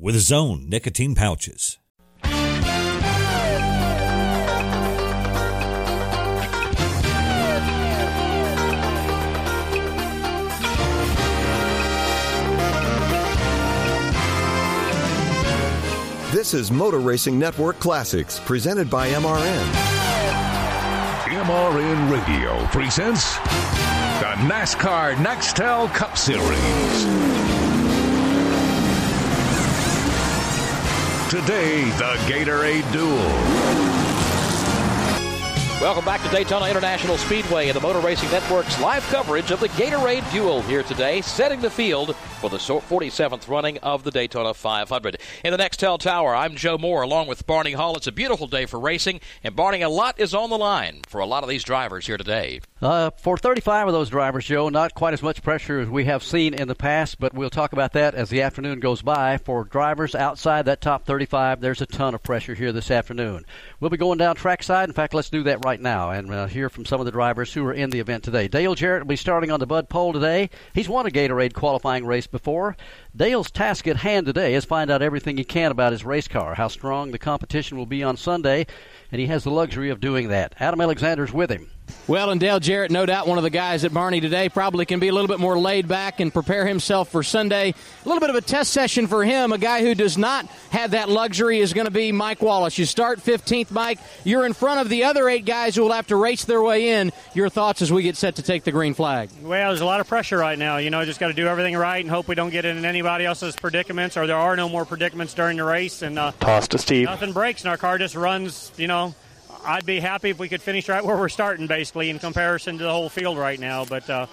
with Zone nicotine pouches. This is Motor Racing Network Classics, presented by MRN. MRN Radio presents the NASCAR Nextel Cup Series. Today, the Gatorade Duel. Welcome back to Daytona International Speedway and the Motor Racing Network's live coverage of the Gatorade Duel here today, setting the field for the 47th running of the Daytona 500. In the Nextel Tower, I'm Joe Moore along with Barney Hall. It's a beautiful day for racing, and Barney, a lot is on the line for a lot of these drivers here today. Uh, for 35 of those drivers, Joe, not quite as much pressure as we have seen in the past, but we'll talk about that as the afternoon goes by. For drivers outside that top 35, there's a ton of pressure here this afternoon. We'll be going down trackside. In fact, let's do that right now and uh, hear from some of the drivers who are in the event today. Dale Jarrett will be starting on the Bud Pole today. He's won a Gatorade qualifying race before. Dale's task at hand today is find out everything he can about his race car, how strong the competition will be on Sunday, and he has the luxury of doing that. Adam Alexander's with him. Well, and Dale Jarrett, no doubt one of the guys at Barney today, probably can be a little bit more laid back and prepare himself for Sunday. A little bit of a test session for him. A guy who does not have that luxury is going to be Mike Wallace. You start 15th, Mike. You're in front of the other eight guys who will have to race their way in. Your thoughts as we get set to take the green flag? Well, there's a lot of pressure right now. You know, just got to do everything right and hope we don't get in anybody else's predicaments or there are no more predicaments during the race. And uh, toss to Steve. Nothing breaks and our car just runs. You know I'd be happy if we could finish right where we're starting, basically, in comparison to the whole field right now. But uh,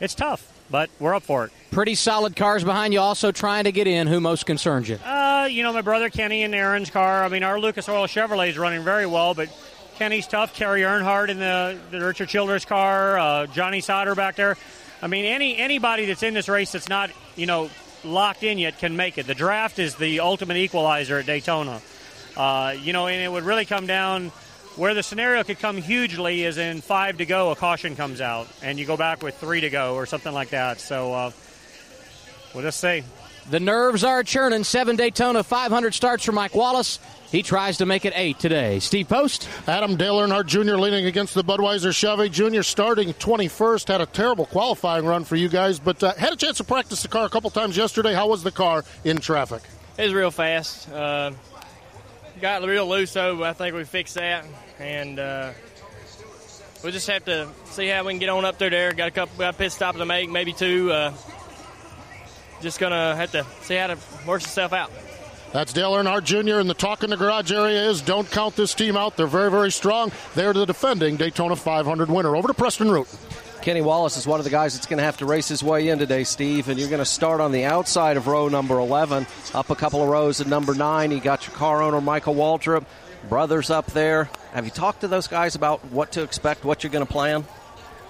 it's tough, but we're up for it. Pretty solid cars behind you, also trying to get in. Who most concerns you? Uh, you know, my brother Kenny and Aaron's car. I mean, our Lucas Oil Chevrolet is running very well, but Kenny's tough. Kerry Earnhardt in the, the Richard Childress car. Uh, Johnny Sauter back there. I mean, any anybody that's in this race that's not, you know, locked in yet can make it. The draft is the ultimate equalizer at Daytona. Uh, you know, and it would really come down – where the scenario could come hugely is in five to go, a caution comes out, and you go back with three to go or something like that. So uh, we'll just see. The nerves are churning. Seven Daytona 500 starts for Mike Wallace. He tries to make it eight today. Steve Post. Adam Dale Earnhardt Jr. leading against the Budweiser Chevy Jr. starting 21st. Had a terrible qualifying run for you guys, but uh, had a chance to practice the car a couple times yesterday. How was the car in traffic? It was real fast. Uh, got real loose, though. I think we fixed that and uh, we'll just have to see how we can get on up there. There, got a couple, got a pit stop to make, maybe two. Uh, just gonna have to see how to work itself out. That's Dale Earnhardt Jr. And the talk in the garage area is don't count this team out. They're very, very strong. They're the defending Daytona 500 winner. Over to Preston Root. Kenny Wallace is one of the guys that's going to have to race his way in today, Steve. And you're going to start on the outside of row number 11, up a couple of rows at number 9. You got your car owner, Michael Waltrip brothers up there. Have you talked to those guys about what to expect, what you're going to plan?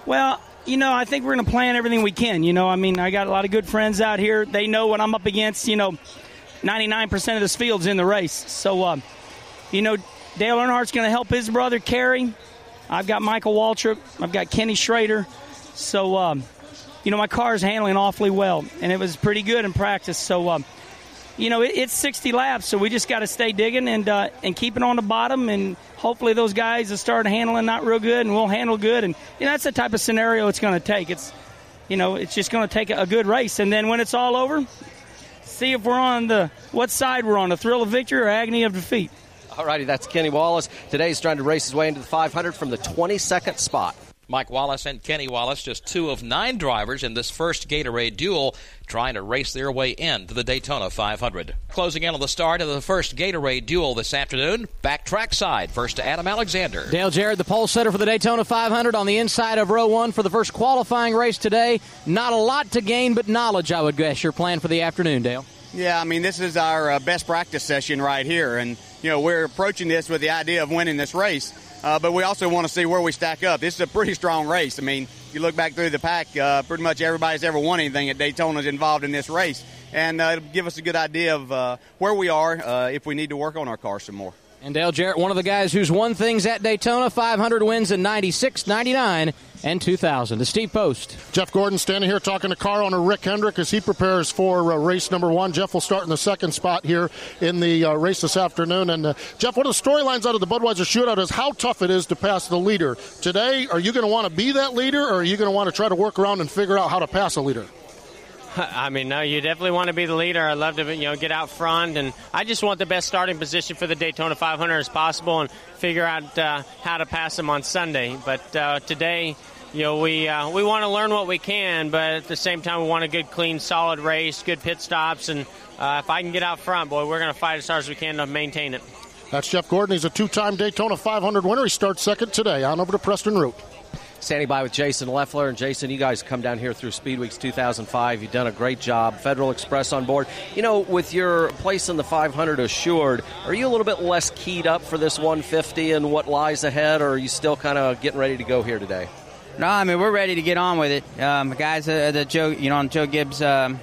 Well, you know, I think we're going to plan everything we can. You know, I mean, I got a lot of good friends out here. They know what I'm up against. You know, 99% of this field's in the race. So, uh, you know, Dale Earnhardt's going to help his brother Kerry. I've got Michael Waltrip. I've got Kenny Schrader. So, um, you know, my car is handling awfully well, and it was pretty good in practice. So, um, you know, it, it's 60 laps, so we just got to stay digging and uh, and keep it on the bottom, and hopefully those guys will start handling not real good, and we'll handle good, and you know, that's the type of scenario it's going to take. It's, you know, it's just going to take a, a good race, and then when it's all over, see if we're on the what side we're on, the thrill of victory or agony of defeat. All righty, that's Kenny Wallace. Today he's trying to race his way into the 500 from the 22nd spot. Mike Wallace and Kenny Wallace, just two of nine drivers in this first Gatorade duel, trying to race their way into the Daytona 500. Closing in on the start of the first Gatorade duel this afternoon, back trackside. First to Adam Alexander. Dale Jarrett, the pole setter for the Daytona 500 on the inside of row one for the first qualifying race today. Not a lot to gain, but knowledge, I would guess, your plan for the afternoon, Dale. Yeah, I mean, this is our uh, best practice session right here. And, you know, we're approaching this with the idea of winning this race. Uh, but we also want to see where we stack up. This is a pretty strong race. I mean, if you look back through the pack, uh, pretty much everybody's ever won anything at Daytona is involved in this race. And uh, it'll give us a good idea of uh, where we are uh, if we need to work on our car some more. And Dale Jarrett, one of the guys who's won things at Daytona, 500 wins in 96, 99, and 2000. The Steve Post. Jeff Gordon standing here talking to car owner Rick Hendrick as he prepares for uh, race number one. Jeff will start in the second spot here in the uh, race this afternoon. And uh, Jeff, one of the storylines out of the Budweiser shootout is how tough it is to pass the leader. Today, are you going to want to be that leader, or are you going to want to try to work around and figure out how to pass a leader? I mean, no, you definitely want to be the leader. I love to, you know, get out front, and I just want the best starting position for the Daytona 500 as possible, and figure out uh, how to pass them on Sunday. But uh, today, you know, we uh, we want to learn what we can, but at the same time, we want a good, clean, solid race, good pit stops, and uh, if I can get out front, boy, we're going to fight as hard as we can to maintain it. That's Jeff Gordon. He's a two-time Daytona 500 winner. He starts second today. On over to Preston Root standing by with Jason Leffler. And Jason, you guys come down here through Speed Weeks 2005. You've done a great job. Federal Express on board. You know, with your place in the 500 assured, are you a little bit less keyed up for this 150 and what lies ahead, or are you still kind of getting ready to go here today? No, I mean we're ready to get on with it. Um, guys, uh, the Joe, you know, on Joe Gibbs. Um,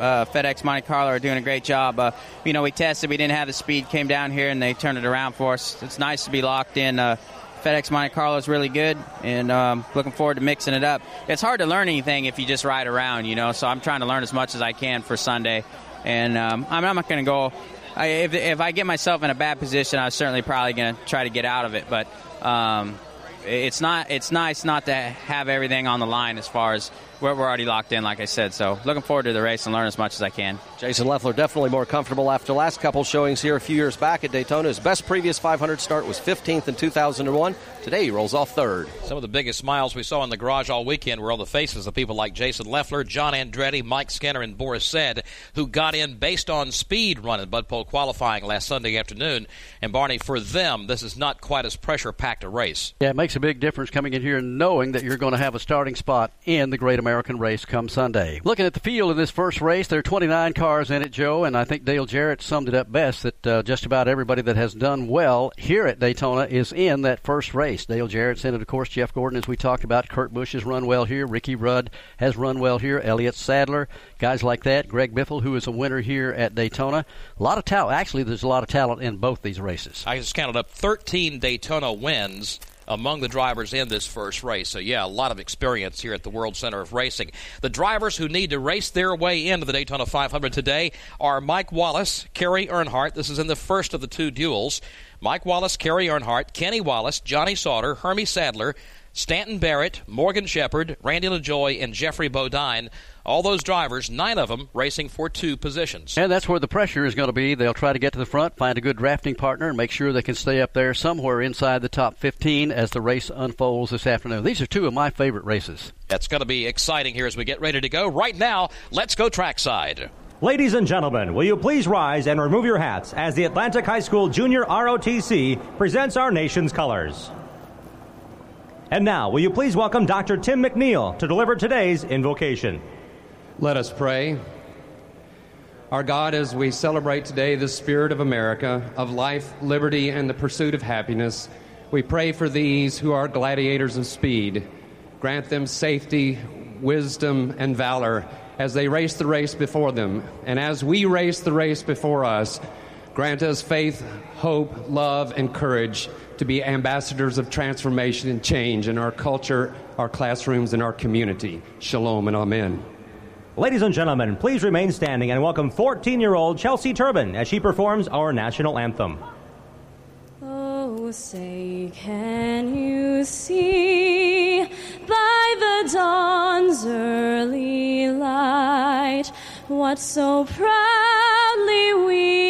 uh, FedEx Monte Carlo are doing a great job. Uh, you know, we tested, we didn't have the speed, came down here, and they turned it around for us. It's nice to be locked in. Uh, FedEx Monte Carlo is really good, and um, looking forward to mixing it up. It's hard to learn anything if you just ride around, you know. So I'm trying to learn as much as I can for Sunday, and um, I'm, not going to go. I, if, if I get myself in a bad position, I'm certainly probably going to try to get out of it. But um, it's not. It's nice not to have everything on the line as far as we're, we're already locked in, like I said. So looking forward to the race and learn as much as I can. Jason Leffler definitely more comfortable after last couple showings here a few years back at Daytona. His best previous 500 start was 15th in 2001. Today he rolls off third. Some of the biggest smiles we saw in the garage all weekend were on the faces of people like Jason Leffler, John Andretti, Mike Skinner, and Boris Said, who got in based on speed running Bud Pole qualifying last Sunday afternoon. And Barney, for them, this is not quite as pressure packed a race. Yeah, it makes a big difference coming in here and knowing that you're going to have a starting spot in the Great American American race come Sunday. Looking at the field in this first race, there are 29 cars in it, Joe, and I think Dale Jarrett summed it up best that uh, just about everybody that has done well here at Daytona is in that first race. Dale Jarrett's in it, of course. Jeff Gordon, as we talked about. Kurt Busch has run well here. Ricky Rudd has run well here. Elliott Sadler, guys like that. Greg Biffle, who is a winner here at Daytona. A lot of talent. Actually, there's a lot of talent in both these races. I just counted up 13 Daytona wins among the drivers in this first race. So, yeah, a lot of experience here at the World Center of Racing. The drivers who need to race their way into the Daytona 500 today are Mike Wallace, Kerry Earnhardt. This is in the first of the two duels. Mike Wallace, Kerry Earnhardt, Kenny Wallace, Johnny Sauter, Hermie Sadler, Stanton Barrett, Morgan Shepherd, Randy LaJoie, and Geoffrey Bodine. All those drivers, nine of them racing for two positions. And that's where the pressure is going to be. They'll try to get to the front, find a good drafting partner, and make sure they can stay up there somewhere inside the top 15 as the race unfolds this afternoon. These are two of my favorite races. That's going to be exciting here as we get ready to go. Right now, let's go trackside. Ladies and gentlemen, will you please rise and remove your hats as the Atlantic High School Junior ROTC presents our nation's colors. And now, will you please welcome Dr. Tim McNeil to deliver today's invocation? Let us pray. Our God, as we celebrate today the spirit of America, of life, liberty, and the pursuit of happiness, we pray for these who are gladiators of speed. Grant them safety, wisdom, and valor as they race the race before them. And as we race the race before us, grant us faith, hope, love, and courage to be ambassadors of transformation and change in our culture, our classrooms, and our community. Shalom and amen. Ladies and gentlemen, please remain standing and welcome 14 year old Chelsea Turbin as she performs our national anthem. Oh, say, can you see by the dawn's early light what so proudly we hailed at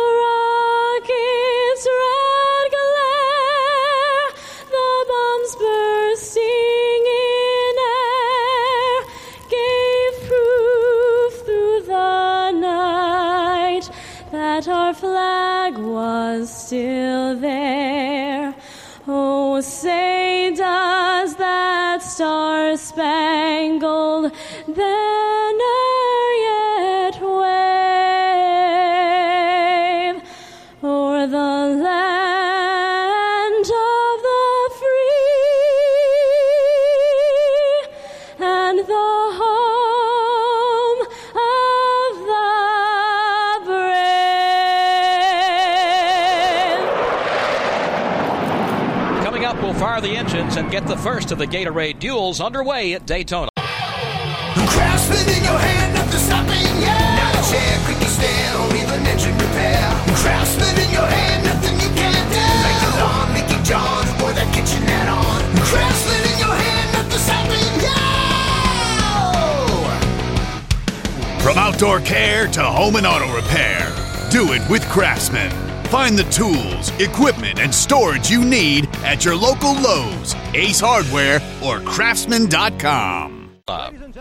still on. Craftsman in your hand, nothing stopping you. From outdoor care to home and auto repair, do it with Craftsman. Find the tools, equipment, and storage you need at your local Lowe's, Ace Hardware, or Craftsman.com.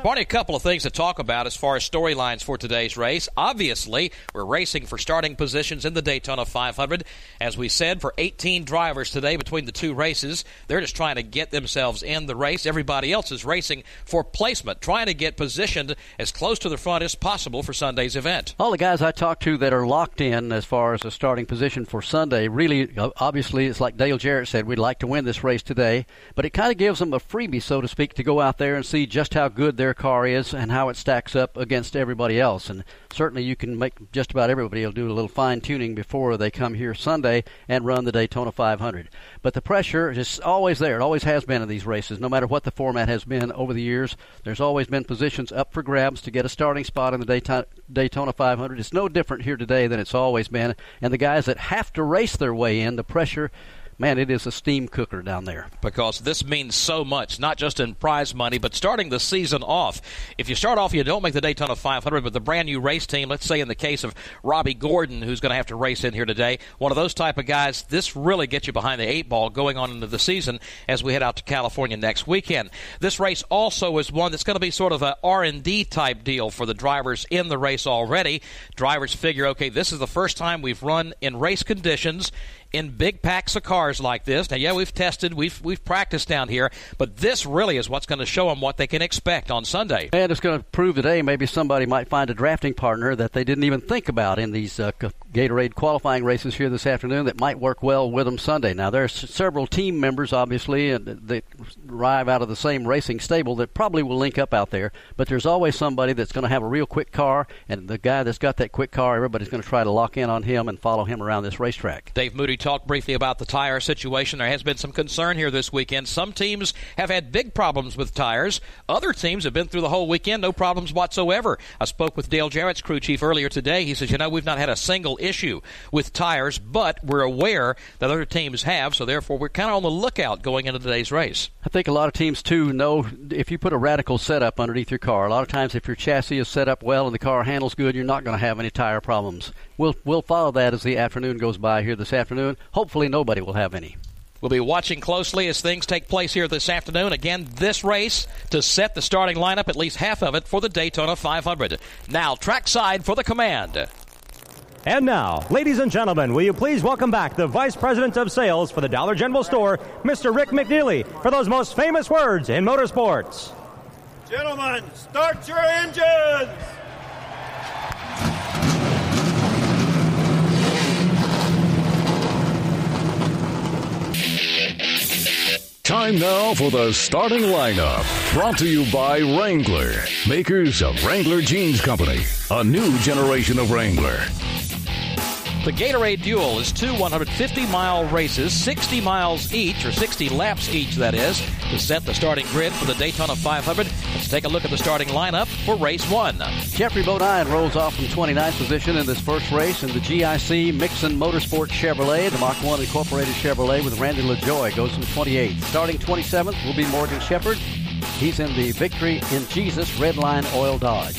Barney, a couple of things to talk about as far as storylines for today's race. Obviously, we're racing for starting positions in the Daytona 500. As we said, for 18 drivers today between the two races, they're just trying to get themselves in the race. Everybody else is racing for placement, trying to get positioned as close to the front as possible for Sunday's event. All the guys I talked to that are locked in as far as a starting position for Sunday, really, uh, obviously, it's like Dale Jarrett said, we'd like to win this race today, but it kind of gives them a freebie, so to speak, to go out there and see just how good their car is and how it stacks up against everybody else. And certainly you can make just about everybody will do a little fine tuning before they come here Sunday and run the Daytona 500. But the pressure is always there. It always has been in these races, no matter what the format has been over the years. There's always been positions up for grabs to get a starting spot in the Daytona, Daytona 500. It's no different here today than it's always been. And the guys that have to race their way in, the pressure man, it is a steam cooker down there. Because this means so much, not just in prize money, but starting the season off. If you start off, you don't make the Daytona 500 with the brand new race team. Let's say in the case of Robby Gordon, who's going to have to race in here today, one of those type of guys. This really gets you behind the eight ball going on into the season as we head out to California next weekend. This race also is one that's going to be sort of a R&D type deal for the drivers in the race already. Drivers figure, okay, this is the first time we've run in race conditions in big packs of cars like this. Now, yeah, we've tested, we've we've practiced down here, but this really is what's going to show them what they can expect on Sunday. And it's going to prove today maybe somebody might find a drafting partner that they didn't even think about in these uh, Gatorade qualifying races here this afternoon that might work well with them Sunday. Now, there there's several team members, obviously, and that arrive out of the same racing stable that probably will link up out there, but there's always somebody that's going to have a real quick car, and the guy that's got that quick car, everybody's going to try to lock in on him and follow him around this racetrack. Dave Moody talked briefly about the tire situation. There has been some concern here this weekend. Some teams have had big problems with tires. Other teams have been through the whole weekend, no problems whatsoever. I spoke with Dale Jarrett's crew chief earlier today. He says, you know, we've not had a single issue with tires, but we're aware that other teams have, so therefore we're kind of on the lookout going into today's race. I think a lot of teams, too, know if you put a radical setup underneath your car, a lot of times if your chassis is set up well and the car handles good, you're not going to have any tire problems. We'll, we'll follow that as the afternoon goes by here this afternoon. Hopefully, nobody will have any. We'll be watching closely as things take place here this afternoon. Again, this race to set the starting lineup, at least half of it, for the Daytona 500. Now, trackside for the command. And now, ladies and gentlemen, will you please welcome back the Vice President of Sales for the Dollar General Store, Mr. Rick McNeely, for those most famous words in motorsports. Gentlemen, start your engines! Time now for the starting lineup. Brought to you by Wrangler, makers of Wrangler Jeans Company, a new generation of Wrangler. The Gatorade Duel is two 150 mile races, 60 miles each, or 60 laps each, that is, to set the starting grid for the Daytona 500. Let's take a look at the starting lineup for race one. Geoffrey Bodine rolls off from 29th position in this first race in the GIC Mixon Motorsport Chevrolet. The Mach 1 Incorporated Chevrolet with Randy LaJoie goes from 28th. Starting 27th will be Morgan Shepherd. He's in the Victory in Jesus Redline Oil Dodge.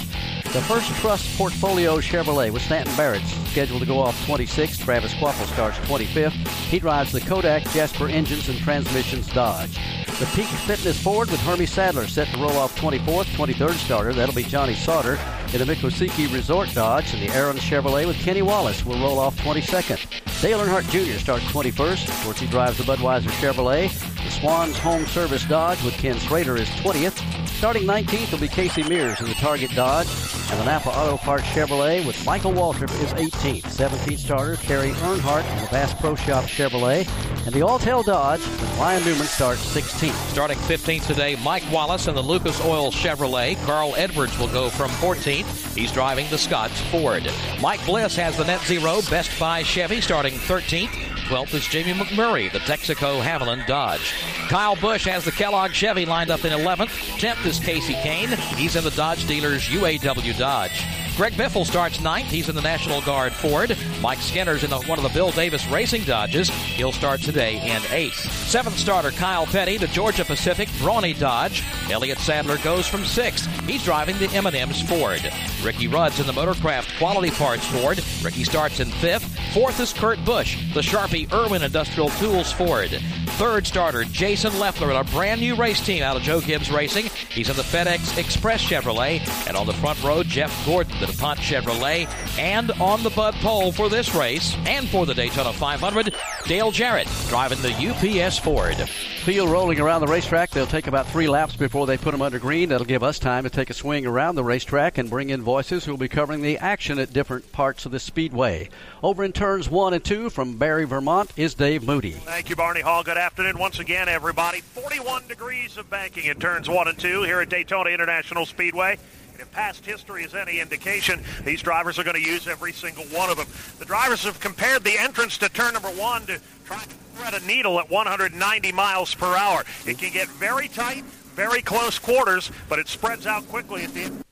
The first Trust Portfolio Chevrolet with Stanton Barrett scheduled to go off 26th. Travis Kvapil starts 25th. He drives the Kodak Jasper Engines and Transmissions Dodge. The Peak Fitness Ford with Hermie Sadler set to roll off 24th, 23rd starter. That'll be Johnny Sauter. In the Miccosukee Resort Dodge and the Aaron Chevrolet with Kenny Wallace will roll off 22nd. Dale Earnhardt Jr. starts 21st. Of course, he drives the Budweiser Chevrolet. The Schwan's Home Service Dodge with Ken Schrader is 20th. Starting 19th will be Casey Mears in the Target Dodge. And the Napa Auto Parts Chevrolet with Michael Waltrip is 18th. 17th starter, Kerry Earnhardt in the Bass Pro Shop Chevrolet. And the Alltel Dodge with Ryan Newman starts 16th. Starting 15th today, Mike Wallace in the Lucas Oil Chevrolet. Carl Edwards will go from 14th. He's driving the Scotts Ford. Mike Bliss has the Net Zero Best Buy Chevy starting 13th. 12th is Jamie McMurray, the Texaco Havoline Dodge. Kyle Busch has the Kellogg Chevy lined up in 11th. 10th is Kasey Kahne. He's in the Dodge dealer's UAW Dodge. Greg Biffle starts ninth. He's in the National Guard Ford. Mike Skinner's in the, one of the Bill Davis Racing Dodges. He'll start today in eighth. Seventh starter Kyle Petty, the Georgia Pacific Brawny Dodge. Elliott Sadler goes from sixth. He's driving the M&M's Ford. Ricky Rudd's in the Motorcraft Quality Parts Ford. Ricky starts in fifth. Fourth is Kurt Busch, the Sharpie Irwin Industrial Tools Ford. Third starter Jason Leffler in a brand new race team out of Joe Gibbs Racing. He's in the FedEx Express Chevrolet. And on the front row, Jeff Gordon, the DuPont Chevrolet. And on the Bud pole for this race and for the Daytona 500, Dale Jarrett driving the UPS Ford. Field rolling around the racetrack. They'll take about three laps before they put them under green. That'll give us time to take a swing around the racetrack and bring in voices who will be covering the action at different parts of the speedway. Over in turns one and two from Barre, Vermont, is Dave Moody. Thank you, Barney Hall. Good afternoon once again, everybody. 41 degrees of banking in turns one and two here at Daytona International Speedway. If past history is any indication, these drivers are going to use every single one of them. The drivers have compared the entrance to turn number one to try to thread a needle at 190 miles per hour. It can get very tight, very close quarters, but it spreads out quickly at the end.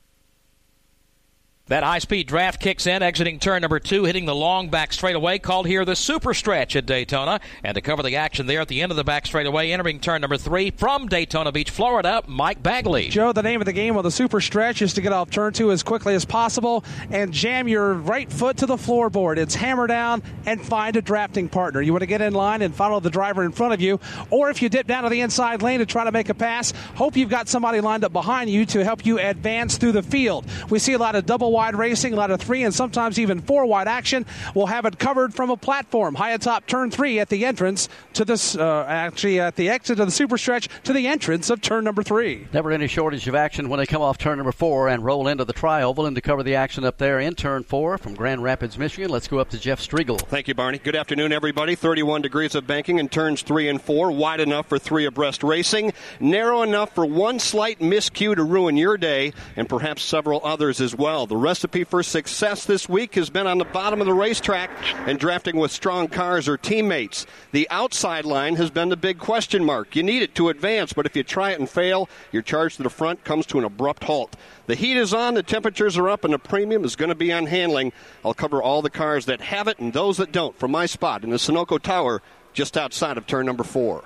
That high speed draft kicks in, exiting turn number two, hitting the long back straightaway, called here the super stretch at Daytona. And to cover the action there at the end of the back straightaway, entering turn number three from Daytona Beach, Florida, Mike Bagley. Joe, the name of the game on the super stretch is to get off turn two as quickly as possible and jam your right foot to the floorboard. It's hammer down and find a drafting partner. You want to get in line and follow the driver in front of you, or if you dip down to the inside lane to try to make a pass, hope you've got somebody lined up behind you to help you advance through the field. We see a lot of double wide racing, a lot of three and sometimes even four wide action. We'll have it covered from a platform high atop turn three at the entrance to this, uh, actually at the exit of the super stretch to the entrance of turn number three. Never any shortage of action when they come off turn number four and roll into the trioval. And to cover the action up there in turn four from Grand Rapids, Michigan, let's go up to Jeff Striegel. Thank you, Barney. Good afternoon, everybody. 31 degrees of banking in turns three and four, wide enough for three abreast racing, narrow enough for one slight miscue to ruin your day, and perhaps several others as well. The recipe for success this week has been on the bottom of the racetrack and drafting with strong cars or teammates. The outside line has been the big question mark. You need it to advance, but if you try it and fail, your charge to the front comes to an abrupt halt. The heat is on, the temperatures are up, and the premium is going to be on handling. I'll cover all the cars that have it and those that don't from my spot in the Sunoco Tower just outside of turn number four.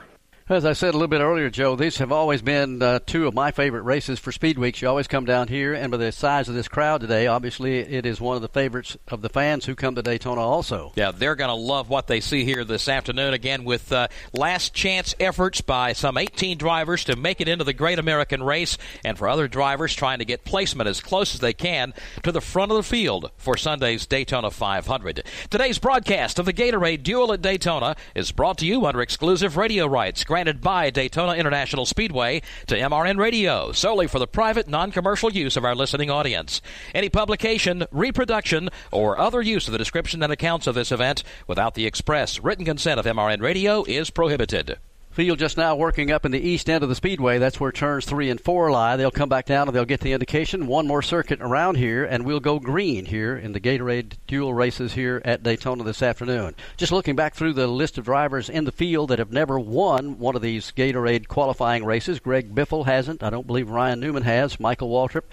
As I said a little bit earlier, Joe, these have always been uh, two of my favorite races for Speed Weeks. You always come down here, and by the size of this crowd today, obviously it is one of the favorites of the fans who come to Daytona also. Yeah, they're going to love what they see here this afternoon. Again, with uh, last chance efforts by some 18 drivers to make it into the Great American Race, and for other drivers trying to get placement as close as they can to the front of the field for Sunday's Daytona 500. Today's broadcast of the Gatorade Duel at Daytona is brought to you under exclusive radio rights granted by Daytona International Speedway to MRN Radio, solely for the private, non commercial use of our listening audience. Any publication, reproduction, or other use of the description and accounts of this event without the express written consent of MRN Radio is prohibited. Field just now working up in the east end of the speedway. That's where turns three and four lie. They'll come back down and they'll get the indication. One more circuit around here, and we'll go green here in the Gatorade duel races here at Daytona this afternoon. Just looking back through the list of drivers in the field that have never won one of these Gatorade qualifying races, Greg Biffle hasn't. I don't believe Ryan Newman has. Michael Waltrip.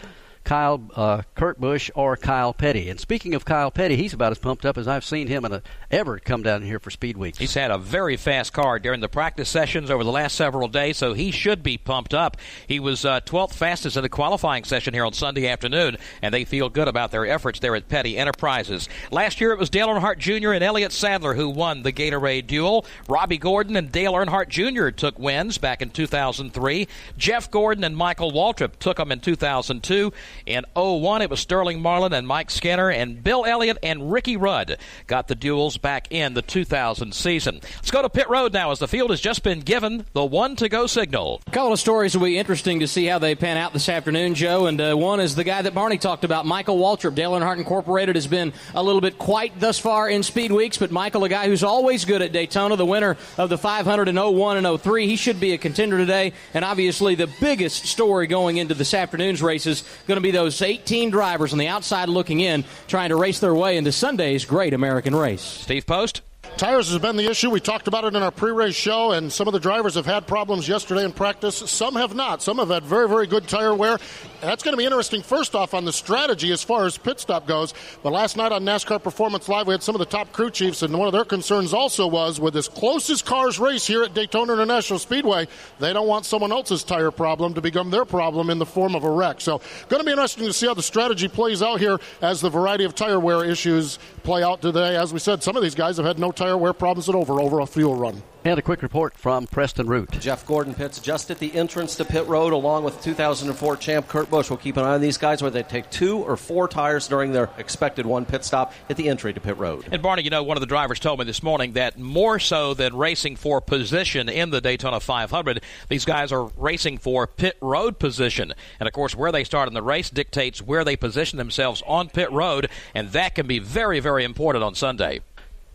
Kyle uh, Kurt Busch or Kyle Petty. And speaking of Kyle Petty, he's about as pumped up as I've seen him a, ever come down here for Speed Weeks. He's had a very fast car during the practice sessions over the last several days, so he should be pumped up. He was uh, 12th fastest in the qualifying session here on Sunday afternoon, and they feel good about their efforts there at Petty Enterprises. Last year it was Dale Earnhardt Jr. and Elliott Sadler who won the Gatorade duel. Robby Gordon and Dale Earnhardt Jr. took wins back in 2003. Jeff Gordon and Michael Waltrip took them in 2002. In 01, it was Sterling Marlin and Mike Skinner, and Bill Elliott and Ricky Rudd got the duels back in the 2000 season. Let's go to pit road now as the field has just been given the one to go signal. A couple of stories will be interesting to see how they pan out this afternoon, Joe. And uh, one is the guy that Barney talked about, Michael Waltrip. Dale Earnhardt Incorporated has been a little bit quiet thus far in speed weeks, but Michael, a guy who's always good at Daytona, the winner of the 500 in 01 and 03, he should be a contender today. And obviously, the biggest story going into this afternoon's race is going to be those 18 drivers on the outside looking in, trying to race their way into Sunday's great American race. Steve Post. Tires has been the issue. We talked about it in our pre-race show, and some of the drivers have had problems yesterday in practice. Some have not. Some have had very, very good tire wear. That's going to be interesting. First off, on the strategy as far as pit stop goes. But last night on NASCAR Performance Live, we had some of the top crew chiefs, and one of their concerns also was with this closest cars race here at Daytona International Speedway, they don't want someone else's tire problem to become their problem in the form of a wreck. So, going to be interesting to see how the strategy plays out here as the variety of tire wear issues play out today. As we said, some of these guys have had no tire wear problems at over over a fuel run. And a quick report from Preston Root. Jeff Gordon pits just at the entrance to pit road, along with 2004 champ Kurt Busch. We'll keep an eye on these guys, where they take two or four tires during their expected one pit stop at the entry to pit road. And Barney, you know, one of the drivers told me this morning that more so than racing for position in the Daytona 500, these guys are racing for pit road position. And of course, where they start in the race dictates where they position themselves on pit road, and that can be very, very important on Sunday.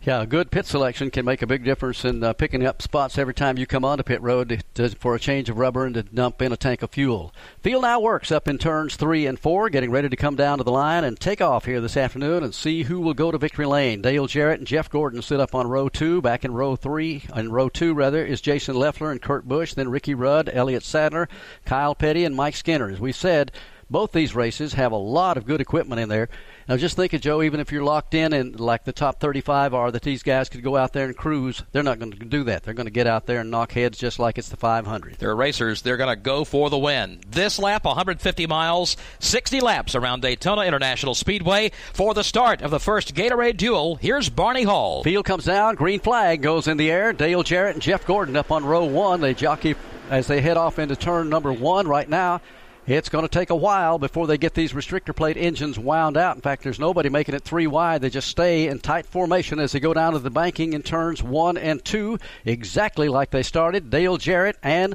Yeah, a good pit selection can make a big difference in uh, picking up spots every time you come onto pit road to, for a change of rubber and to dump in a tank of fuel. Field now works up in turns three and four, getting ready to come down to the line and take off here this afternoon and see who will go to victory lane. Dale Jarrett and Jeff Gordon sit up on row two. Back in row three, in row two rather, is Jason Leffler and Kurt Busch. Then Ricky Rudd, Elliott Sadler, Kyle Petty, and Mike Skinner. As we said, both these races have a lot of good equipment in there. Now, just think of Joe, even if you're locked in and like the top 35 are, that these guys could go out there and cruise, they're not going to do that. They're going to get out there and knock heads just like it's the 500. They're racers. They're going to go for the win. This lap, 150 miles, 60 laps around Daytona International Speedway for the start of the first Gatorade duel. Here's Barney Hall. Field comes down, green flag goes in the air. Dale Jarrett and Jeff Gordon up on row one. They jockey as they head off into turn number one right now. It's going to take a while before they get these restrictor plate engines wound out. In fact, there's nobody making it three wide. They just stay in tight formation as they go down to the banking in turns one and two, exactly like they started. Dale Jarrett and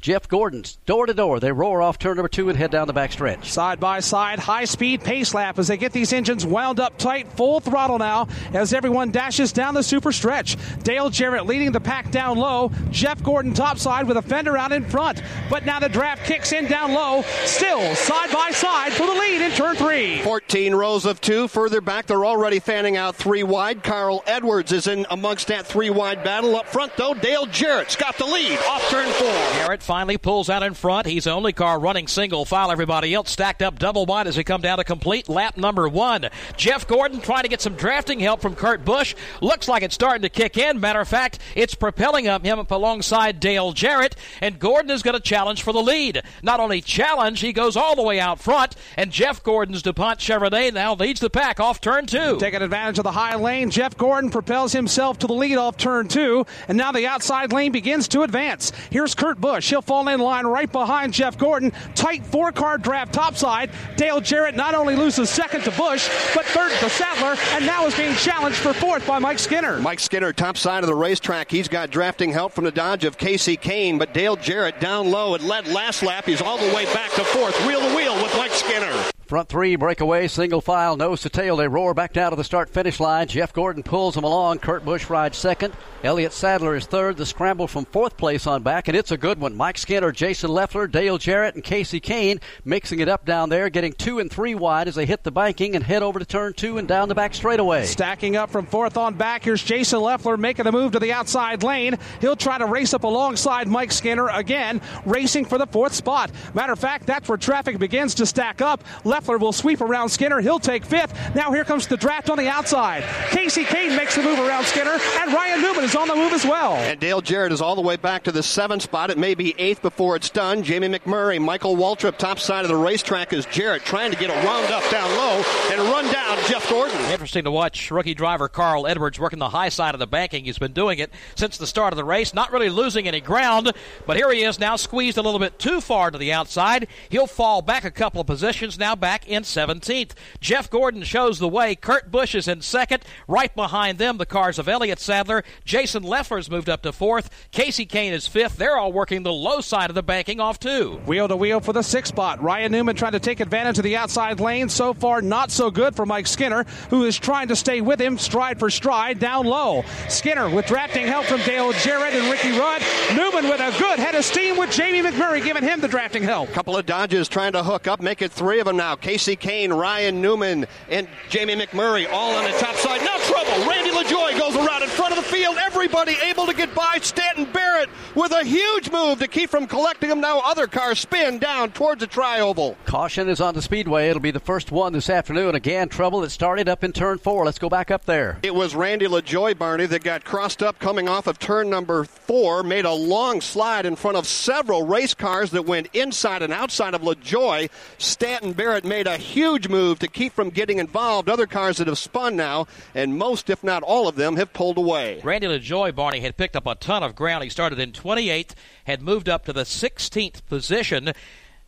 Jeff Gordon's door to door. They roar off turn number two and head down the backstretch. Side by side, high speed pace lap as they get these engines wound up tight, full throttle now as everyone dashes down the super stretch. Dale Jarrett leading the pack down low. Jeff Gordon topside with a fender out in front. But now the draft kicks in down low. Still side by side for the lead in turn three. 14 rows of two. Further back, they're already fanning out three wide. Carl Edwards is in amongst that three wide battle. Up front, though, Dale Jarrett's got the lead off turn four. Jarrett finally pulls out in front. He's the only car running single file. Everybody else stacked up double wide as we come down to complete lap number one. Jeff Gordon trying to get some drafting help from Kurt Busch. Looks like it's starting to kick in. Matter of fact, it's propelling up him up alongside Dale Jarrett, and Gordon is going to challenge for the lead. Not only challenge, he goes all the way out front, and Jeff Gordon's DuPont Chevrolet now leads the pack off turn two. Taking advantage of the high lane, Jeff Gordon propels himself to the lead off turn two, and now the outside lane begins to advance. Here's Kurt Busch. He'll fall in line right behind Jeff Gordon. Tight four car draft topside. Dale Jarrett not only loses second to Busch, but third to Sadler, and now is being challenged for fourth by Mike Skinner. Mike Skinner, top side of the racetrack. He's got drafting help from the Dodge of Kasey Kahne, but Dale Jarrett down low. It led last lap. He's all the way back to fourth, wheel to wheel with Mike Skinner. Front three breakaway, single file, nose to tail. They roar back down to the start finish line. Jeff Gordon pulls them along. Kurt Busch rides second. Elliott Sadler is third. The scramble from fourth place on back, and it's a good one. Mike Skinner, Jason Leffler, Dale Jarrett, and Kasey Kahne mixing it up down there, getting two and three wide as they hit the banking and head over to turn two and down the back straightaway. Stacking up from fourth on back, here's Jason Leffler making a move to the outside lane. He'll try to race up alongside Mike Skinner again, racing for the fourth spot. Matter of fact, that's where traffic begins to stack up. Leffler will sweep around Skinner. He'll take fifth. Now here comes the draft on the outside. Kasey Kahne makes the move around Skinner, and Ryan Newman is on the move as well. And Dale Jarrett is all the way back to the seventh spot. It may be eighth before it's done. Jamie McMurray, Michael Waltrip, top side of the racetrack is Jarrett trying to get a round up down low and run down Jeff Gordon. Interesting to watch rookie driver Carl Edwards working the high side of the banking. He's been doing it since the start of the race, not really losing any ground, but here he is now squeezed a little bit too far to the outside. He'll fall back a couple of positions, now back in 17th. Jeff Gordon shows the way. Kurt Busch is in second. Right behind them, the cars of Elliott Sadler. Jason Leffler's moved up to fourth. Kasey Kahne is fifth. They're all working the low side of the banking off two. Wheel to wheel for the sixth spot. Ryan Newman trying to take advantage of the outside lane. So far, not so good for Mike Skinner, who is trying to stay with him stride for stride down low. Skinner with drafting help from Dale Jarrett and Ricky Rudd. Newman with a good head of steam with Jamie McMurray giving him the drafting help. Couple of Dodges trying to hook up, make it three of them now. Kasey Kahne, Ryan Newman, and Jamie McMurray all on the top side. Now trouble. Randy LaJoie goes around in front of the field. Everybody able to get by. Stanton Barrett with a huge move to keep from collecting him. Now other cars spin down towards the tri-oval. Caution is on the speedway. It'll be the first one this afternoon. Again, trouble that started up in turn four. Let's go back up there. It was Randy LaJoie, Barney, that got crossed up coming off of turn number four, made a long slide in front of several race cars that went inside and outside of LaJoy. Stanton Barrett made a huge move to keep from getting involved. Other cars that have spun now, and most, if not all of them, have pulled away. Randy LaJoie, Barney, had picked up a ton of ground. He started in 28th, had moved up to the 16th position.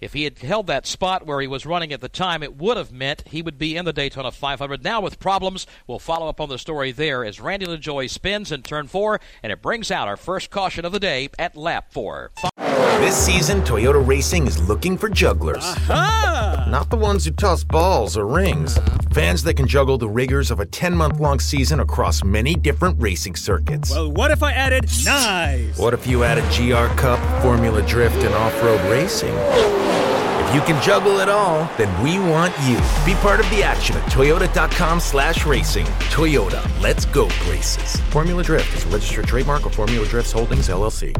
If he had held that spot where he was running at the time, it would have meant he would be in the Daytona 500. Now with problems, we'll follow up on the story there as Randy LaJoie spins in turn four, and it brings out our first caution of the day at lap four. This season, Toyota Racing is looking for jugglers. Not the ones who toss balls or rings. Fans that can juggle the rigors of a 10 month long season across many different racing circuits. Well, what if I added knives? What if you added GR Cup, Formula Drift, and off road racing? If you can juggle it all, then we want you. Be part of the action at toyota.com slash racing. Toyota, let's go places. Formula Drift is a registered trademark of Formula Drifts Holdings, LLC.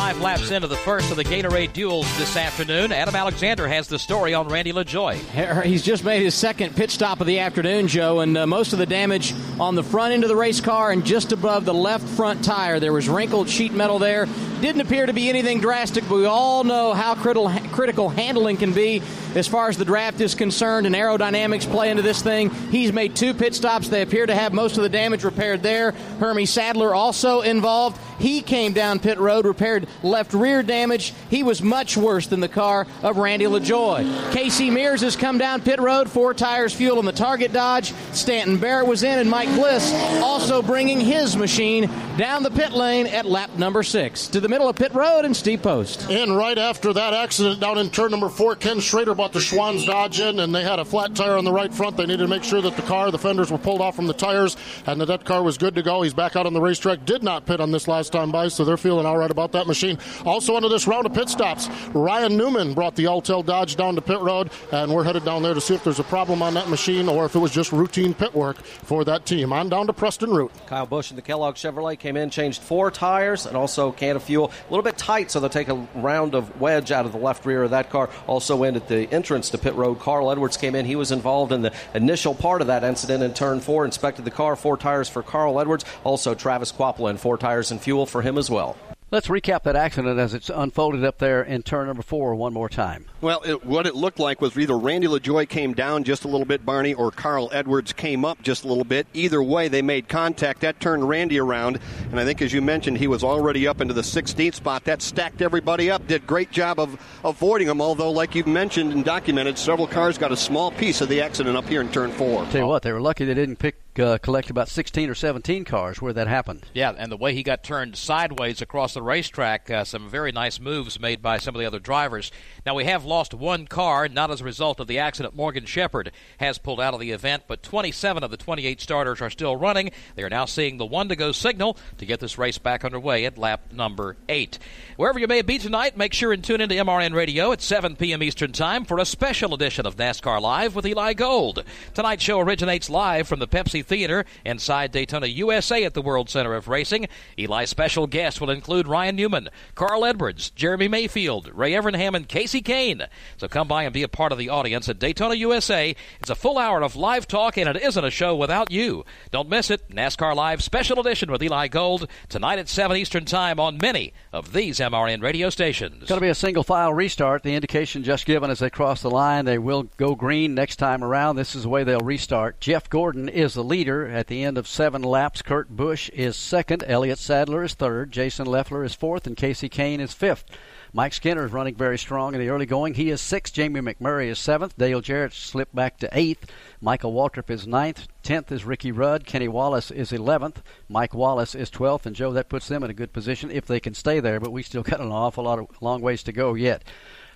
Five laps into the first of the Gatorade duels this afternoon. Adam Alexander has the story on Randy LaJoie. He's just made his second pit stop of the afternoon, Joe, and uh, most of the damage on the front end of the race car and just above the left front tire. There was wrinkled sheet metal there. Didn't appear to be anything drastic, but we all know how critical, critical handling can be as far as the draft is concerned and aerodynamics play into this thing. He's made two pit stops. They appear to have most of the damage repaired there. Hermie Sadler also involved. He came down pit road, repaired left rear damage. He was much worse than the car of Randy LaJoie. Casey Mears has come down pit road, four tires, fuel in the target Dodge. Stanton Barrett was in, and Mike Bliss also bringing his machine down the pit lane at lap number six to the middle of pit road and Steve Post. And right after that accident down in turn number four, Ken Schrader brought the Schwan's Dodge in, and they had a flat tire on the right front. They needed to make sure that the car, the fenders were pulled off from the tires, and that that car was good to go. He's back out on the racetrack. Did not pit on this last time by, so they're feeling all right about that machine. Also, under this round of pit stops, Ryan Newman brought the Alltel Dodge down to pit road, and we're headed down there to see if there's a problem on that machine or if it was just routine pit work for that team. On down to Preston Root. Kyle Busch and the Kellogg Chevrolet came in, changed four tires, and also can of fuel. A little bit tight, so they'll take a round of wedge out of the left rear of that car. Also in at the entrance to pit road, Carl Edwards came in. He was involved in the initial part of that incident in turn four, inspected the car, four tires for Carl Edwards. Also Travis Kvapil, four tires and fuel for him as well. Let's recap that accident as it's unfolded up there in turn number four one more time. Well, it, what it looked like was either Randy LaJoie came down just a little bit, Barney, or Carl Edwards came up just a little bit. Either way, they made contact. That turned Randy around, and I think, as you mentioned, he was already up into the 16th spot. That stacked everybody up. Did great job of avoiding them. Although, like you've mentioned and documented, several cars got a small piece of the accident up here in turn four. Tell you what, they were lucky they didn't pick uh, collect about 16 or 17 cars where that happened. Yeah, and the way he got turned sideways across the racetrack, uh, some very nice moves made by some of the other drivers. Now, we have lost one car, not as a result of the accident. Morgan Shepherd has pulled out of the event, but 27 of the 28 starters are still running. They are now seeing the one to go signal to get this race back underway at lap number eight. Wherever you may be tonight, make sure and tune into MRN Radio at 7 p.m. Eastern Time for a special edition of NASCAR Live with Eli Gold. Tonight's show originates live from the Pepsi Theater inside Daytona, USA at the World Center of Racing. Eli's special guests will include Ryan Newman, Carl Edwards, Jeremy Mayfield, Ray Evernham, and Kasey Kahne. So come by and be a part of the audience at Daytona, USA. It's a full hour of live talk, and it isn't a show without you. Don't miss it. NASCAR Live Special Edition with Eli Gold tonight at 7 Eastern Time on many of these MRN radio stations. It's going to be a single file restart. The indication just given as they cross the line, they will go green next time around. This is the way they'll restart. Jeff Gordon is the leader at the end of seven laps. Kurt Busch is second. Elliott Sadler is third. Jason Leffler is fourth, and Kasey Kahne is fifth. Mike Skinner is running very strong in the early going. He is sixth. Jamie McMurray is seventh. Dale Jarrett slipped back to eighth. Michael Waltrip is ninth. Tenth is Ricky Rudd. Kenny Wallace is eleventh. Mike Wallace is twelfth. And Joe, that puts them in a good position if they can stay there. But we still got an awful lot of long ways to go yet.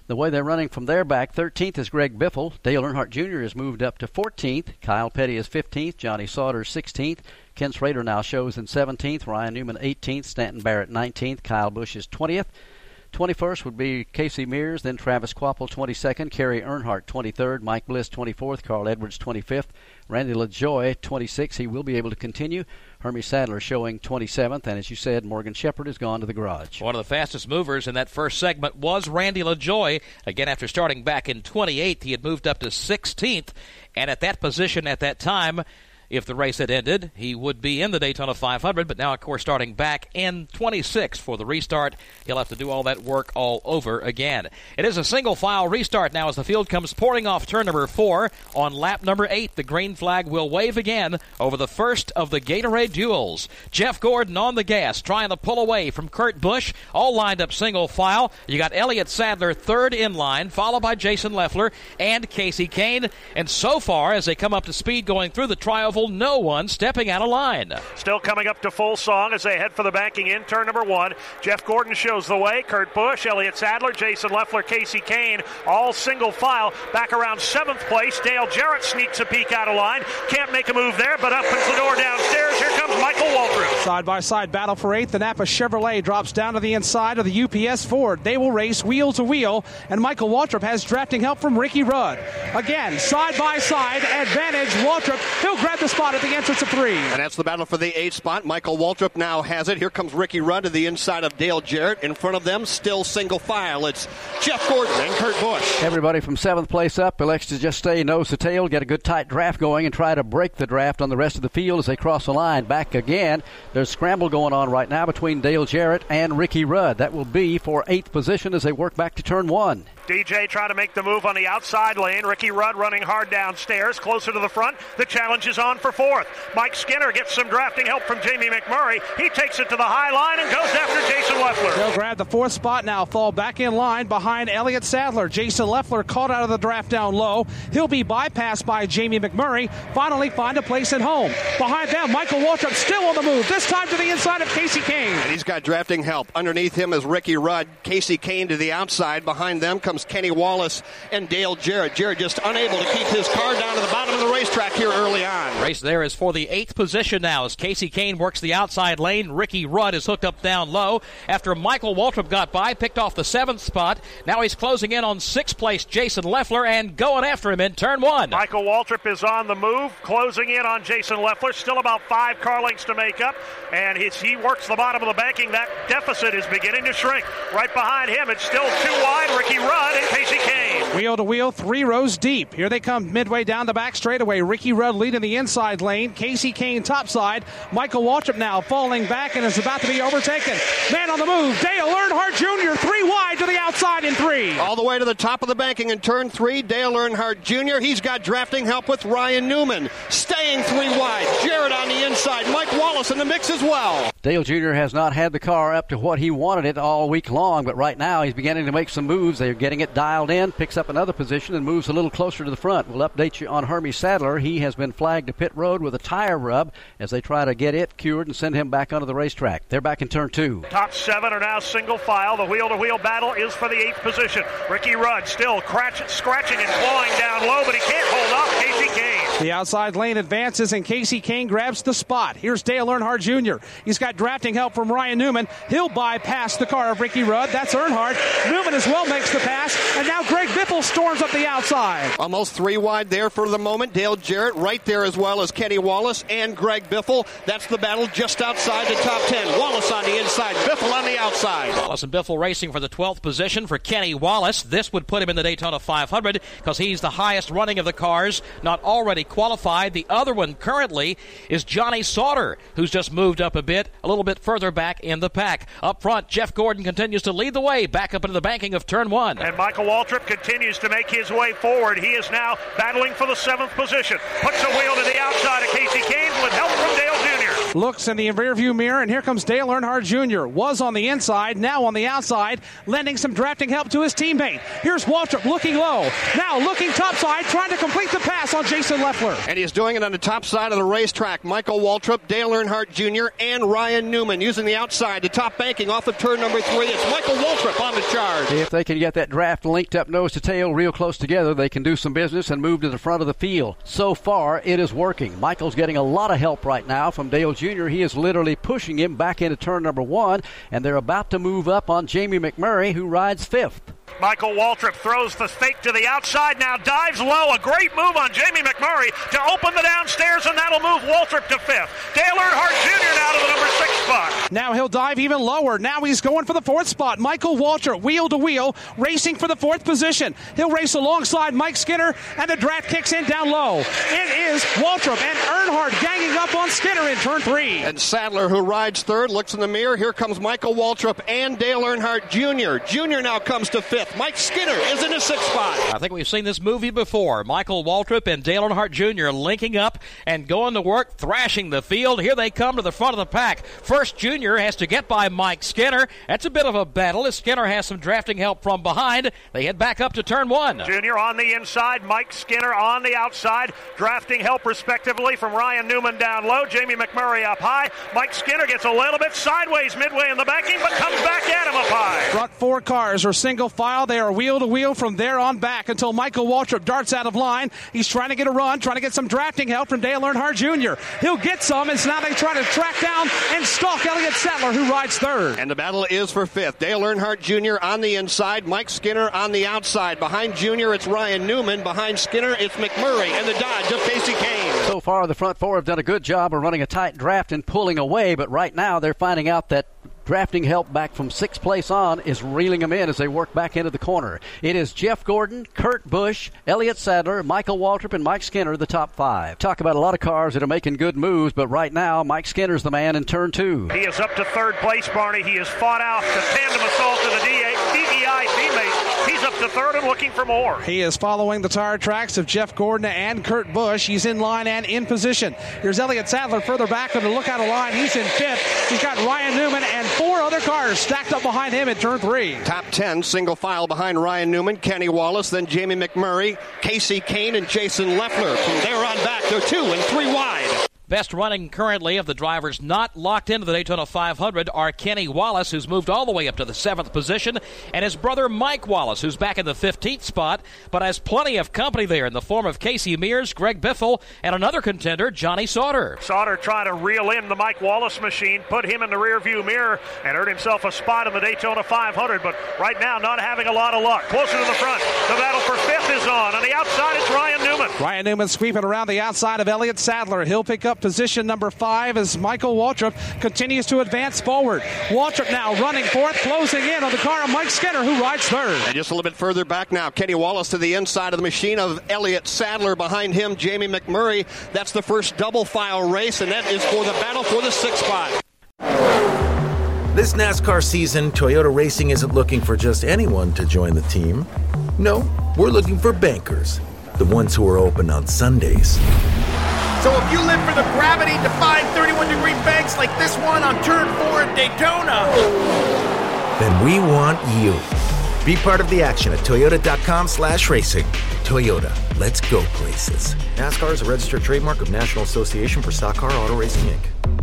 The way they're running from there back, 13th is Greg Biffle. Dale Earnhardt Jr. has moved up to 14th. Kyle Petty is 15th. Johnny Sauter 16th. Ken Schrader now shows in 17th. Ryan Newman 18th. Stanton Barrett 19th. Kyle Busch is 20th. 21st would be Casey Mears, then Travis Kvapil 22nd, Kerry Earnhardt 23rd, Mike Bliss 24th, Carl Edwards 25th, Randy LaJoie 26th. He will be able to continue. Hermie Sadler showing 27th, and as you said, Morgan Shepherd has gone to the garage. One of the fastest movers in that first segment was Randy LaJoie. Again, after starting back in 28th, he had moved up to 16th, and at that position at that time, if the race had ended, he would be in the Daytona 500, but now, of course, starting back in 26 for the restart, he'll have to do all that work all over again. It is a single file restart now as the field comes pouring off turn number four. On lap number eight, the green flag will wave again over the first of the Gatorade duels. Jeff Gordon on the gas, trying to pull away from Kurt Busch, all lined up single file. You got Elliott Sadler third in line, followed by Jason Leffler and Kasey Kahne. And so far, as they come up to speed going through the trioval, no one stepping out of line. Still coming up to full song as they head for the banking in turn number one. Jeff Gordon shows the way. Kurt Busch, Elliott Sadler, Jason Leffler, Kasey Kahne, all single file. Back around seventh place. Dale Jarrett sneaks a peek out of line. Can't make a move there, but opens the door downstairs. Here comes Michael Waltrip. Side by side battle for eighth. The Napa Chevrolet drops down to the inside of the UPS Ford. They will race wheel to wheel, and Michael Waltrip has drafting help from Ricky Rudd. Again, side by side, advantage Waltrip. He'll grab the spot at the entrance of three. And that's the battle for the eighth spot. Michael Waltrip now has it. Here comes Ricky Rudd to the inside of Dale Jarrett. In front of them, still single file. It's Jeff Gordon and Kurt Busch. Everybody from seventh place up elects to just stay nose to tail, get a good tight draft going, and try to break the draft on the rest of the field as they cross the line. Back again. There's scramble going on right now between Dale Jarrett and Ricky Rudd. That will be for eighth position as they work back to turn one. DJ trying to make the move on the outside lane. Ricky Rudd running hard downstairs, closer to the front. The challenge is on for fourth. Mike Skinner gets some drafting help from Jamie McMurray. He takes it to the high line and goes after Jason Leffler. They'll grab the fourth spot now, fall back in line behind Elliott Sadler. Jason Leffler caught out of the draft down low. He'll be bypassed by Jamie McMurray. Finally find a place at home. Behind them, Michael Waltrip still on the move, this time to the inside of Kasey Kahne. And he's got drafting help. Underneath him is Ricky Rudd. Kasey Kahne to the outside. Behind them comes Kenny Wallace and Dale Jarrett. Jarrett just unable to keep his car down to the bottom of the racetrack here early on. Race there is for the eighth position now as Kasey Kahne works the outside lane. Ricky Rudd is hooked up down low after Michael Waltrip got by, picked off the seventh spot. Now he's closing in on sixth place Jason Leffler and going after him in turn one. Michael Waltrip is on the move, closing in on Jason Leffler. Still about five car lengths to make up, and his, he works the bottom of the banking. That deficit is beginning to shrink. Right behind him, it's still too wide. Ricky Rudd and Kasey Kahne. Wheel to wheel, three rows deep. Here they come midway down the back straightaway. Ricky Rudd leading the inside lane. Kasey Kahne topside. Michael Waltrip now falling back and is about to be overtaken. Man on the move. Dale Earnhardt Jr. three wide to the outside in three. All the way to the top of the banking in turn three. Dale Earnhardt Jr. He's got drafting help with Ryan Newman. Staying three wide. Jarrett on the inside. Mike Wallace in the mix as well. Dale Jr. has not had the car up to what he wanted it all week long, but right now he's beginning to make some moves. They're getting it dialed in, picks up another position, and moves a little closer to the front. We'll update you on Hermie Sadler. He has been flagged to pit road with a tire rub as they try to get it cured and send him back onto the racetrack. They're back in turn two. Top seven are now single file. The wheel to wheel battle is for the eighth position. Ricky Rudd still cratch- scratching and clawing down low, but he can't hold off Kasey Kahne. The outside lane advances and Kasey Kahne grabs the spot. Here's Dale Earnhardt Jr. He's got got drafting help from Ryan Newman. He'll bypass the car of Ricky Rudd. That's Earnhardt. Newman as well makes the pass. And now Greg Biffle storms up the outside. Almost three wide there for the moment. Dale Jarrett right there as well as Kenny Wallace and Greg Biffle. That's the battle just outside the top 10. Wallace on the inside, Biffle on the outside. Wallace and Biffle racing for the 12th position for Kenny Wallace. This would put him in the Daytona 500 because he's the highest running of the cars not already qualified. The other one currently is Johnny Sauter, who's just moved up a bit, a little bit further back in the pack. Up front, Jeff Gordon continues to lead the way back up into the banking of turn one. And Michael Waltrip continues to make his way forward. He is now battling for the seventh position. Puts a wheel to the outside of Kasey Kahne with help from Dale. Looks in the rearview mirror, and here comes Dale Earnhardt Jr. Was on the inside, now on the outside, lending some drafting help to his teammate. Here's Waltrip looking low, now looking topside, trying to complete the pass on Jason Leffler. And he's doing it on the top side of the racetrack. Michael Waltrip, Dale Earnhardt Jr., and Ryan Newman using the outside, the top banking off of turn number three. It's Michael Waltrip on the charge. If they can get that draft linked up nose to tail real close together, they can do some business and move to the front of the field. So far, it is working. Michael's getting a lot of help right now from Dale Jr. He is literally pushing him back into turn number one, and they're about to move up on Jamie McMurray, who rides fifth. Michael Waltrip throws the fake to the outside, now dives low. A great move on Jamie McMurray to open the downstairs, and that'll move Waltrip to fifth. Dale Earnhardt Jr. now to the number six spot. Now he'll dive even lower. Now he's going for the fourth spot. Michael Waltrip, wheel to wheel, racing for the fourth position. He'll race alongside Mike Skinner, and the draft kicks in down low. It is Waltrip and Earnhardt ganging up on Skinner in turn three. And Sadler, who rides third, looks in the mirror. Here comes Michael Waltrip and Dale Earnhardt Jr. Jr. now comes to fifth. Mike Skinner is in the sixth spot. I think we've seen this movie before. Michael Waltrip and Dale Earnhardt Jr. linking up and going to work, thrashing the field. Here they come to the front of the pack. First, Jr. has to get by Mike Skinner. That's a bit of a battle as Skinner has some drafting help from behind. They head back up to turn one. Junior on the inside, Mike Skinner on the outside, drafting help respectively from Ryan Newman down low, Jamie McMurray up high. Mike Skinner gets a little bit sideways midway in the backing, but comes back at him up high. Front four cars are single file. They are wheel to wheel from there on back until Michael Waltrip darts out of line. He's trying to get a run, trying to get some drafting help from Dale Earnhardt Jr. He'll get some, and so now they try to track down and stalk Elliott Sadler, who rides third. And the battle is for fifth. Dale Earnhardt Jr. on the inside, Mike Skinner on the outside. Behind Jr., it's Ryan Newman. Behind Skinner, it's McMurray and the Dodge of Kasey Kahne. So far, the front four have done a good job of running a tight draft and pulling away, but right now they're finding out that drafting help back from sixth place on is reeling them in as they work back into the corner. It is Jeff Gordon, Kurt Busch, Elliott Sadler, Michael Waltrip, and Mike Skinner, the top five. Talk about a lot of cars that are making good moves, but right now, Mike Skinner's the man in turn two. He is up to third place, Barney. He has fought out the tandem assault of the DA, up to third and looking for more. He is following the tire tracks of Jeff Gordon and Kurt Busch. He's in line and in position. Here's Elliott Sadler further back on the lookout of line. He's in fifth. He's got Ryan Newman and four other cars stacked up behind him in turn three. Top 10, single file behind Ryan Newman, Kenny Wallace, then Jamie McMurray, Kasey Kahne, and Jason Leffler. From there on back, they're two and three wide. Best running currently of the drivers not locked into the Daytona 500 are Kenny Wallace, who's moved all the way up to the seventh position, and his brother Mike Wallace, who's back in the 15th spot, but has plenty of company there in the form of Casey Mears, Greg Biffle, and another contender, Johnny Sauter. Sauter trying to reel in the Mike Wallace machine, put him in the rearview mirror, and earned himself a spot in the Daytona 500. But right now, not having a lot of luck. Closer to the front, the battle for fifth is on. On the outside, it's Ryan Newman. Ryan Newman sweeping around the outside of Elliott Sadler. He'll pick up position number five as Michael Waltrip continues to advance forward. Waltrip now running fourth, closing in on the car of Mike Skinner, who rides third. And just a little bit further back now, Kenny Wallace to the inside of the machine of Elliott Sadler. Behind him, Jamie McMurray. That's the first double file race, and that is for the battle for the sixth spot. This NASCAR season, Toyota Racing isn't looking for just anyone to join the team. No, we're looking for bankers, the ones who are open on Sundays. So if you live for the gravity-defying 31-degree banks like this one on Turn 4 at Daytona, then we want you. Be part of the action at toyota.com slash racing. Toyota, let's go places. NASCAR is a registered trademark of National Association for Stock Car Auto Racing, Inc.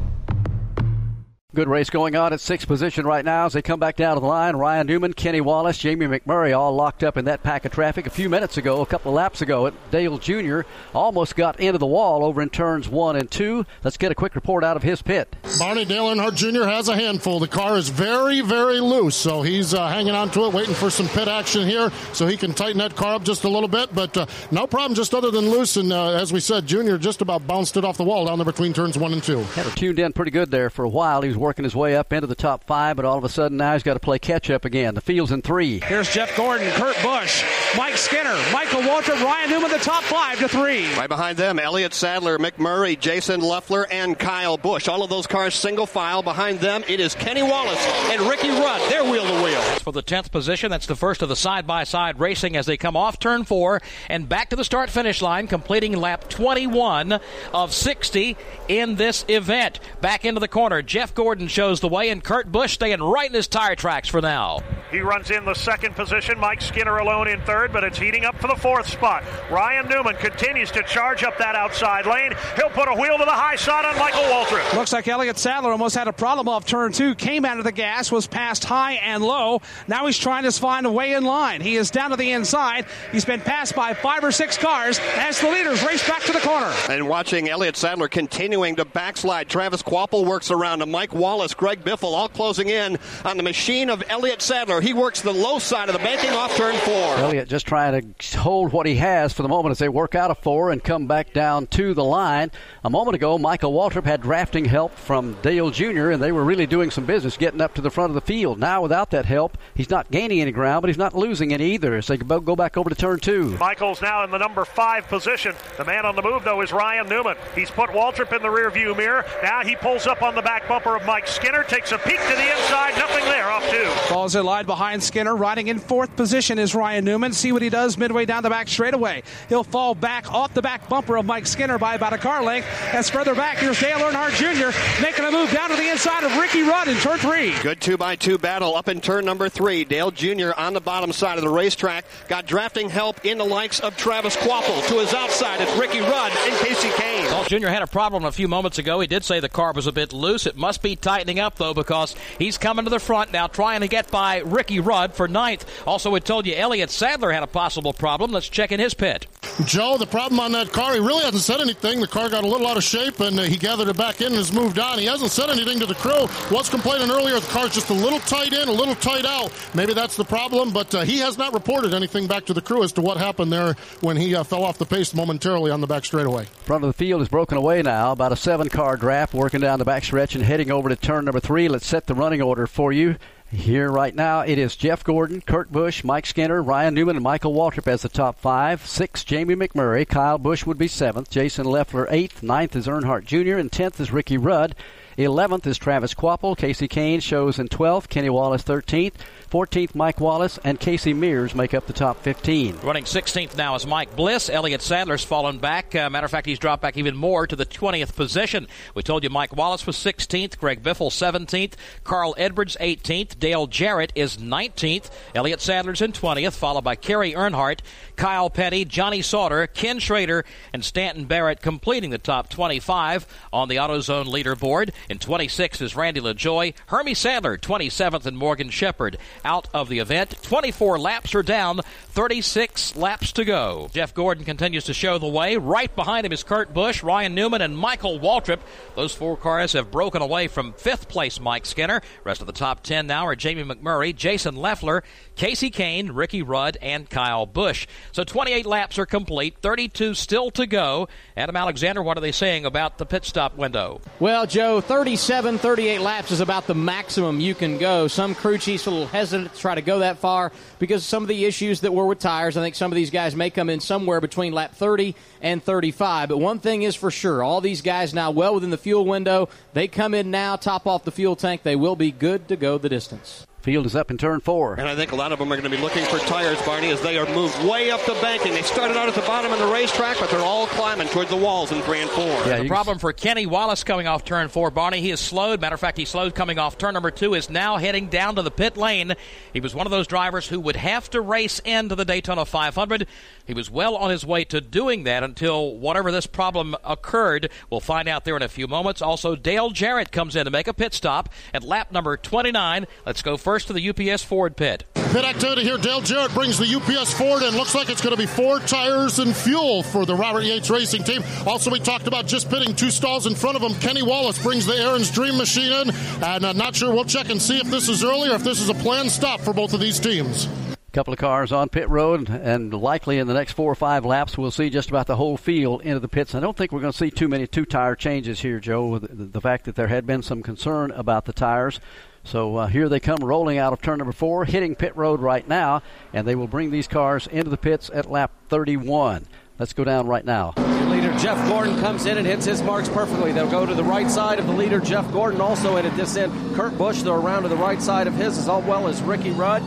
Good race going on at sixth position right now as they come back down to the line. Ryan Newman, Kenny Wallace, Jamie McMurray all locked up in that pack of traffic. A few minutes ago, a couple of laps ago, Dale Jr. almost got into the wall over in turns one and two. Let's get a quick report out of his pit. Barney Dale Earnhardt Jr. has a handful. The car is very, very loose, so he's uh, hanging on to it, waiting for some pit action here so he can tighten that car up just a little bit. But uh, no problem, just other than loose. And uh, as we said, Jr. just about bounced it off the wall down there between turns one and two. Had her tuned in pretty good there for a while. He was working his way up into the top five, but all of a sudden now he's got to play catch up again. The field's in three. Here's Jeff Gordon, Kurt Busch, Mike Skinner, Michael Waltrip, Ryan Newman, the top five to three. Right behind them, Elliott Sadler, McMurray, Jason Leffler, and Kyle Busch. All of those cars single file. Behind them, it is Kenny Wallace and Ricky Rudd. They're wheel to wheel. That's for the 10th position. That's the first of the side by side racing as they come off turn four and back to the start finish line, completing lap 21 of 60 in this event. Back into the corner. Jeff Gordon shows the way, and Kurt Busch staying right in his tire tracks for now. He runs in the second position. Mike Skinner alone in third, but it's heating up for the fourth spot. Ryan Newman continues to charge up that outside lane. He'll put a wheel to the high side on Michael Waltrip. Looks like Elliott Sadler almost had a problem off turn two. Came out of the gas, was passed high and low. Now he's trying to find a way in line. He is down to the inside. He's been passed by five or six cars as the leaders race back to the corner. And watching Elliott Sadler continuing to backslide. Travis Kvapil works around him. Mike Wallace, Greg Biffle all closing in on the machine of Elliott Sadler. He works the low side of the banking off turn four. Elliott just trying to hold what he has for the moment as they work out of four and come back down to the line. A moment ago, Michael Waltrip had drafting help from Dale Jr., and they were really doing some business getting up to the front of the field. Now, without that help, he's not gaining any ground, but he's not losing any either as they go back over to turn two. Michael's now in the number five position. The man on the move, though, is Ryan Newman. He's put Waltrip in the rear view mirror. Now he pulls up on the back bumper of Mike Skinner, takes a peek to the inside, nothing there, off two. Falls in line behind Skinner. Riding in fourth position is Ryan Newman. See what he does midway down the back straightaway. He'll fall back off the back bumper of Mike Skinner by about a car length. As further back, here's Dale Earnhardt Jr. making a move down to the inside of Ricky Rudd in turn three. Good two by two battle up in turn number three. Dale Jr. on the bottom side of the racetrack got drafting help in the likes of Travis Kvapil. To his outside, it's Ricky Rudd and Kasey Kahne. Well, Jr. had a problem a few moments ago. He did say the car was a bit loose. It must be tightening up, though, because he's coming to the front now, trying to get by Ricky Rudd for ninth. Also, we told you Elliott Sadler had a possible problem. Let's check in his pit. Joe, the problem on that car, he really hasn't said anything. The car got a little out of shape and uh, he gathered it back in and has moved on. He hasn't said anything to the crew. Was complaining earlier the car's just a little tight in, a little tight out. Maybe that's the problem, but uh, he has not reported anything back to the crew as to what happened there when he uh, fell off the pace momentarily on the back straightaway. Front of the field is broken away now. About a seven car draft working down the back stretch and heading over to turn number three. Let's set the running order for you. Here right now, it is Jeff Gordon, Kurt Busch, Mike Skinner, Ryan Newman, and Michael Waltrip as the top five. Six, Jamie McMurray. Kyle Busch would be seventh. Jason Leffler eighth. Ninth is Earnhardt Jr. and tenth is Ricky Rudd. Eleventh is Travis Kvapil. Kasey Kahne shows in twelfth. Kenny Wallace thirteenth. 14th, Mike Wallace, and Casey Mears make up the top 15. Running 16th now is Mike Bliss. Elliott Sadler's fallen back. Uh, matter of fact, he's dropped back even more to the 20th position. We told you Mike Wallace was 16th, Greg Biffle 17th, Carl Edwards 18th, Dale Jarrett is 19th, Elliott Sadler's in 20th, followed by Kerry Earnhardt, Kyle Petty, Johnny Sauter, Ken Schrader, and Stanton Barrett completing the top 25 on the AutoZone leaderboard. In 26th is Randy LaJoie, Hermie Sadler 27th, and Morgan Shepherd out of the event. 24 laps are down, 36 laps to go. Jeff Gordon continues to show the way. Right behind him is Kurt Busch, Ryan Newman, and Michael Waltrip. Those four cars have broken away from fifth place Mike Skinner. Rest of the top 10 now are Jamie McMurray, Jason Leffler, Kasey Kahne, Ricky Rudd, and Kyle Busch. So 28 laps are complete, 32 still to go. Adam Alexander, what are they saying about the pit stop window? Well, Joe, 37, 38 laps is about the maximum you can go. Some crew chiefs a little hesitant to try to go that far because some of the issues that were with tires. I think some of these guys may come in somewhere between lap 30 and 35. But one thing is for sure all these guys now well within the fuel window. They come in now, top off the fuel tank. They will be good to go the distance. Field is up in turn four. And I think a lot of them are going to be looking for tires, Barney, as they are moved way up the banking. They started out at the bottom of the racetrack, but they're all climbing toward the walls in three and four. Yeah, the problem for Kenny Wallace coming off turn four, Barney, he is slowed. Matter of fact, he slowed coming off turn number two, is now heading down to the pit lane. He was one of those drivers who would have to race into the Daytona 500. He was well on his way to doing that until whatever this problem occurred. We'll find out there in a few moments. Also, Dale Jarrett comes in to make a pit stop at lap number 29. Let's go first to the UPS Ford pit. Pit activity here. Dale Jarrett brings the UPS Ford in. Looks like it's going to be four tires and fuel for the Robert Yates Racing Team. Also, we talked about just pitting two stalls in front of him. Kenny Wallace brings the Aaron's Dream Machine in. And I'm not sure. We'll check and see if this is early or if this is a planned stop for both of these teams couple of cars on pit road, and likely in the next four or five laps, we'll see just about the whole field into the pits. I don't think we're going to see too many two tire changes here, Joe. The, the fact that there had been some concern about the tires. So uh, here they come rolling out of turn number four, hitting pit road right now, and they will bring these cars into the pits at lap 31. Let's go down right now. Leader Jeff Gordon comes in and hits his marks perfectly. They'll go to the right side of the leader, Jeff Gordon. Also in at this end, Kurt Busch. They're around to the right side of his, as well as Ricky Rudd.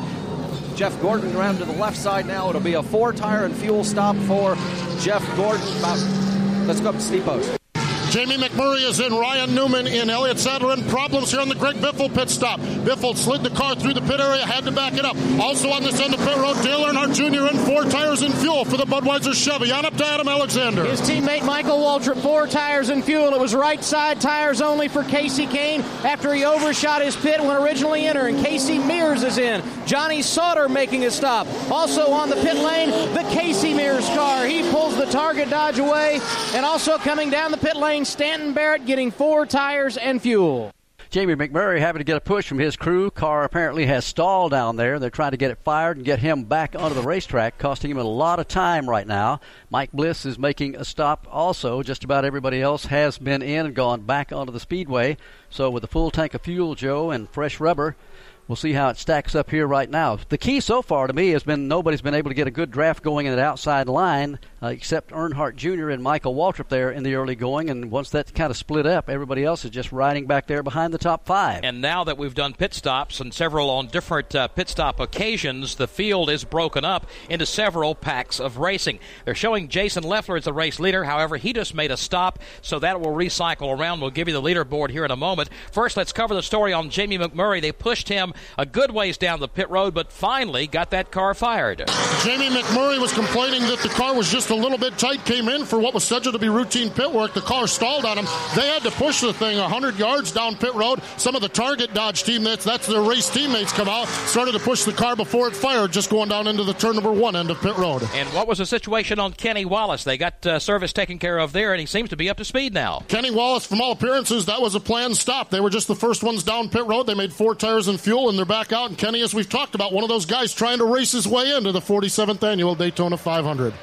Jeff Gordon around to the left side now. It'll be a four tire and fuel stop for Jeff Gordon. About, let's go up to Steve Post. Jamie McMurray is in. Ryan Newman in. Elliott Sadler in. Problems here on the Greg Biffle pit stop. Biffle slid the car through the pit area, had to back it up. Also on this end of pit road, Dale Earnhardt Jr. in four tires and fuel for the Budweiser Chevy. On up to Adam Alexander. His teammate Michael Waltrip, four tires and fuel. It was right side tires only for Kasey Kahne after he overshot his pit when originally entering. Casey Mears is in. Johnny Sauter making a stop. Also on the pit lane, the Casey Mears car. He pulls the target dodge away. And also coming down the pit lane, Stanton Barrett getting four tires and fuel. Jamie McMurray having to get a push from his crew. Car apparently has stalled down there. They're trying to get it fired and get him back onto the racetrack, costing him a lot of time right now. Mike Bliss is making a stop also. Just about everybody else has been in and gone back onto the speedway. So with a full tank of fuel, Joe, and fresh rubber, We'll see how it stacks up here right now. The key so far to me has been nobody's been able to get a good draft going in that outside line uh, except Earnhardt Jr. and Michael Waltrip there in the early going. And once that kind of split up, everybody else is just riding back there behind the top five. And now that we've done pit stops and several on different uh, pit stop occasions, the field is broken up into several packs of racing. They're showing Jason Leffler as the race leader. However, he just made a stop, so that will recycle around. We'll give you the leaderboard here in a moment. First, let's cover the story on Jamie McMurray. They pushed him a good ways down the pit road, but finally got that car fired. Jamie McMurray was complaining that the car was just a little bit tight, came in for what was scheduled to be routine pit work. The car stalled on him. They had to push the thing 100 yards down pit road. Some of the Target Dodge teammates, that's their race teammates, come out, started to push the car before it fired, just going down into the turn number one end of pit road. And what was the situation on Kenny Wallace? They got uh, service taken care of there, and he seems to be up to speed now. Kenny Wallace, from all appearances, that was a planned stop. They were just the first ones down pit road. They made four tires and fuel, and they're back out. And Kenny, as we've talked about, one of those guys trying to race his way into the 47th annual Daytona 500.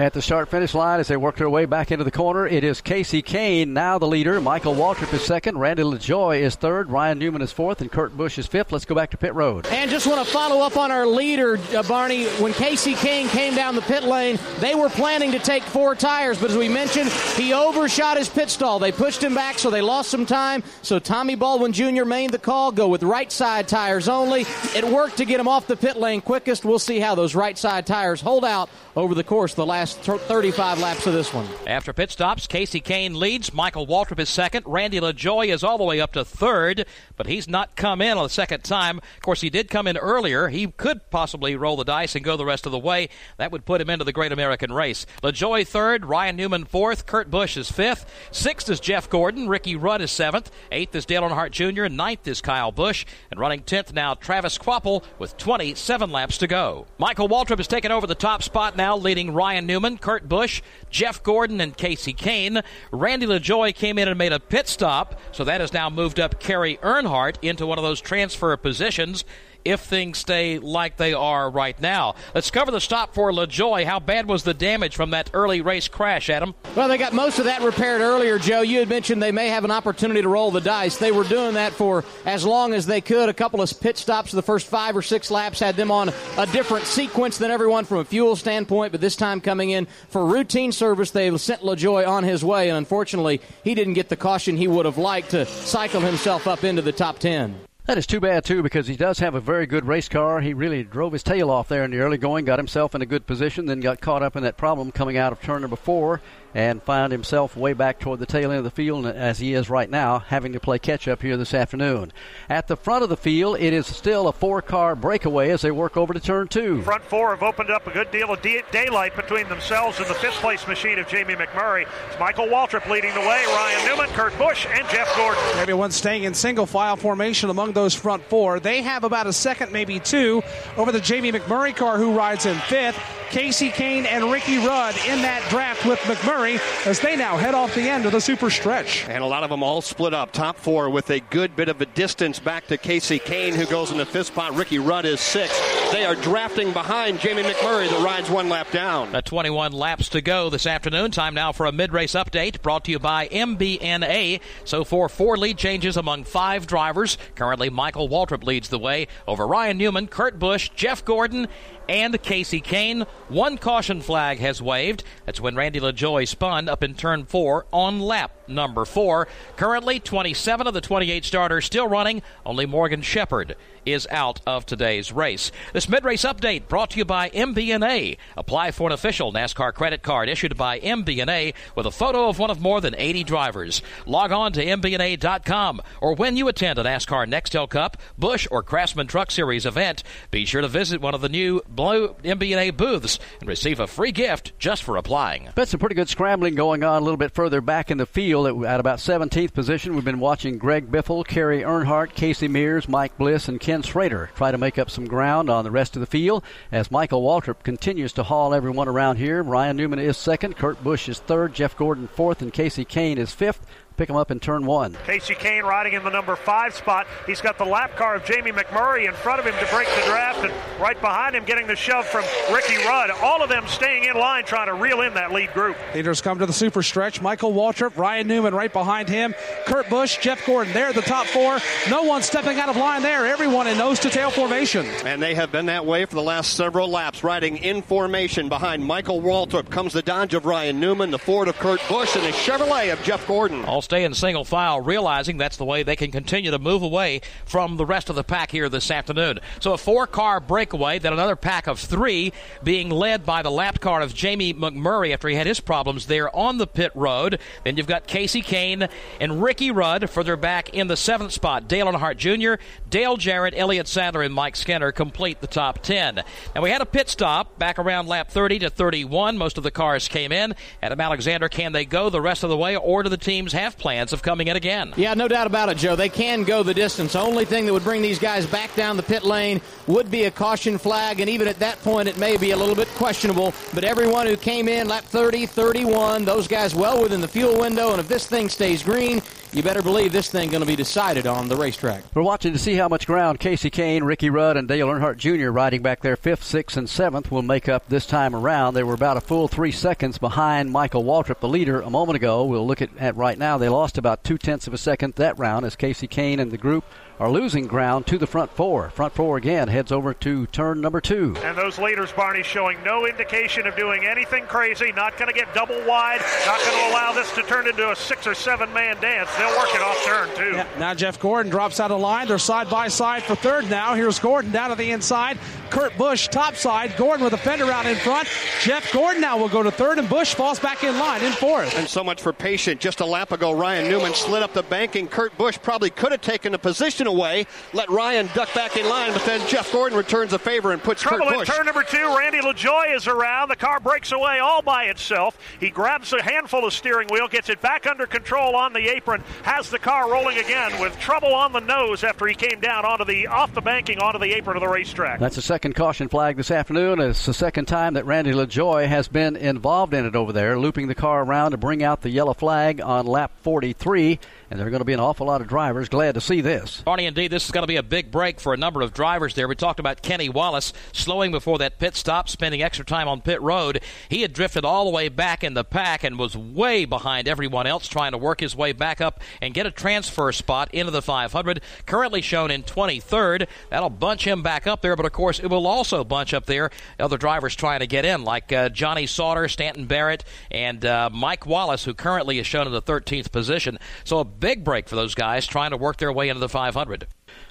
At the start finish line, as they work their way back into the corner, it is Kasey Kahne now the leader. Michael Waltrip is second. Randy LaJoie is third. Ryan Newman is fourth. And Kurt Busch is fifth. Let's go back to pit road. And just want to follow up on our leader, uh, Barney. When Kasey Kahne came down the pit lane, they were planning to take four tires, but as we mentioned, he overshot his pit stall. They pushed him back, so they lost some time. So Tommy Baldwin Jr. made the call go with right side tires only. It worked to get him off the pit lane quickest. We'll see how those right side tires hold out over the course of the last 35 laps of this one. After pit stops, Kasey Kahne leads. Michael Waltrip is second. Randy LaJoie is all the way up to third, but he's not come in on the second time. Of course, he did come in earlier. He could possibly roll the dice and go the rest of the way. That would put him into the Great American Race. LaJoie third, Ryan Newman fourth, Kurt Busch is fifth, sixth is Jeff Gordon, Ricky Rudd is seventh, eighth is Dale Earnhardt Jr., and ninth is Kyle Busch, and running tenth now Travis Kvapil with 27 laps to go. Michael Waltrip has taken over the top spot now now leading Ryan Newman, Kurt Busch, Jeff Gordon, and Kasey Kahne. Randy LaJoie came in and made a pit stop, so that has now moved up Kerry Earnhardt into one of those transfer positions if things stay like they are right now. Let's cover the stop for LaJoie. How bad was the damage from that early race crash, Adam? Well, they got most of that repaired earlier, Joe. You had mentioned they may have an opportunity to roll the dice. They were doing that for as long as they could. A couple of pit stops the first five or six laps had them on a different sequence than everyone from a fuel standpoint, but this time coming in for routine service, they sent LaJoie on his way, and unfortunately, he didn't get the caution he would have liked to cycle himself up into the top 10. That is too bad, too, because he does have a very good race car. He really drove his tail off there in the early going, got himself in a good position, then got caught up in that problem coming out of turn number four and found himself way back toward the tail end of the field as he is right now, having to play catch up here this afternoon. At the front of the field, it is still a four car breakaway as they work over to turn two. Front four have opened up a good deal of de- daylight between themselves and the fifth place machine of Jamie McMurray. It's Michael Waltrip leading the way, Ryan Newman, Kurt Busch, and Jeff Gordon. Everyone staying in single file formation among those front four. They have about a second, maybe two, over the Jamie McMurray car who rides in fifth. Kasey Kahne and Ricky Rudd in that draft with McMurray as they now head off the end of the super stretch. And a lot of them all split up. Top four with a good bit of a distance back to Kasey Kahne, who goes in the fifth spot. Ricky Rudd is sixth. They are drafting behind Jamie McMurray that rides one lap down. At 21 laps to go this afternoon. Time now for a mid-race update brought to you by MBNA. So for four lead changes among five drivers, currently Michael Waltrip leads the way over Ryan Newman, Kurt Busch, Jeff Gordon, and Kasey Kahne. One caution flag has waved. That's when Randy LaJoie spun up in turn four on lap number four. Currently, 27 of the 28 starters still running. Only Morgan Shepherd is out of today's race. This mid-race update brought to you by MBNA. Apply for an official NASCAR credit card issued by MBNA with a photo of one of more than 80 drivers. Log on to MBNA.com or when you attend a NASCAR Nextel Cup, Busch, or Craftsman Truck Series event, be sure to visit one of the new blue MBNA booths and receive a free gift just for applying. Been some pretty good scrambling going on a little bit further back in the field. At about 17th position, we've been watching Greg Biffle, Kerry Earnhardt, Casey Mears, Mike Bliss, and Ken Schrader try to make up some ground on the rest of the field as Michael Waltrip continues to haul everyone around here. Ryan Newman is second, Kurt Busch is third, Jeff Gordon fourth, and Kasey Kahne is fifth pick him up in turn one. Kasey Kahne riding in the number five spot. He's got the lap car of Jamie McMurray in front of him to break the draft, and right behind him getting the shove from Ricky Rudd. All of them staying in line trying to reel in that lead group. Leaders come to the super stretch. Michael Waltrip, Ryan Newman right behind him, Kurt Busch, Jeff Gordon. They're the top four. No one stepping out of line there. Everyone in nose to tail formation. And they have been that way for the last several laps, riding in formation behind Michael Waltrip. Comes the Dodge of Ryan Newman, the Ford of Kurt Busch, and the Chevrolet of Jeff Gordon. All stay in single file, realizing that's the way they can continue to move away from the rest of the pack here this afternoon. So a four car breakaway, then another pack of three being led by the lap car of Jamie McMurray after he had his problems there on the pit road. Then you've got Kasey Kahne and Ricky Rudd further back in the seventh spot. Dale Earnhardt Jr., Dale Jarrett, Elliott Sadler, and Mike Skinner complete the top 10. And we had a pit stop back around lap 30 to 31. Most of the cars came in. Adam Alexander, can they go the rest of the way, or do the teams have plans of coming in again. Yeah, no doubt about it, Joe. They can go the distance. Only thing that would bring these guys back down the pit lane would be a caution flag, and even at that point, it may be a little bit questionable. But everyone who came in lap 30, 31, those guys well within the fuel window, and if this thing stays green, you better believe this thing going to be decided on the racetrack. We're watching to see how much ground Kasey Kahne, Ricky Rudd, and Dale Earnhardt Jr. riding back there fifth, sixth, and seventh will make up this time around. They were about a full three seconds behind Michael Waltrip, the leader, a moment ago. We'll look at, at right now. They lost about two tenths of a second that round as Kasey Kahne and the group are losing ground to the front four. Front four again heads over to turn number two. And those leaders, Barney, showing no indication of doing anything crazy, not going to get double wide, not going to allow this to turn into a six or seven man dance. They'll work it off turn two. Yeah, now Jeff Gordon drops out of line. They're side by side for third now. Here's Gordon down to the inside. Kurt Busch top side. Gordon with a fender out in front. Jeff Gordon now will go to third, and Busch falls back in line in fourth. And so much for patient. Just a lap ago, Ryan Newman slid up the banking. Kurt Busch probably could have taken the position away, let Ryan duck back in line, but then Jeff Gordon returns a favor and puts Trouble Kurt in turn number two. Randy LaJoie is around. The car breaks away all by itself. He grabs a handful of steering wheel, gets it back under control on the apron, has the car rolling again with trouble on the nose after he came down onto the off the banking onto the apron of the racetrack. That's the second caution flag this afternoon. It's the second time that Randy LaJoie has been involved in it over there, looping the car around to bring out the yellow flag on lap 43. And there are going to be an awful lot of drivers glad to see this. Barney, indeed, this is going to be a big break for a number of drivers there. We talked about Kenny Wallace slowing before that pit stop, spending extra time on pit road. He had drifted all the way back in the pack and was way behind everyone else, trying to work his way back up and get a transfer spot into the 500. Currently shown in 23rd. That'll bunch him back up there, but of course, it will also bunch up there other drivers trying to get in, like uh, Johnny Sauter, Stanton Barrett, and uh, Mike Wallace, who currently is shown in the 13th position. So a big break for those guys trying to work their way into the 500.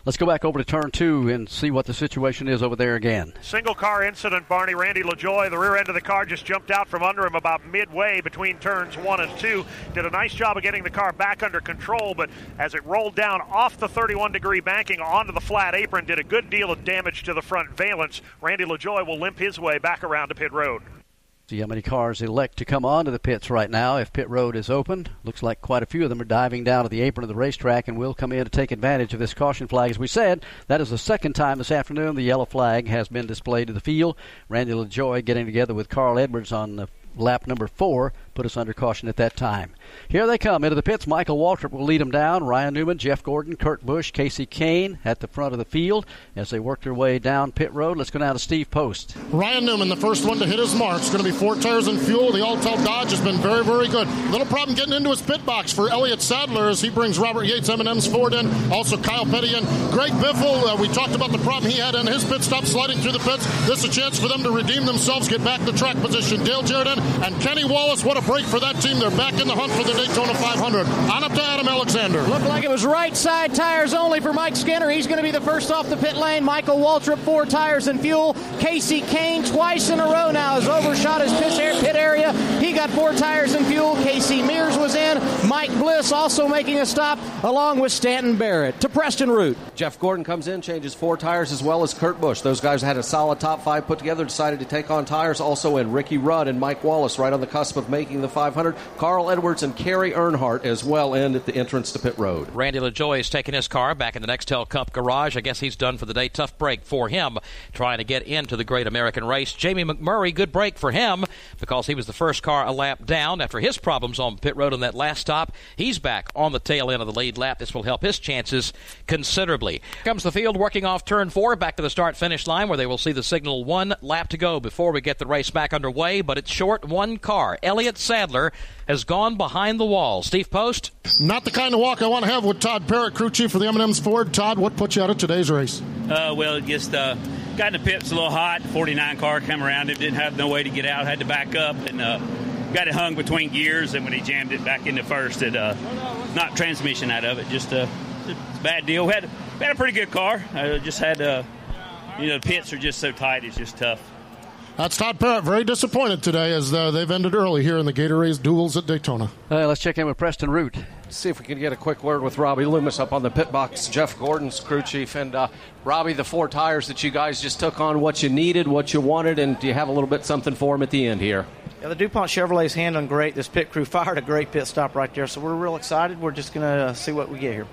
Let's go back over to turn two and see what the situation is over there again. Single car incident, Barney. Randy LaJoie, the rear end of the car just jumped out from under him about midway between turns one and two. Did a nice job of getting the car back under control, but as it rolled down off the 31 degree banking onto the flat apron, did a good deal of damage to the front valence. Randy LaJoie will limp his way back around to pit road. See how many cars elect to come onto the pits right now if pit road is open. Looks like quite a few of them are diving down to the apron of the racetrack and will come in to take advantage of this caution flag. As we said, that is the second time this afternoon the yellow flag has been displayed to the field. Randy LaJoie getting together with Carl Edwards on the lap number four put us under caution at that time. Here they come into the pits. Michael Waltrip will lead them down. Ryan Newman, Jeff Gordon, Kurt Busch, Kasey Kahne at the front of the field as they work their way down pit road. Let's go down to Steve Post. Ryan Newman, the first one to hit his mark. It's going to be four tires and fuel. The Alltel Dodge has been very, very good. Little problem getting into his pit box for Elliott Sadler as he brings Robert Yates M&M's Ford in. Also Kyle Petty in. Greg Biffle, uh, we talked about the problem he had in his pit stop sliding through the pits. This is a chance for them to redeem themselves, get back to track position. Dale in and Kenny Wallace. What a break for that team. They're back in the hunt for the Daytona 500. On up to Adam Alexander. Looked like it was right side tires only for Mike Skinner. He's going to be the first off the pit lane. Michael Waltrip, four tires and fuel. Kasey Kahne, twice in a row now, has overshot his pit area. He got four tires and fuel. Casey Mears was in. Mike Bliss also making a stop, along with Stanton Barrett. To Preston Root. Jeff Gordon comes in, changes four tires as well as Kurt Busch. Those guys had a solid top five put together, decided to take on tires. Also in Ricky Rudd and Mike Wallace right on the cusp of making the 500. Carl Edwards and Kerry Earnhardt as well in at the entrance to pit road. Randy LaJoie is taking his car back in the Nextel Cup garage. I guess he's done for the day. Tough break for him trying to get into the Great American Race. Jamie McMurray, good break for him because he was the first car a lap down after his problems on pit road on that last stop. He's back on the tail end of the lead lap. This will help his chances considerably. Comes the field working off turn four back to the start finish line where they will see the signal one lap to go before we get the race back underway, but it's short one car. Elliott Sadler has gone behind the wall. Steve Post? Not the kind of walk I want to have with Todd Parrott, crew chief for the M&M's Ford. Todd, what put you out of today's race? Uh, well, just uh, got in the pits a little hot. 49 car come around. It didn't have no way to get out. Had to back up and uh, got it hung between gears. And when he jammed it back into first, it uh, not transmission out of it. Just a, a bad deal. We had, we had a pretty good car. I just had uh, you know the pits are just so tight. It's just tough. That's Todd Parrott. Very disappointed today as uh, they've ended early here in the Gatorade duels at Daytona. Uh, let's check in with Preston Root. See if we can get a quick word with Robbie Loomis up on the pit box. Jeff Gordon's crew chief. And uh, Robbie, the four tires that you guys just took on, what you needed, what you wanted, and do you have a little bit something for him at the end here? Yeah, the DuPont Chevrolet's handling great. This pit crew fired a great pit stop right there, so we're real excited. We're just going to see what we get here.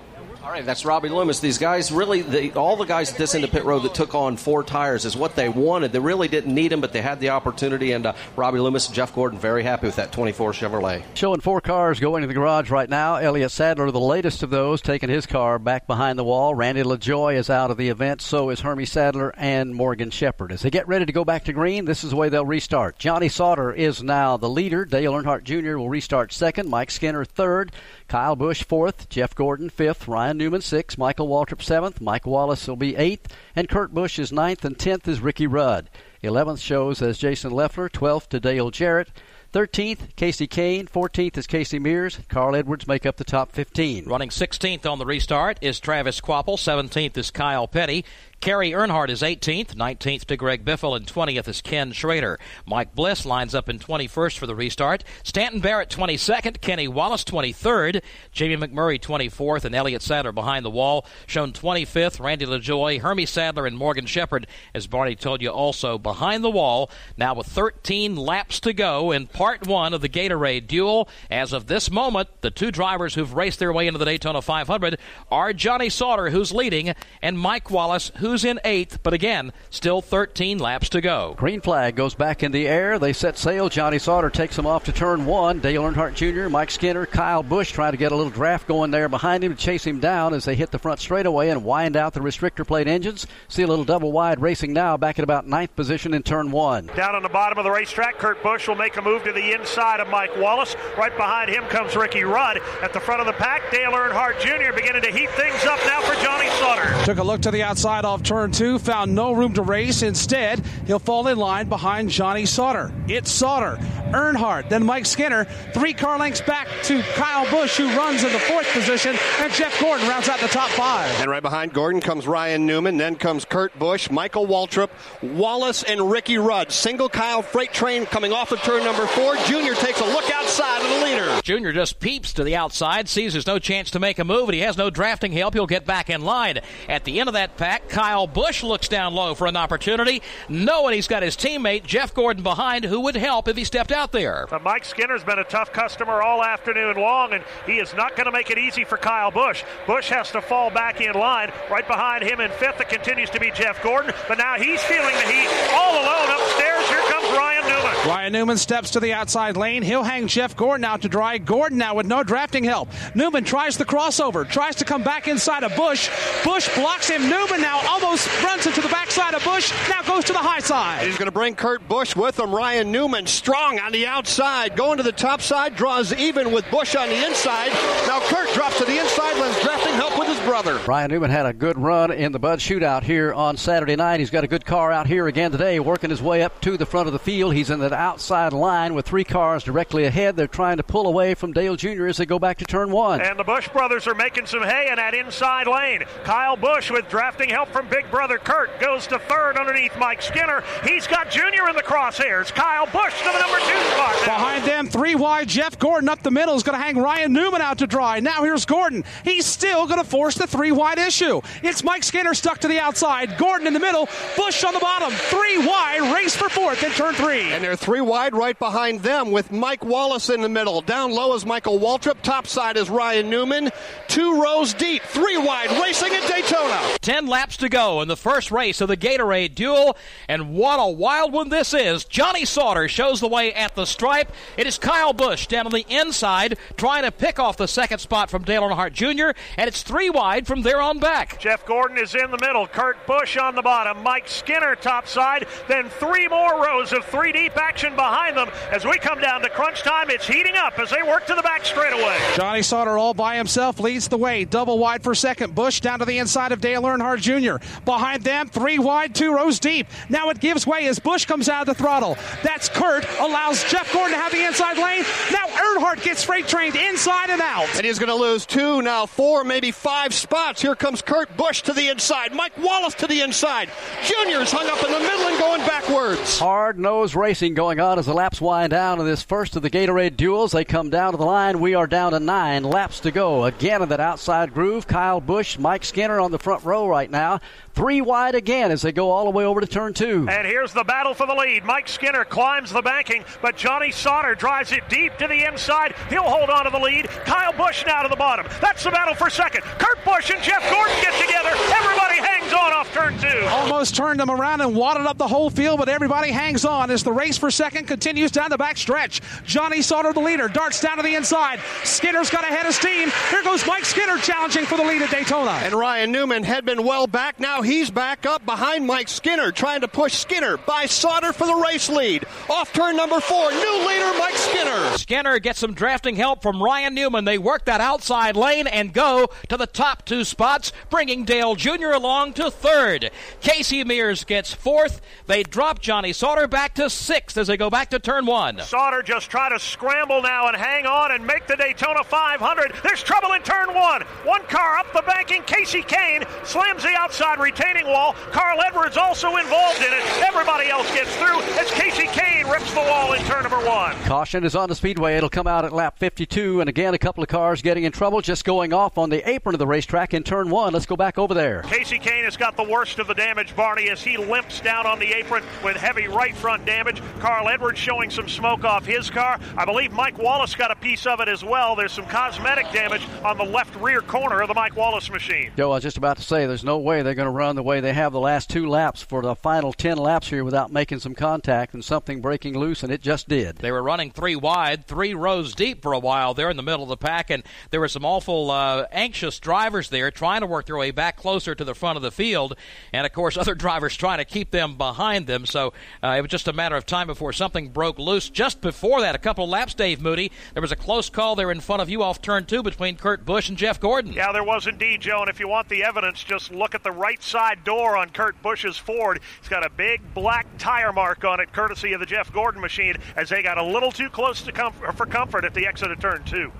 All right, that's Robbie Loomis. These guys really, they, all the guys at this end of pit road that took on four tires is what they wanted. They really didn't need them, but they had the opportunity. And uh, Robbie Loomis and Jeff Gordon very happy with that 24 Chevrolet. Showing four cars going to the garage right now. Elliott Sadler, the latest of those, taking his car back behind the wall. Randy LaJoie is out of the event. So is Hermie Sadler and Morgan Shepherd. As they get ready to go back to green, this is the way they'll restart. Johnny Sauter is now the leader. Dale Earnhardt Jr. will restart second. Mike Skinner third. Kyle Busch fourth. Jeff Gordon fifth. Ryan Newman sixth. Michael Waltrip seventh. Mike Wallace will be eighth. And Kurt Busch is ninth. And tenth is Ricky Rudd. Eleventh shows as Jason Leffler. Twelfth to Dale Jarrett. 13th, Kasey Kahne. 14th is Casey Mears. Carl Edwards make up the top 15. Running 16th on the restart is Travis Kvapil. 17th is Kyle Petty. Kerry Earnhardt is 18th, 19th to Greg Biffle, and 20th is Ken Schrader. Mike Bliss lines up in 21st for the restart. Stanton Barrett 22nd, Kenny Wallace 23rd, Jamie McMurray 24th, and Elliott Sadler behind the wall, shown 25th. Randy LaJoie, Hermie Sadler, and Morgan Shepherd, as Barney told you, also behind the wall. Now with 13 laps to go in part one of the Gatorade duel. As of this moment, the two drivers who've raced their way into the Daytona 500 are Johnny Sauter, who's leading, and Mike Wallace, who's in eighth, but again, still 13 laps to go. Green flag goes back in the air. They set sail. Johnny Sauter takes them off to turn one. Dale Earnhardt Jr., Mike Skinner, Kyle Busch trying to get a little draft going there behind him to chase him down as they hit the front straightaway and wind out the restrictor plate engines. See a little double wide racing now back at about ninth position in turn one. Down on the bottom of the racetrack, Kurt Busch will make a move to the inside of Mike Wallace. Right behind him comes Ricky Rudd. At the front of the pack, Dale Earnhardt Jr. beginning to heat things up now for Johnny Sauter. Took a look to the outside off turn two, found no room to race. Instead, he'll fall in line behind Johnny Sauter. It's Sauter, Earnhardt, then Mike Skinner. Three car lengths back to Kyle Busch, who runs in the fourth position, and Jeff Gordon rounds out the top five. And right behind Gordon comes Ryan Newman, then comes Kurt Busch, Michael Waltrip, Wallace, and Ricky Rudd. Single Kyle freight train coming off of turn number four. Junior takes a look outside of the leader. Junior just peeps to the outside, sees there's no chance to make a move, and he has no drafting help. He'll get back in line. At the end of that pack, Kyle Busch looks down low for an opportunity, knowing he's got his teammate Jeff Gordon behind, who would help if he stepped out there. Uh, Mike Skinner's been a tough customer all afternoon long, and he is not going to make it easy for Kyle Busch. Busch has to fall back in line. Right behind him in fifth, it continues to be Jeff Gordon, but now he's feeling the heat all alone upstairs. Here comes Ryan Newman. Ryan Newman steps to the outside lane. He'll hang Jeff Gordon out to dry. Gordon now with no drafting help. Newman tries the crossover, tries to come back inside of Busch. Busch blocks him. Newman now almost runs into the backside of Busch. Now goes to the high side. He's going to bring Kurt Busch with him. Ryan Newman strong on the outside, going to the top side, draws even with Busch on the inside. Now Kurt drops to the inside, lends drafting help with his brother. Ryan Newman had a good run in the Bud Shootout here on Saturday night. He's got a good car out here again today, working his way up to the front of the field. He's in that outside line with three cars directly ahead. They're trying to pull away from Dale Jr. as they go back to turn one. And the Busch brothers are making some hay in that inside lane. Kyle Busch with drafting help from big brother Kurt, goes to third underneath Mike Skinner. He's got Junior in the crosshairs. Kyle Busch to the number two spot. now. Behind them, three wide. Jeff Gordon up the middle is going to hang Ryan Newman out to dry. Now here's Gordon. He's still going to force the three wide issue. It's Mike Skinner stuck to the outside. Gordon in the middle. Busch on the bottom. Three wide. Race for fourth in turn three. And they're three wide right behind them with Mike Wallace in the middle. Down low is Michael Waltrip. Top side is Ryan Newman. Two rows deep. Three wide racing at Daytona. Ten laps to go in the first race of the Gatorade Duel, and what a wild one this is. Johnny Sauter shows the way at the stripe. It is Kyle Busch down on the inside trying to pick off the second spot from Dale Earnhardt Jr., and it's three wide from there on back. Jeff Gordon is in the middle. Kurt Busch on the bottom. Mike Skinner top side. Then three more rows of three deep action behind them. As we come down to crunch time, it's heating up as they work to the back straightaway. Johnny Sauter all by himself leads the way. Double wide for second. Busch down to the inside of Dale Earnhardt Jr. Behind them, three wide, two rows deep. Now it gives way as Busch comes out of the throttle. That's Kurt, allows Jeff Gordon to have the inside lane. Now Earnhardt gets freight trained inside and out. And he's going to lose two, now four, maybe five spots. Here comes Kurt Busch to the inside. Mike Wallace to the inside. Junior's hung up in the middle and going backwards. Hard nosed racing going on as the laps wind down in this first of the Gatorade duels. They come down to the line. We are down to nine laps to go. Again in that outside groove. Kyle Busch, Mike Skinner on the front row right now. Three wide again as they go all the way over to turn two. And here's the battle for the lead. Mike Skinner climbs the banking, but Johnny Sauter drives it deep to the inside. He'll hold on to the lead. Kyle Busch now to the bottom. That's the battle for second. Kurt Busch and Jeff Gordon get together. Everybody hangs on off turn two. Almost turned them around and wadded up the whole field, but everybody hangs on as the race for second continues down the back stretch. Johnny Sauter, the leader, darts down to the inside. Skinner's got ahead head of steam. Here goes Mike Skinner challenging for the lead at Daytona. And Ryan Newman had been well back. Now he's back up behind Mike Skinner, trying to push Skinner by Sauter for the race lead. Off turn number four, new leader Mike Skinner. Skinner gets some drafting help from Ryan Newman. They work that outside lane and go to the top two spots, bringing Dale Jr. along to third. Casey Mears gets fourth. They drop Johnny Sauter back to sixth as they go back to turn one. Sauter just try to scramble now and hang on and make the Daytona 500. There's trouble in turn one. One car up the banking. Kasey Kahne slams the outside retaining wall. Carl Edwards also involved in it. Everybody else gets through as Kasey Kahne rips the wall in turn number one. Caution is on the speedway. It'll come out at lap 52. And again, a couple of cars getting in trouble just going off on the apron of the racetrack in turn one. Let's go back over there. Kasey Kahne has got the worst of the damage, Barney, as he limps down on the apron with heavy right front damage. Carl Edwards showing some smoke off his car. I believe Mike Wallace got a piece of it as well. There's some cosmetic damage on the left rear corner of the Mike Wallace machine. Joe, I was just about to say there's no way they're going to run the way they have the last two laps for the final 10 laps here without making some contact and something breaking loose, and it just did. They were running three wide, three rows deep for a while there in the middle of the pack, and there were some awful uh, anxious drivers there trying to work their way back closer to the front of the field, and of course, other drivers trying to keep them behind them. So uh, it was just a matter of time before something broke loose. Just before that, a couple of laps, Dave Moody, there was a close call there in front of you off turn two between Kurt Busch and Jeff Gordon. Yeah, there was indeed, Joe. And if you want the evidence, just look at the right side door on Kurt Busch's Ford. It's got a big black tire mark on it, courtesy of the Jeff Gordon machine, as they got a little too close to for comfort at the exit of turn two.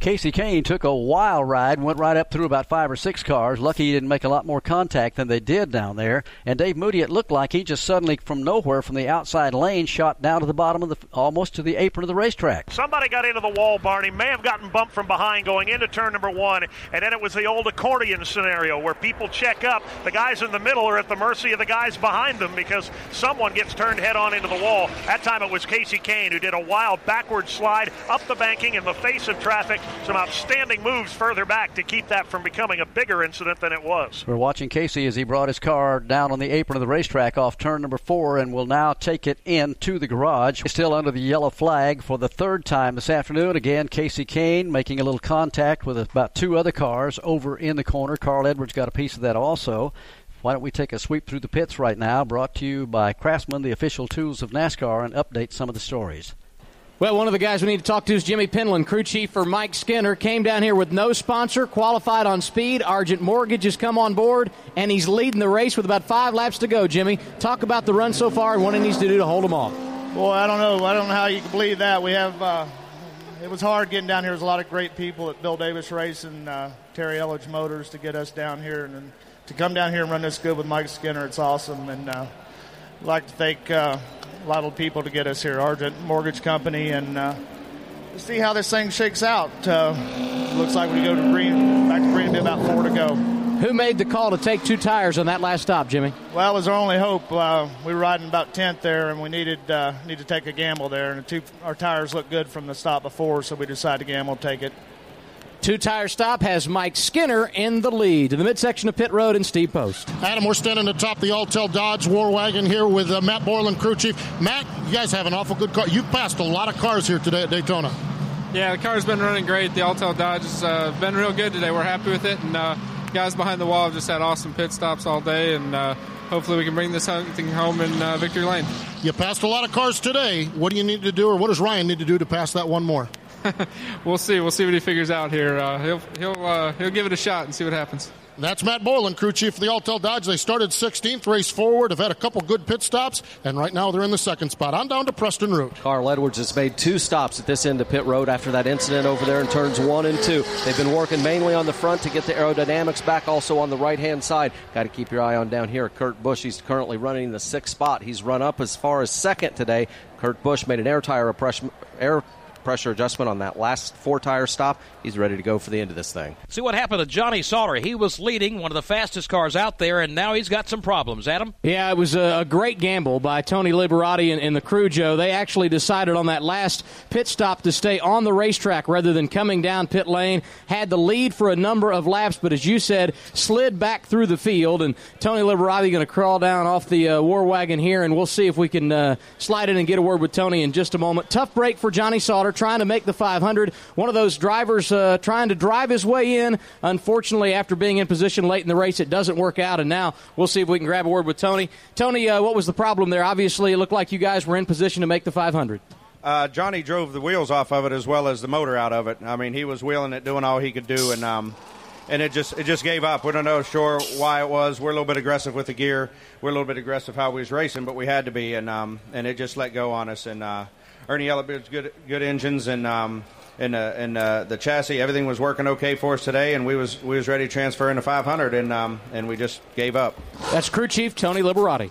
Kasey Kahne took a wild ride, went right up through about five or six cars. Lucky he didn't make a lot more contact than they did down there. And Dave Moody, it looked like he just suddenly, from nowhere, from the outside lane, shot down to the bottom of the, almost to the apron of the racetrack. Somebody got into the wall, Barney. May have gotten bumped from behind going into turn number one, and then it was the old accordion scenario where people check up. The guys in the middle are at the mercy of the guys behind them because someone gets turned head on into the wall. That time it was Kasey Kahne who did a wild backward slide up the banking in the face of traffic. Some outstanding moves further back to keep that from becoming a bigger incident than it was. We're watching Kasey as he brought his car down on the apron of the racetrack off turn number four and will now take it in to the garage. Still under the yellow flag for the third time this afternoon. Again, Kasey Kahne making a little contact with about two other cars over in the corner. Carl Edwards got a piece of that also. Why don't we take a sweep through the pits right now? Brought to you by Craftsman, the official tools of NASCAR, and update some of the stories. Well, one of the guys we need to talk to is Jimmy Penland, crew chief for Mike Skinner. Came down here with no sponsor, qualified on speed. Argent Mortgage has come on board, and he's leading the race with about five laps to go. Jimmy, talk about the run so far and what he needs to do to hold them off. Boy, I don't know. I don't know how you can believe that. We have. Uh, it was hard getting down here. There's a lot of great people at Bill Davis Race and uh, Terry Elledge Motors to get us down here, and, and, to come down here and run this good with Mike Skinner. It's awesome, and uh, I'd like to thank uh, a lot of people to get us here. Argent Mortgage Company, and uh, see how this thing shakes out. Uh, looks like we go to green, back to green, be about four to go. Who made the call to take two tires on that last stop, Jimmy? Well, it was our only hope. Uh, we were riding about 10th there, and we needed uh, need to take a gamble there. And the two, our tires looked good from the stop before, so we decided to gamble, take it. Two tire stop has Mike Skinner in the lead to the midsection of pit road and Steve Post. Adam, we're standing atop the Alltel Dodge War Wagon here with uh, Matt Borland, crew chief. Matt, you guys have an awful good car. You passed a lot of cars here today at Daytona. Yeah, the car's been running great. The Alltel Dodge has uh, been real good today. We're happy with it, and uh, guys behind the wall have just had awesome pit stops all day, and uh, hopefully we can bring this thing home in uh, victory lane. You passed a lot of cars today. What do you need to do, or what does Ryan need to do to pass that one more? we'll see. We'll see what he figures out here. Uh, he'll he'll uh, he'll give it a shot and see what happens. That's Matt Borland, crew chief for the Alltel Dodge. They started 16th, race forward, have had a couple good pit stops, and right now they're in the second spot. On down to Preston Root. Carl Edwards has made two stops at this end of pit road after that incident over there in turns one and two. They've been working mainly on the front to get the aerodynamics back, also on the right hand side. Got to keep your eye on down here. Kurt Busch, he's currently running in the sixth spot. He's run up as far as second today. Kurt Busch made an air tire air pressure adjustment on that last four tire stop. He's ready to go for the end of this thing. See what happened to Johnny Sauter. He was leading one of the fastest cars out there, and now he's got some problems. Adam? Yeah, it was a, a great gamble by Tony Liberati and, and, the crew, Joe. They actually decided on that last pit stop to stay on the racetrack rather than coming down pit lane. Had the lead for a number of laps, but as you said, slid back through the field. And Tony Liberati going to crawl down off the uh, war wagon here, and we'll see if we can uh, slide in and get a word with Tony in just a moment. Tough break for Johnny Sauter trying to make the 500. One of those drivers uh, trying to drive his way in. Unfortunately, after being in position late in the race, it doesn't work out. And now we'll see if we can grab a word with Tony. Tony, uh, what was the problem there? Obviously, it looked like you guys were in position to make the 500. Uh, Johnny drove the wheels off of it as well as the motor out of it. I mean, he was wheeling it, doing all he could do, and um, and it just it just gave up. We don't know sure why it was. We're a little bit aggressive with the gear. We're a little bit aggressive how we was racing, but we had to be, and um, and it just let go on us. And uh, Ernie Elliott's good good engines, and um, and uh, and uh, the chassis, everything was working okay for us today, and we was we was ready to transfer into 500, and um, and we just gave up. That's crew chief Tony Liberati.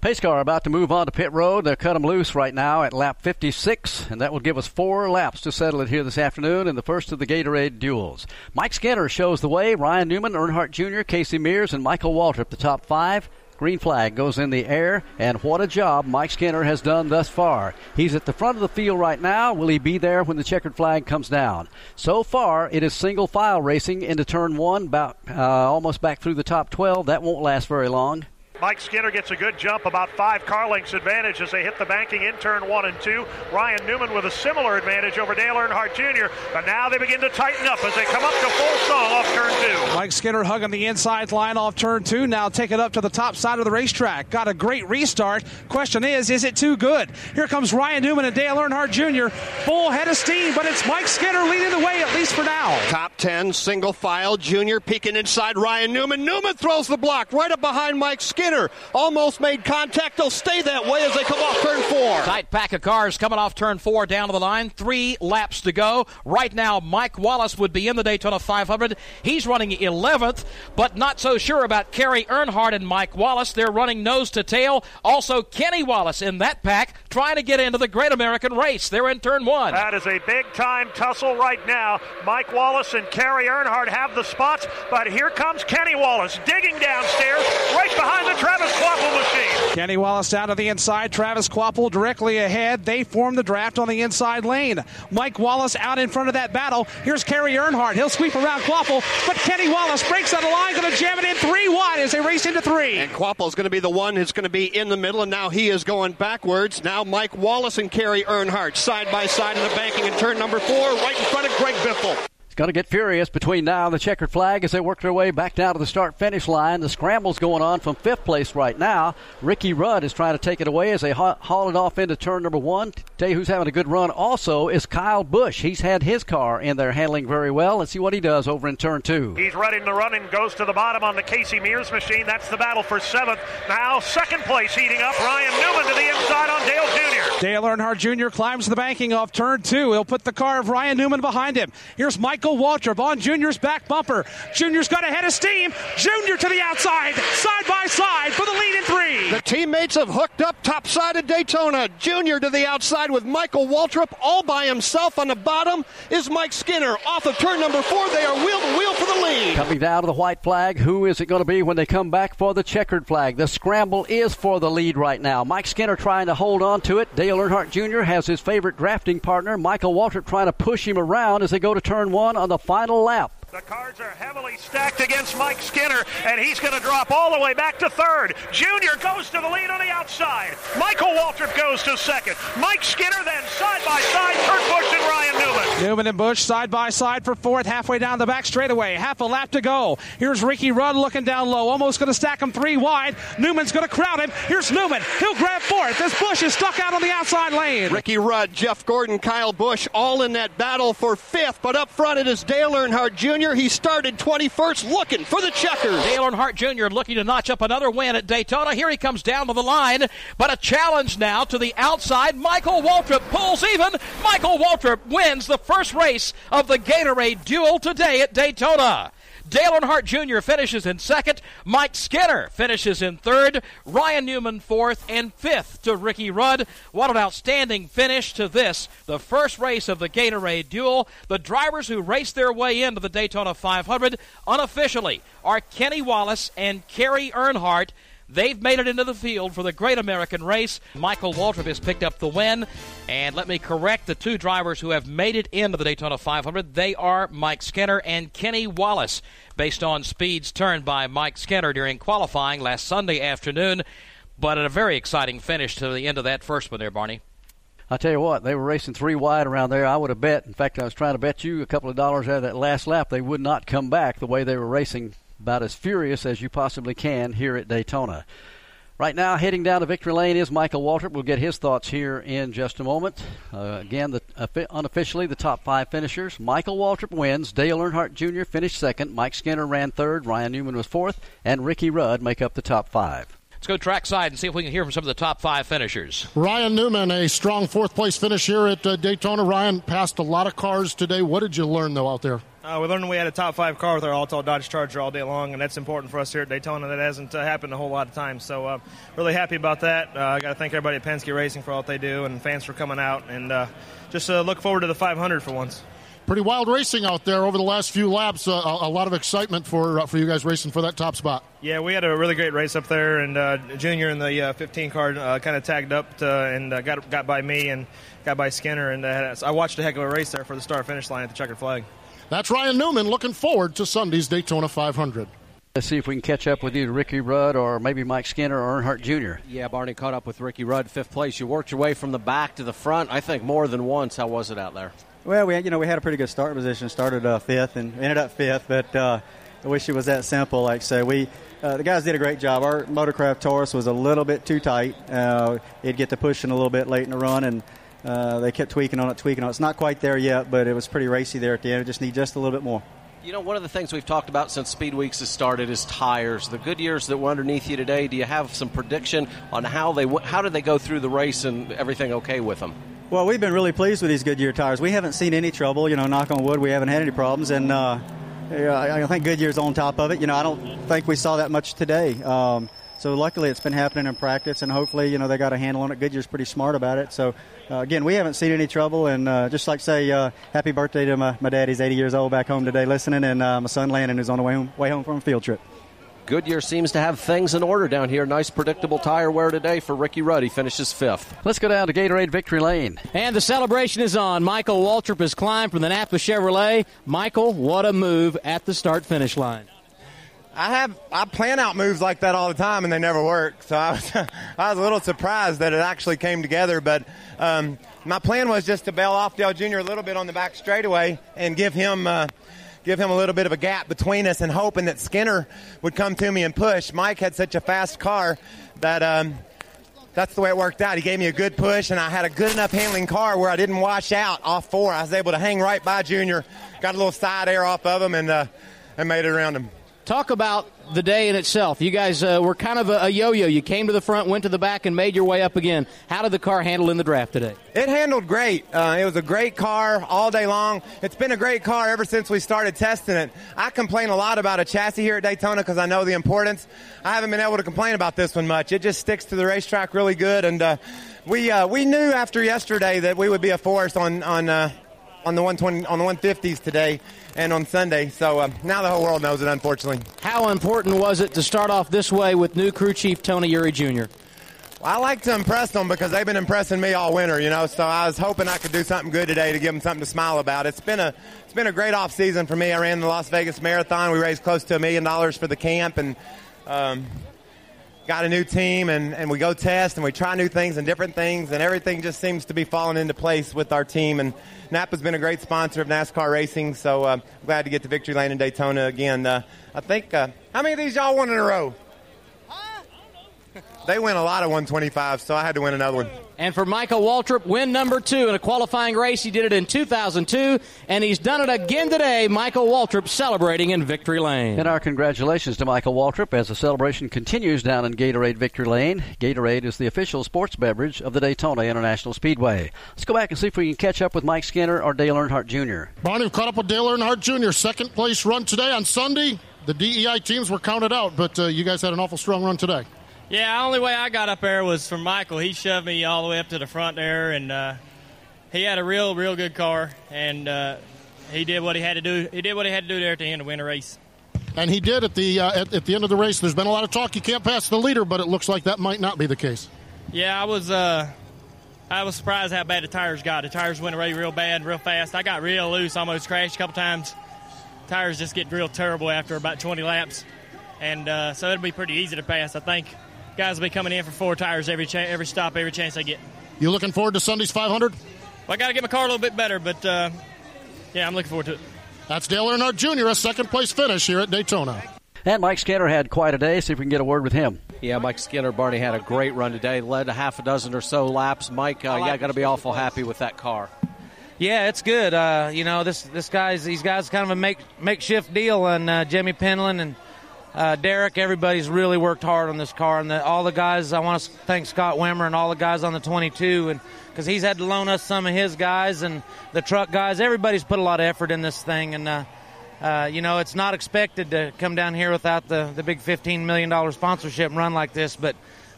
Pace car about to move on to pit road. They're cut them loose right now at lap 56, and that will give us four laps to settle it here this afternoon in the first of the Gatorade duels. Mike Skinner shows the way. Ryan Newman, Earnhardt Jr., Casey Mears, and Michael Waltrip, the top five. Green flag goes in the air, and what a job Mike Skinner has done thus far. He's at the front of the field right now. Will he be there when the checkered flag comes down? So far, it is single file racing into turn one, about uh, almost back through the top 12. That won't last very long. Mike Skinner gets a good jump, about five car lengths advantage as they hit the banking in turn one and two. Ryan Newman with a similar advantage over Dale Earnhardt Jr. But now they begin to tighten up as they come up to full song off turn two. Mike Skinner hugging the inside line off turn two. Now take it up to the top side of the racetrack. Got a great restart. Question is, is it too good? Here comes Ryan Newman and Dale Earnhardt Jr. Full head of steam, but it's Mike Skinner leading the way at least for now. Top 10, single file, Junior peeking inside Ryan Newman. Newman throws the block right up behind Mike Skinner. Almost made contact. They'll stay that way as they come off turn four. Tight pack of cars coming off turn four down to the line. Three laps to go. Right now, Mike Wallace would be in the Daytona 500. He's running 11th, but not so sure about Kerry Earnhardt and Mike Wallace. They're running nose to tail. Also, Kenny Wallace in that pack trying to get into the Great American Race. They're in turn one. That is a big time tussle right now. Mike Wallace and Kerry Earnhardt have the spots, but here comes Kenny Wallace digging downstairs right behind the Travis Kvapil machine. Kenny Wallace down to the inside. Travis Kvapil directly ahead. They form the draft on the inside lane. Mike Wallace out in front of that battle. Here's Kerry Earnhardt. He'll sweep around Kvapil, but Kenny Wallace breaks out of line, going to jam it in three wide as they race into three. And Kvapil's going to be the one who's going to be in the middle, and now he is going backwards. Now Mike Wallace and Kerry Earnhardt side by side in the banking in turn number four, right in front of Greg Biffle. Going to get furious between now and the checkered flag as they work their way back down to the start finish line. The scramble's going on from fifth place right now. Ricky Rudd is trying to take it away as they ha- haul it off into turn number one. Tell you who's having a good run also is Kyle Busch. He's had his car in there handling very well. Let's see what he does over in turn two. He's ready to run and goes to the bottom on the Casey Mears machine. That's the battle for seventh. Now, second place heating up. Ryan Newman to the inside on Dale Jr. Dale Earnhardt Jr. climbs the banking off turn two. He'll put the car of Ryan Newman behind him. Here's Michael Waltrip on Junior's back bumper. Junior's got a head of steam. Junior to the outside, side by side for the lead in three. The teammates have hooked up topside of Daytona. Junior to the outside with Michael Waltrip all by himself. On the bottom is Mike Skinner. Off of turn number four, they are wheel to wheel for the lead. Coming down to the white flag, who is it going to be when they come back for the checkered flag? The scramble is for the lead right now. Mike Skinner trying to hold on to it. Dale Earnhardt Jr. has his favorite drafting partner, Michael Waltrip, trying to push him around as they go to turn one on the final lap. The cards are heavily stacked against Mike Skinner, and he's going to drop all the way back to third. Junior goes to the lead on the outside. Michael Waltrip goes to second. Mike Skinner then side by side, Kurt Busch and Ryan Newman. Newman and Busch side by side for fourth, halfway down the back straightaway. Half a lap to go. Here's Ricky Rudd looking down low, almost going to stack him three wide. Newman's going to crowd him. Here's Newman. He'll grab fourth. This Busch is stuck out on the outside lane. Ricky Rudd, Jeff Gordon, Kyle Busch, all in that battle for fifth. But up front it is Dale Earnhardt Jr. He started 21st looking for the checkers. Dale Earnhardt Jr. looking to notch up another win at Daytona. Here he comes down to the line, but a challenge now to the outside. Michael Waltrip pulls even. Michael Waltrip wins the first race of the Gatorade Duel today at Daytona. Dale Earnhardt Jr. finishes in second. Mike Skinner finishes in third. Ryan Newman fourth and fifth to Ricky Rudd. What an outstanding finish to this, the first race of the Gatorade Duel. The drivers who raced their way into the Daytona 500 unofficially are Kenny Wallace and Kerry Earnhardt. They've made it into the field for the Great American Race. Michael Waltrip has picked up the win. And let me correct the two drivers who have made it into the Daytona 500. They are Mike Skinner and Kenny Wallace, based on speeds turned by Mike Skinner during qualifying last Sunday afternoon. But a very exciting finish to the end of that first one there, Barney. I tell you what, they were racing three wide around there. I would have bet. In fact, I was trying to bet you a couple of dollars out of that last lap. They would not come back the way they were racing about as furious as you possibly can here at Daytona. Right now, heading down to victory lane is Michael Waltrip. We'll get his thoughts here in just a moment. Uh, again, the, unofficially, the top five finishers. Michael Waltrip wins. Dale Earnhardt Jr. finished second. Mike Skinner ran third. Ryan Newman was fourth. And Ricky Rudd make up the top five. Let's go trackside and see if we can hear from some of the top five finishers. Ryan Newman, a strong fourth place finish here at uh, Daytona. Ryan passed a lot of cars today. What did you learn, though, out there? Uh, we learned we had a top five car with our Alltel Dodge Charger all day long, and that's important for us here at Daytona. That hasn't uh, happened a whole lot of times, so uh, really happy about that. Uh, I got to thank everybody at Penske Racing for all that they do, and fans for coming out, and uh, just uh, look forward to the 500 for once. Pretty wild racing out there over the last few laps. Uh, a, a lot of excitement for uh, for you guys racing for that top spot. Yeah, we had a really great race up there, and uh, Junior in the 15 car kind of tagged up to, and got got by me and got by Skinner, and I watched a heck of a race there for the start finish line at the checkered flag. That's Ryan Newman looking forward to Sunday's Daytona 500. Let's see if we can catch up with either Ricky Rudd or maybe Mike Skinner or Earnhardt Jr. Yeah, Barney caught up with Ricky Rudd, fifth place. You worked your way from the back to the front, I think, more than once. How was it out there? Well, we you know we had a pretty good start position. Started uh, fifth and ended up fifth, but uh, I wish it was that simple. Like so, we uh, the guys did a great job. Our Motorcraft Taurus was a little bit too tight. Uh, it'd get to pushing a little bit late in the run, and uh, they kept tweaking on it, tweaking on it. It's not quite there yet, but it was pretty racy there at the end. It just need just a little bit more. You know, one of the things we've talked about since Speed Weeks has started is tires. The Goodyears that were underneath you today. Do you have some prediction on how they how did they go through the race and everything okay with them? Well, we've been really pleased with these Goodyear tires. We haven't seen any trouble. You know, knock on wood, we haven't had any problems, and uh, I think Goodyear's on top of it. You know, I don't think we saw that much today. Um, so luckily, it's been happening in practice, and hopefully, you know, they got a handle on it. Goodyear's pretty smart about it. So uh, again, we haven't seen any trouble, and uh, just like say, uh, happy birthday to my, my dad. He's 80 years old back home today, listening, and uh, my son Landon is on the way home, way home from a field trip. Goodyear seems to have things in order down here. Nice predictable tire wear today for Ricky Rudd. He finishes fifth. Let's go down to Gatorade Victory Lane. And the celebration is on. Michael Waltrip has climbed from the Napa Chevrolet. Michael, what a move at the start finish line. I have I plan out moves like that all the time and they never work. So I was I was a little surprised that it actually came together. But um, my plan was just to bail off Dale Jr. a little bit on the back straightaway and give him. Uh, give him a little bit of a gap between us and hoping that Skinner would come to me and push. Mike had such a fast car that um, that's the way it worked out. He gave me a good push, and I had a good enough handling car where I didn't wash out off four. I was able to hang right by Junior, got a little side air off of him, and uh, and made it around him. Talk about the day in itself. You guys uh, were kind of a, a yo-yo. You came to the front, went to the back, and made your way up again. How did the car handle in the draft today? It handled great. Uh, it was a great car all day long. It's been a great car ever since we started testing it. I complain a lot about a chassis here at Daytona because I know the importance. I haven't been able to complain about this one much. It just sticks to the racetrack really good, and uh, we uh, we knew after yesterday that we would be a force on on uh, on the 120 on the 150s today and on Sunday. So uh, now the whole world knows it, unfortunately. How important was it to start off this way with new crew chief Tony Eury Jr.? I like to impress them because they've been impressing me all winter, you know. So I was hoping I could do something good today to give them something to smile about. It's been a it's been a great off season for me. I ran the Las Vegas Marathon. We raised close to a million dollars for the camp and. Um, got a new team and, and we go test and we try new things and different things and everything just seems to be falling into place with our team. And Napa's been a great sponsor of NASCAR racing so uh, I'm glad to get to victory lane in Daytona again. Uh, I think uh, how many of these y'all won in a row? Huh? they win a lot of 125 so I had to win another one And for Michael Waltrip, win number two in a qualifying race. He did it in 2002, and he's done it again today. Michael Waltrip celebrating in Victory Lane. And our congratulations to Michael Waltrip as the celebration continues down in Gatorade Victory Lane. Gatorade is the official sports beverage of the Daytona International Speedway. Let's go back and see if we can catch up with Mike Skinner or Dale Earnhardt Jr. Barney we caught up with Dale Earnhardt Jr. Second place run today on Sunday. The DEI teams were counted out, but uh, you guys had an awful strong run today. Yeah, the only way I got up there was from Michael. He shoved me all the way up to the front there, and uh, he had a real, real good car, and uh, he did what he had to do. He did what he had to do there at the end to win a race. And he did at the uh, at, at the end of the race. There's been a lot of talk. You can't pass the leader, but it looks like that might not be the case. Yeah, I was uh, I was surprised how bad the tires got. The tires went away real bad, real fast. I got real loose, almost crashed a couple times. Tires just get real terrible after about 20 laps, and uh, so it'll be pretty easy to pass. I think guys will be coming in for four tires every cha- every stop, every chance they get. You looking forward to Sunday's 500? Well, I got to get my car a little bit better, but uh, yeah, I'm looking forward to it. That's Dale Earnhardt Jr. a second place finish here at Daytona. And Mike Skinner had quite a day. See if we can get a word with him. Yeah, Mike Skinner, Barney had a great run today. Led a half a dozen or so laps. Mike, uh, yeah, got to be awful happy with that car. Yeah, it's good. Uh, you know, this this guy's these guys kind of a make makeshift deal, and uh, Jimmy Penland and uh, Derek, everybody's really worked hard on this car, and the, all the guys. I want to thank Scott Wimmer and all the guys on the 22, and because he's had to loan us some of his guys and the truck guys. Everybody's put a lot of effort in this thing, and uh, uh, you know it's not expected to come down here without the the big 15 million dollar sponsorship and run like this, but.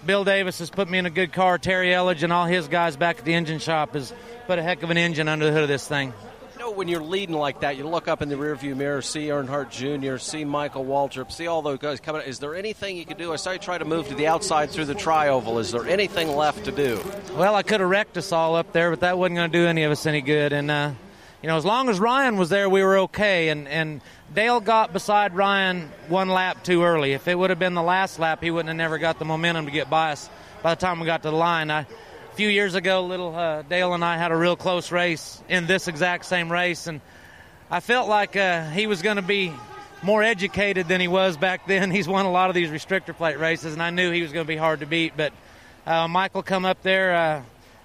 Bill Davis has put me in a good car. Terry Elledge and all his guys back at the engine shop has put a heck of an engine under the hood of this thing. Know, when you're leading like that, you look up in the rearview mirror, see Earnhardt Jr., see Michael Waltrip, see all those guys coming. Is there anything you could do? I saw you try to move to the outside through the trioval. Is there anything left to do? Well, I could have wrecked us all up there, but that wasn't going to do any of us any good. And uh, you know, as long as Ryan was there, we were okay. And, and Dale got beside Ryan one lap too early. If it would have been the last lap, he wouldn't have never got the momentum to get by us by the time we got to the line. I, few years ago, little uh, Dale and I had a real close race in this exact same race, and I felt like uh, he was going to be more educated than he was back then. He's won a lot of these restrictor plate races, and I knew he was going to be hard to beat. But uh, Michael come up there. Uh,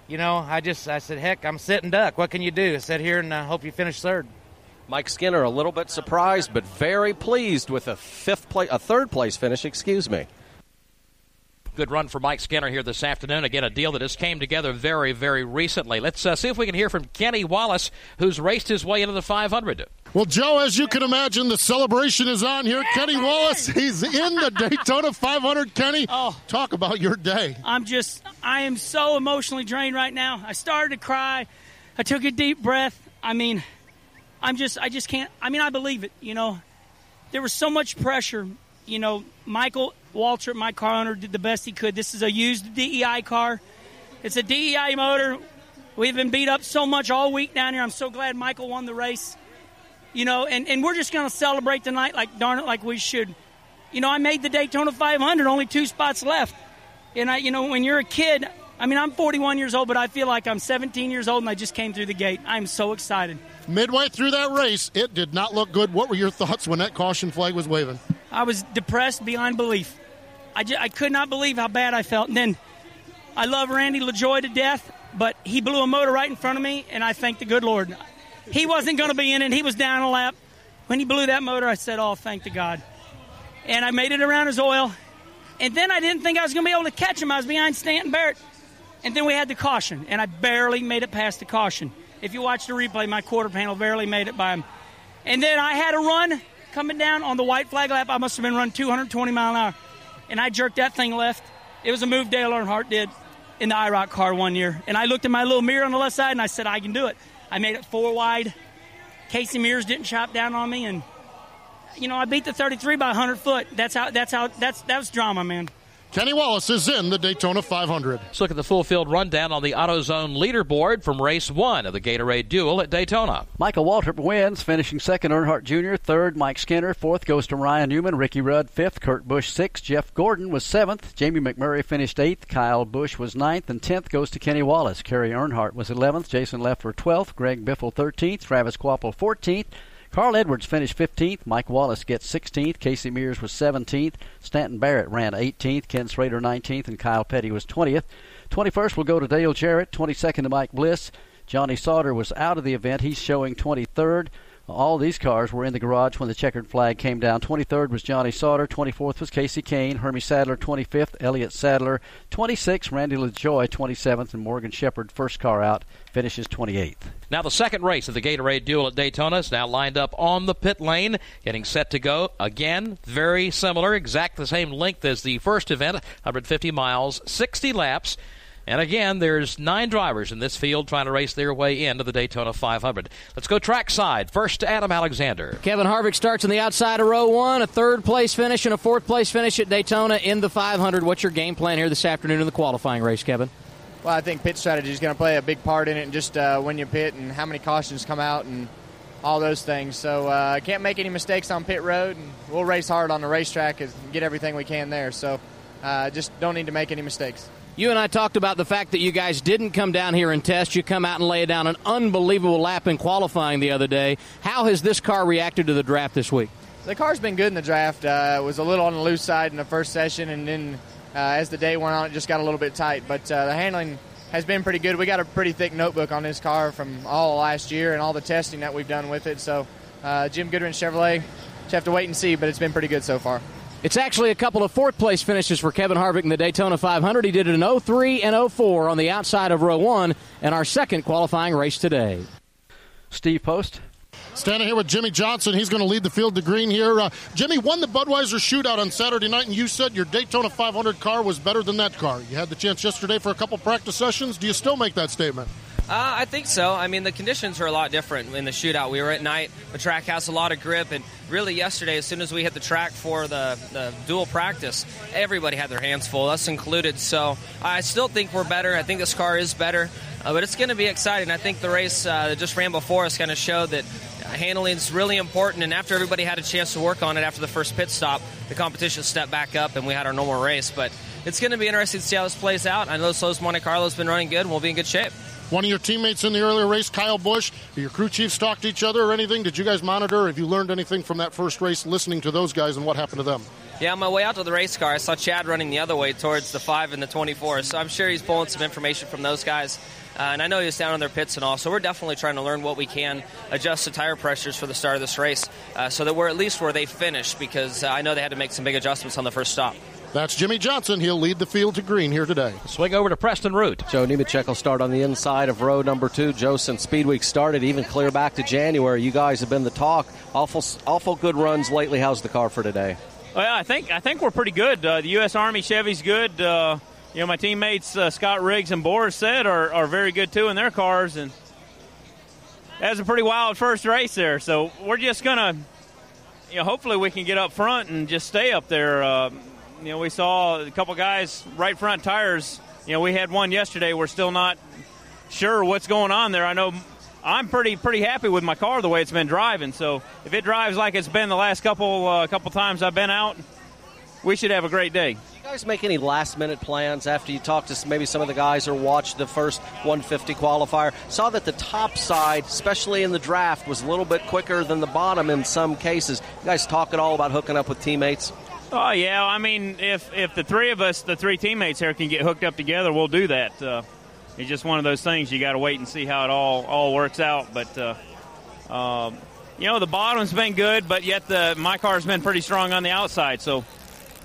you know, I just I said, heck, I'm sitting duck. What can you do? I sit here and I hope you finish third. Mike Skinner a little bit surprised, but very pleased with a fifth place, a third place finish. Excuse me. Good run for Mike Skinner here this afternoon. Again, a deal that just came together very, very recently. Let's uh, see if we can hear from Kenny Wallace, who's raced his way into the 500. Well, Joe, as you can imagine, the celebration is on here. Kenny Wallace, he's in the Daytona 500. Kenny, oh, talk about your day. I'm just, I am so emotionally drained right now. I started to cry. I took a deep breath. I mean, I'm just, I just can't. I mean, I believe it. You know, there was so much pressure. You know, Michael Waltrip, my car owner, did the best he could. This is a used DEI car. It's a DEI motor. We've been beat up so much all week down here. I'm so glad Michael won the race. You know, and, and we're just going to celebrate tonight like darn it, like we should. You know, I made the Daytona 500, only two spots left. And I, you know, when you're a kid, I mean, I'm 41 years old, but I feel like I'm 17 years old and I just came through the gate. I'm so excited. Midway through that race, it did not look good. What were your thoughts when that caution flag was waving? I was depressed beyond belief. I, just, I could not believe how bad I felt. And then I love Randy LaJoie to death, but he blew a motor right in front of me, and I thank the good Lord. He wasn't going to be in it. He was down a lap. When he blew that motor, I said, Oh, thank the God. And I made it around his oil. And then I didn't think I was going to be able to catch him. I was behind Stanton Barrett. And then we had the caution, and I barely made it past the caution. If you watch the replay, my quarter panel barely made it by him. And then I had a run coming down on the white flag lap. I must have been running 220 mile an hour and I jerked that thing left. It was a move Dale Earnhardt did in the IROC car one year. And I looked at my little mirror on the left side and I said, I can do it. I made it four wide. Casey Mears didn't chop down on me, and you know I beat the 33 by 100 foot. That's how. That's how. That's that was drama, man. Kenny Wallace is in the Daytona 500. Let's look at the full field rundown on the AutoZone leaderboard from race one of the Gatorade Duel at Daytona. Michael Waltrip wins, finishing second. Earnhardt Jr. third. Mike Skinner fourth goes to Ryan Newman. Ricky Rudd fifth. Kurt Busch sixth. Jeff Gordon was seventh. Jamie McMurray finished eighth. Kyle Busch was ninth, and tenth goes to Kenny Wallace. Kerry Earnhardt was eleventh. Jason Leffler twelfth. Greg Biffle thirteenth. Travis Kvapil fourteenth. Carl Edwards finished 15th. Mike Wallace gets 16th. Casey Mears was 17th. Stanton Barrett ran 18th. Ken Schrader 19th. And Kyle Petty was 20th. 21st will go to Dale Jarrett. 22nd to Mike Bliss. Johnny Sauter was out of the event. He's showing 23rd. All these cars were in the garage when the checkered flag came down. 23rd was Johnny Sauter. 24th was Kasey Kahne. Hermie Sadler, 25th. Elliott Sadler, 26th. Randy LaJoie, 27th. And Morgan Shepherd, first car out, finishes 28th. Now, the second race of the Gatorade Duel at Daytona is now lined up on the pit lane, getting set to go. Again, very similar, exact the same length as the first event 150 miles, 60 laps. And again, there's nine drivers in this field trying to race their way into the Daytona 500. Let's go trackside. First to Adam Alexander. Kevin Harvick starts on the outside of row one, a third place finish and a fourth place finish at Daytona in the 500. What's your game plan here this afternoon in the qualifying race, Kevin? Well, I think pit strategy is going to play a big part in it, and just uh, when you pit and how many cautions come out and all those things. So I uh, can't make any mistakes on pit road, and we'll race hard on the racetrack and get everything we can there. So uh, just don't need to make any mistakes. You and I talked about the fact that you guys didn't come down here and test. You come out and lay down an unbelievable lap in qualifying the other day. How has this car reacted to the draft this week? The car's been good in the draft. Uh, was a little on the loose side in the first session, and then uh, as the day went on, it just got a little bit tight. But uh, the handling has been pretty good. We got a pretty thick notebook on this car from all last year and all the testing that we've done with it. So, uh, Jim Goodwrench Chevrolet, just have to wait and see, but it's been pretty good so far. It's actually a couple of fourth place finishes for Kevin Harvick in the Daytona 500. He did it in 03 and 04 on the outside of row one in our second qualifying race today. Steve Post. Standing here with Jimmie Johnson. He's going to lead the field to green here. Uh, Jimmie won the Budweiser shootout on Saturday night, and you said your Daytona 500 car was better than that car. You had the chance yesterday for a couple practice sessions. Do you still make that statement? Uh, I think so. I mean, the conditions are a lot different in the shootout. We were at night. The track has a lot of grip, and really yesterday, as soon as we hit the track for the, the duel practice, everybody had their hands full, us included. So I still think we're better. I think this car is better. Uh, but it's going to be exciting. I think the race uh, that just ran before us kind of showed that handling is really important. And after everybody had a chance to work on it after the first pit stop, the competition stepped back up and we had our normal race. But it's going to be interesting to see how this plays out. I know Slows Monte Carlo's been running good and we'll be in good shape. One of your teammates in the earlier race, Kyle Busch, your crew chiefs talked to each other or anything? Did you guys monitor? Have you learned anything from that first race listening to those guys and what happened to them? Yeah, on my way out to the race car, I saw Chad running the other way towards the 5 and the 24. So I'm sure he's pulling some information from those guys. Uh, and I know he was down in their pits and all. So we're definitely trying to learn what we can, adjust the tire pressures for the start of this race uh, so that we're at least where they finished because uh, I know they had to make some big adjustments on the first stop. That's Jimmie Johnson. He'll lead the field to green here today. Swing over to Preston Root. Joe Nemechek will start on the inside of row number two. Joe, since Speed Week started, even clear back to January, you guys have been the talk. Awful, awful good runs lately. How's the car for today? Well, I think I think we're pretty good. Uh, the U.S. Army Chevy's good. Uh, you know, my teammates uh, Scott Riggs and Boris Said are, are very good too in their cars, and that was a pretty wild first race there. So we're just gonna, you know, hopefully we can get up front and just stay up there. You know, we saw a couple guys right front tires. You know, we had one yesterday. We're still not sure what's going on there. I know I'm pretty pretty happy with my car the way it's been driving. So if it drives like it's been the last couple uh, couple times I've been out, we should have a great day. You guys make any last minute plans after you talk to maybe some of the guys or watch the first 150 qualifier? Saw that the top side, especially in the draft, was a little bit quicker than the bottom in some cases. You guys talk at all about hooking up with teammates? Oh yeah, I mean, if if the three of us, the three teammates here, can get hooked up together, we'll do that. Uh, it's just one of those things you got to wait and see how it all all works out. But uh, um, you know, the bottom's been good, but yet the my car's been pretty strong on the outside. So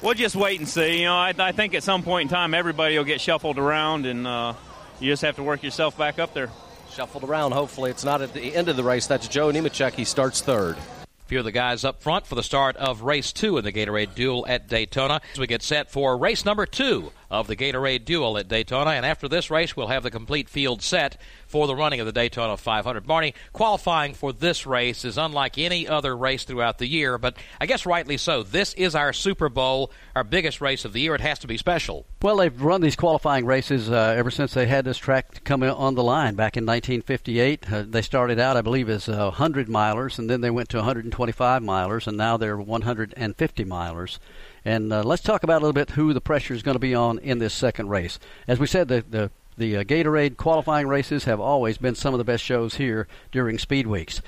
we'll just wait and see. You know, I, I think at some point in time, everybody will get shuffled around, and uh, you just have to work yourself back up there. Shuffled around. Hopefully, it's not at the end of the race. That's Joe Nemechek. He starts third few of the guys up front for the start of race two in the Gatorade Duel at Daytona. As we get set for race number two of the Gatorade Duel at Daytona, and after this race, we'll have the complete field set for the running of the Daytona 500. Barney, qualifying for this race is unlike any other race throughout the year, but I guess rightly so. This is our Super Bowl, our biggest race of the year. It has to be special. Well, they've run these qualifying races uh, ever since they had this track come on the line back in 1958. Uh, they started out, I believe, as uh, 100 milers, and then they went to 125 milers, and now they're 150 milers. And uh, let's talk about a little bit who the pressure is going to be on in this second race. As we said, the, the the uh, Gatorade qualifying races have always been some of the best shows here during Speed Weeks.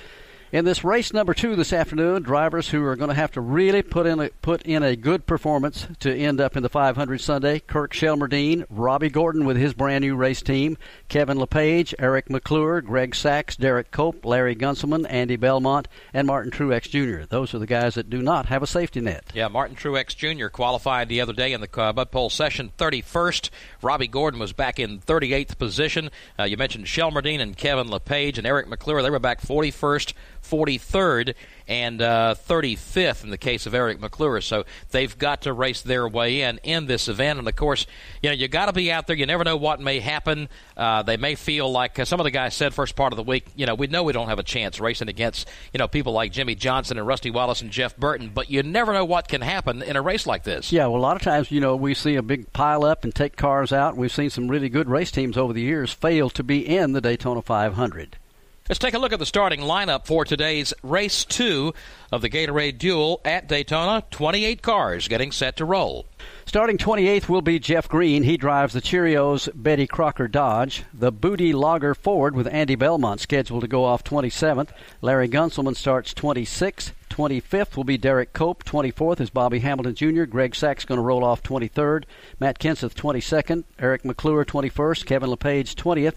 In this race number two this afternoon, drivers who are going to have to really put in a, put in a good performance to end up in the 500 Sunday: Kirk Shelmerdine, Robby Gordon with his brand new race team, Kevin LePage, Eric McClure, Greg Sacks, Derek Cope, Larry Gunselman, Andy Belmont, and Martin Truex Jr. Those are the guys that do not have a safety net. Yeah, Martin Truex Jr. qualified the other day in the uh, Bud Pole session 31st. Robby Gordon was back in 38th position. Uh, you mentioned Shelmerdine and Kevin LePage and Eric McClure. They were back 41st. 43rd and uh, 35th in the case of Eric McClure. So they've got to race their way in in this event. And of course, you know you got to be out there. You never know what may happen. Uh, they may feel like uh, some of the guys said first part of the week. You know, we know we don't have a chance racing against you know people like Jimmie Johnson and Rusty Wallace and Jeff Burton. But you never know what can happen in a race like this. Yeah, well, a lot of times you know we see a big pile up and take cars out. We've seen some really good race teams over the years fail to be in the Daytona 500. Let's take a look at the starting lineup for today's race two of the Gatorade Duel at Daytona. 28 cars getting set to roll. Starting 28th will be Jeff Green. He drives the Cheerios Betty Crocker Dodge. The Booty Logger Ford with Andy Belmont scheduled to go off 27th. Larry Gunselman starts 26th. 25th will be Derek Cope. 24th is Bobby Hamilton Jr. Greg Sacks going to roll off 23rd. Matt Kenseth 22nd. Eric McClure 21st. Kevin LePage 20th.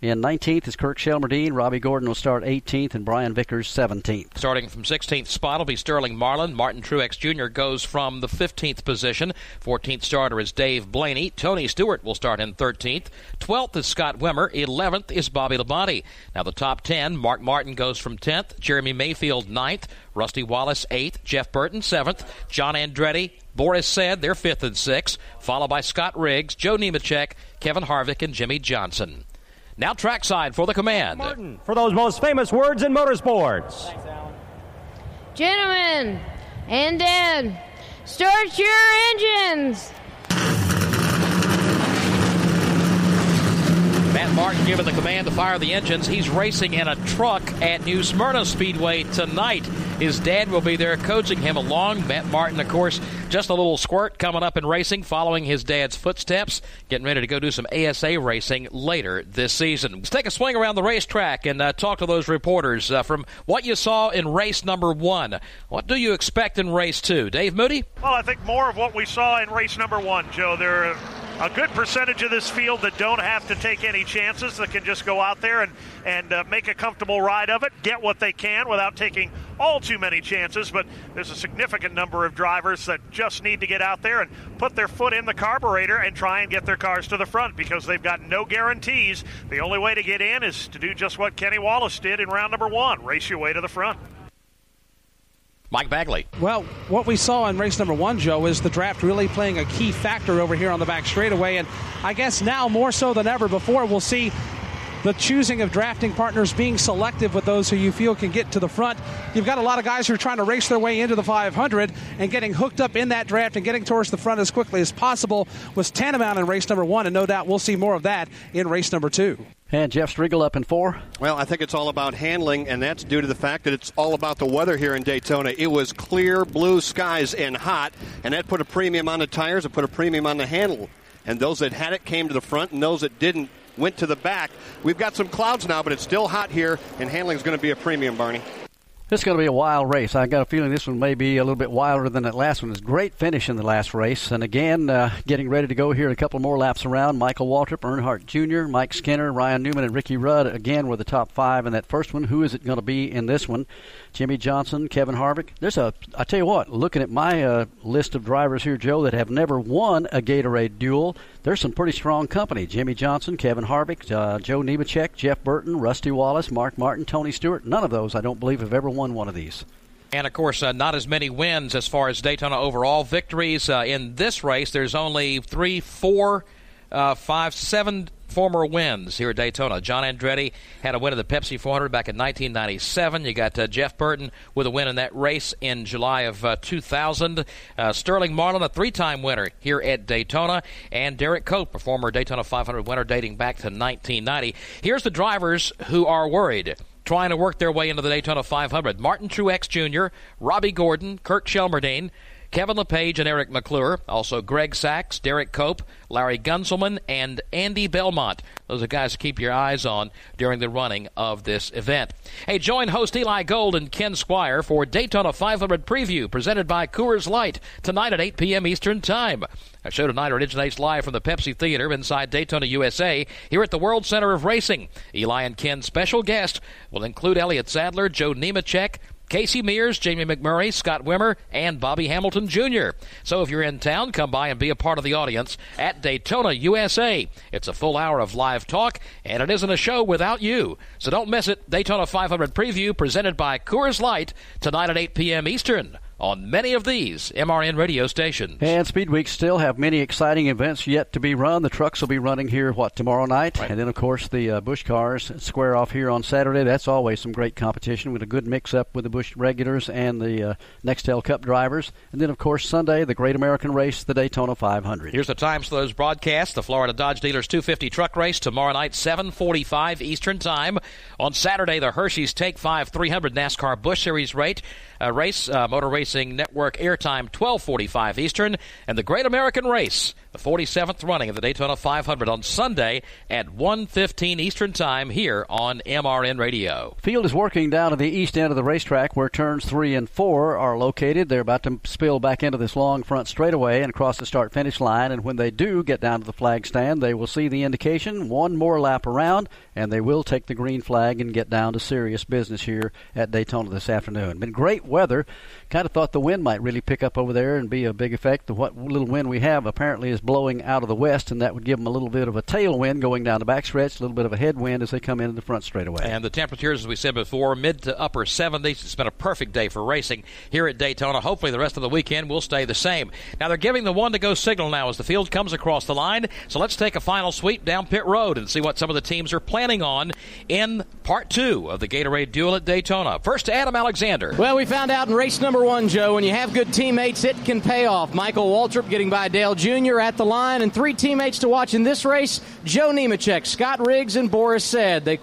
In 19th is Kirk Shelmerdine. Robby Gordon will start 18th, and Brian Vickers 17th. Starting from 16th spot will be Sterling Marlin. Martin Truex Jr. goes from the 15th position. 14th starter is Dave Blaney. Tony Stewart will start in 13th. 12th is Scott Wimmer. 11th is Bobby Labonte. Now the top 10, Mark Martin goes from 10th. Jeremy Mayfield 9th. Rusty Wallace 8th. Jeff Burton 7th. John Andretti Boris Said they're 5th and 6th, followed by Scott Riggs, Joe Nemechek, Kevin Harvick, and Jimmie Johnson. Now trackside for the command. Martin for those most famous words in motorsports. Gentlemen and Dad, start your engines. Matt Martin given the command to fire the engines. He's racing in a truck at New Smyrna Speedway tonight. His dad will be there coaching him along. Matt Martin, of course, just a little squirt coming up in racing, following his dad's footsteps, getting ready to go do some ASA racing later this season. Let's take a swing around the racetrack and uh, talk to those reporters uh, from what you saw in race number one. What do you expect in race two? Dave Moody? Well, I think more of what we saw in race number one, Joe. There are a good percentage of this field that don't have to take any chances, that can just go out there and, and uh, make a comfortable ride of it, get what they can without taking all too many chances. But there's a significant number of drivers that just need to get out there and put their foot in the carburetor and try and get their cars to the front because they've got no guarantees. The only way to get in is to do just what Kenny Wallace did in round number one race your way to the front. Mike Bagley. Well, what we saw in race number one, Joe, is the draft really playing a key factor over here on the back straightaway. And I guess now more so than ever before, we'll see the choosing of drafting partners being selective with those who you feel can get to the front. You've got a lot of guys who are trying to race their way into the 500 and getting hooked up in that draft and getting towards the front as quickly as possible was tantamount in race number one, and no doubt we'll see more of that in race number two. And Jeff Striegel up in four. Well, I think it's all about handling, and that's due to the fact that it's all about the weather here in Daytona. It was clear blue skies and hot, and that put a premium on the tires. It put a premium on the handle. And those that had it came to the front, and those that didn't went to the back. We've got some clouds now, but it's still hot here, and handling is going to be a premium, Barney. This is going to be a wild race. I got a feeling this one may be a little bit wilder than that last one. It's great finish in the last race, and again, uh, getting ready to go here. A couple more laps around. Michael Waltrip, Earnhardt Jr., Mike Skinner, Ryan Newman, and Ricky Rudd again were the top five in that first one. Who is it going to be in this one? Jimmie Johnson, Kevin Harvick. There's a. I tell you what, looking at my uh, list of drivers here, Joe, that have never won a Gatorade Duel. There's some pretty strong company. Jimmie Johnson, Kevin Harvick, uh, Joe Nemechek, Jeff Burton, Rusty Wallace, Mark Martin, Tony Stewart. None of those, I don't believe, have ever won one of these. And of course, uh, not as many wins as far as Daytona overall victories. Uh, in this race, there's only three, four, uh, five, seven former wins here at Daytona. John Andretti had a win of the Pepsi 400 back in 1997. You got uh, Jeff Burton with a win in that race in July of uh, 2000. Uh, Sterling Marlin, a three-time winner here at Daytona, and Derek Cope, a former Daytona 500 winner dating back to 1990. Here's the drivers who are worried trying to work their way into the Daytona 500. Martin Truex Jr., Robby Gordon, Kurt Shelmerdine, Kevin LePage and Eric McClure, also Greg Sacks, Derek Cope, Larry Gunselman, and Andy Belmont. Those are guys to keep your eyes on during the running of this event. Hey, join host Eli Gold and Ken Squire for Daytona 500 preview presented by Coors Light tonight at 8 p.m. Eastern Time. Our show tonight originates live from the Pepsi Theater inside Daytona, USA, here at the World Center of Racing. Eli and Ken's special guest will include Elliott Sadler, Joe Nemechek, Casey Mears, Jamie McMurray, Scott Wimmer, and Bobby Hamilton Jr. So if you're in town, come by and be a part of the audience at Daytona, USA. It's a full hour of live talk, and it isn't a show without you. So don't miss it. Daytona 500 preview presented by Coors Light tonight at 8 p.m. Eastern on many of these MRN radio stations. And Speed Week still have many exciting events yet to be run. The trucks will be running here, what, tomorrow night? Right. And then, of course, the uh, Busch cars square off here on Saturday. That's always some great competition with a good mix up with the Busch regulars and the uh, Nextel Cup drivers. And then, of course, Sunday, the Great American Race, the Daytona 500. Here's the times for those broadcasts. The Florida Dodge Dealers 250 truck race tomorrow night, 7:45 Eastern Time. On Saturday, the Hershey's Take 5 300 NASCAR Busch Series rate uh, race, uh, Motor Racing Network airtime 12:45 Eastern, and the Great American Race, the 47th running of the Daytona 500 on Sunday at 1:15 Eastern Time here on MRN Radio. Field is working down to the east end of the racetrack where turns three and four are located. They're about to spill back into this long front straightaway and across the start finish line. And when they do get down to the flag stand, they will see the indication one more lap around, and they will take the green flag and get down to serious business here at Daytona this afternoon. Been great weather. Kind of thought the wind might really pick up over there and be a big effect. What little wind we have apparently is blowing out of the west, and that would give them a little bit of a tailwind going down the backstretch, a little bit of a headwind as they come into the front straightaway. And the temperatures, as we said before, mid to upper 70s. It's been a perfect day for racing here at Daytona. Hopefully, the rest of the weekend will stay the same. Now, they're giving the one to go signal now as the field comes across the line. So let's take a final sweep down pit road and see what some of the teams are planning on in part two of the Gatorade Duel at Daytona. First to Adam Alexander. Well, we found out in race number one, Joe, when you have good teammates, it can pay off. Michael Waltrip getting by Dale Jr., at the line, and three teammates to watch in this race Joe Nemechek, Scott Riggs, and Boris Said. They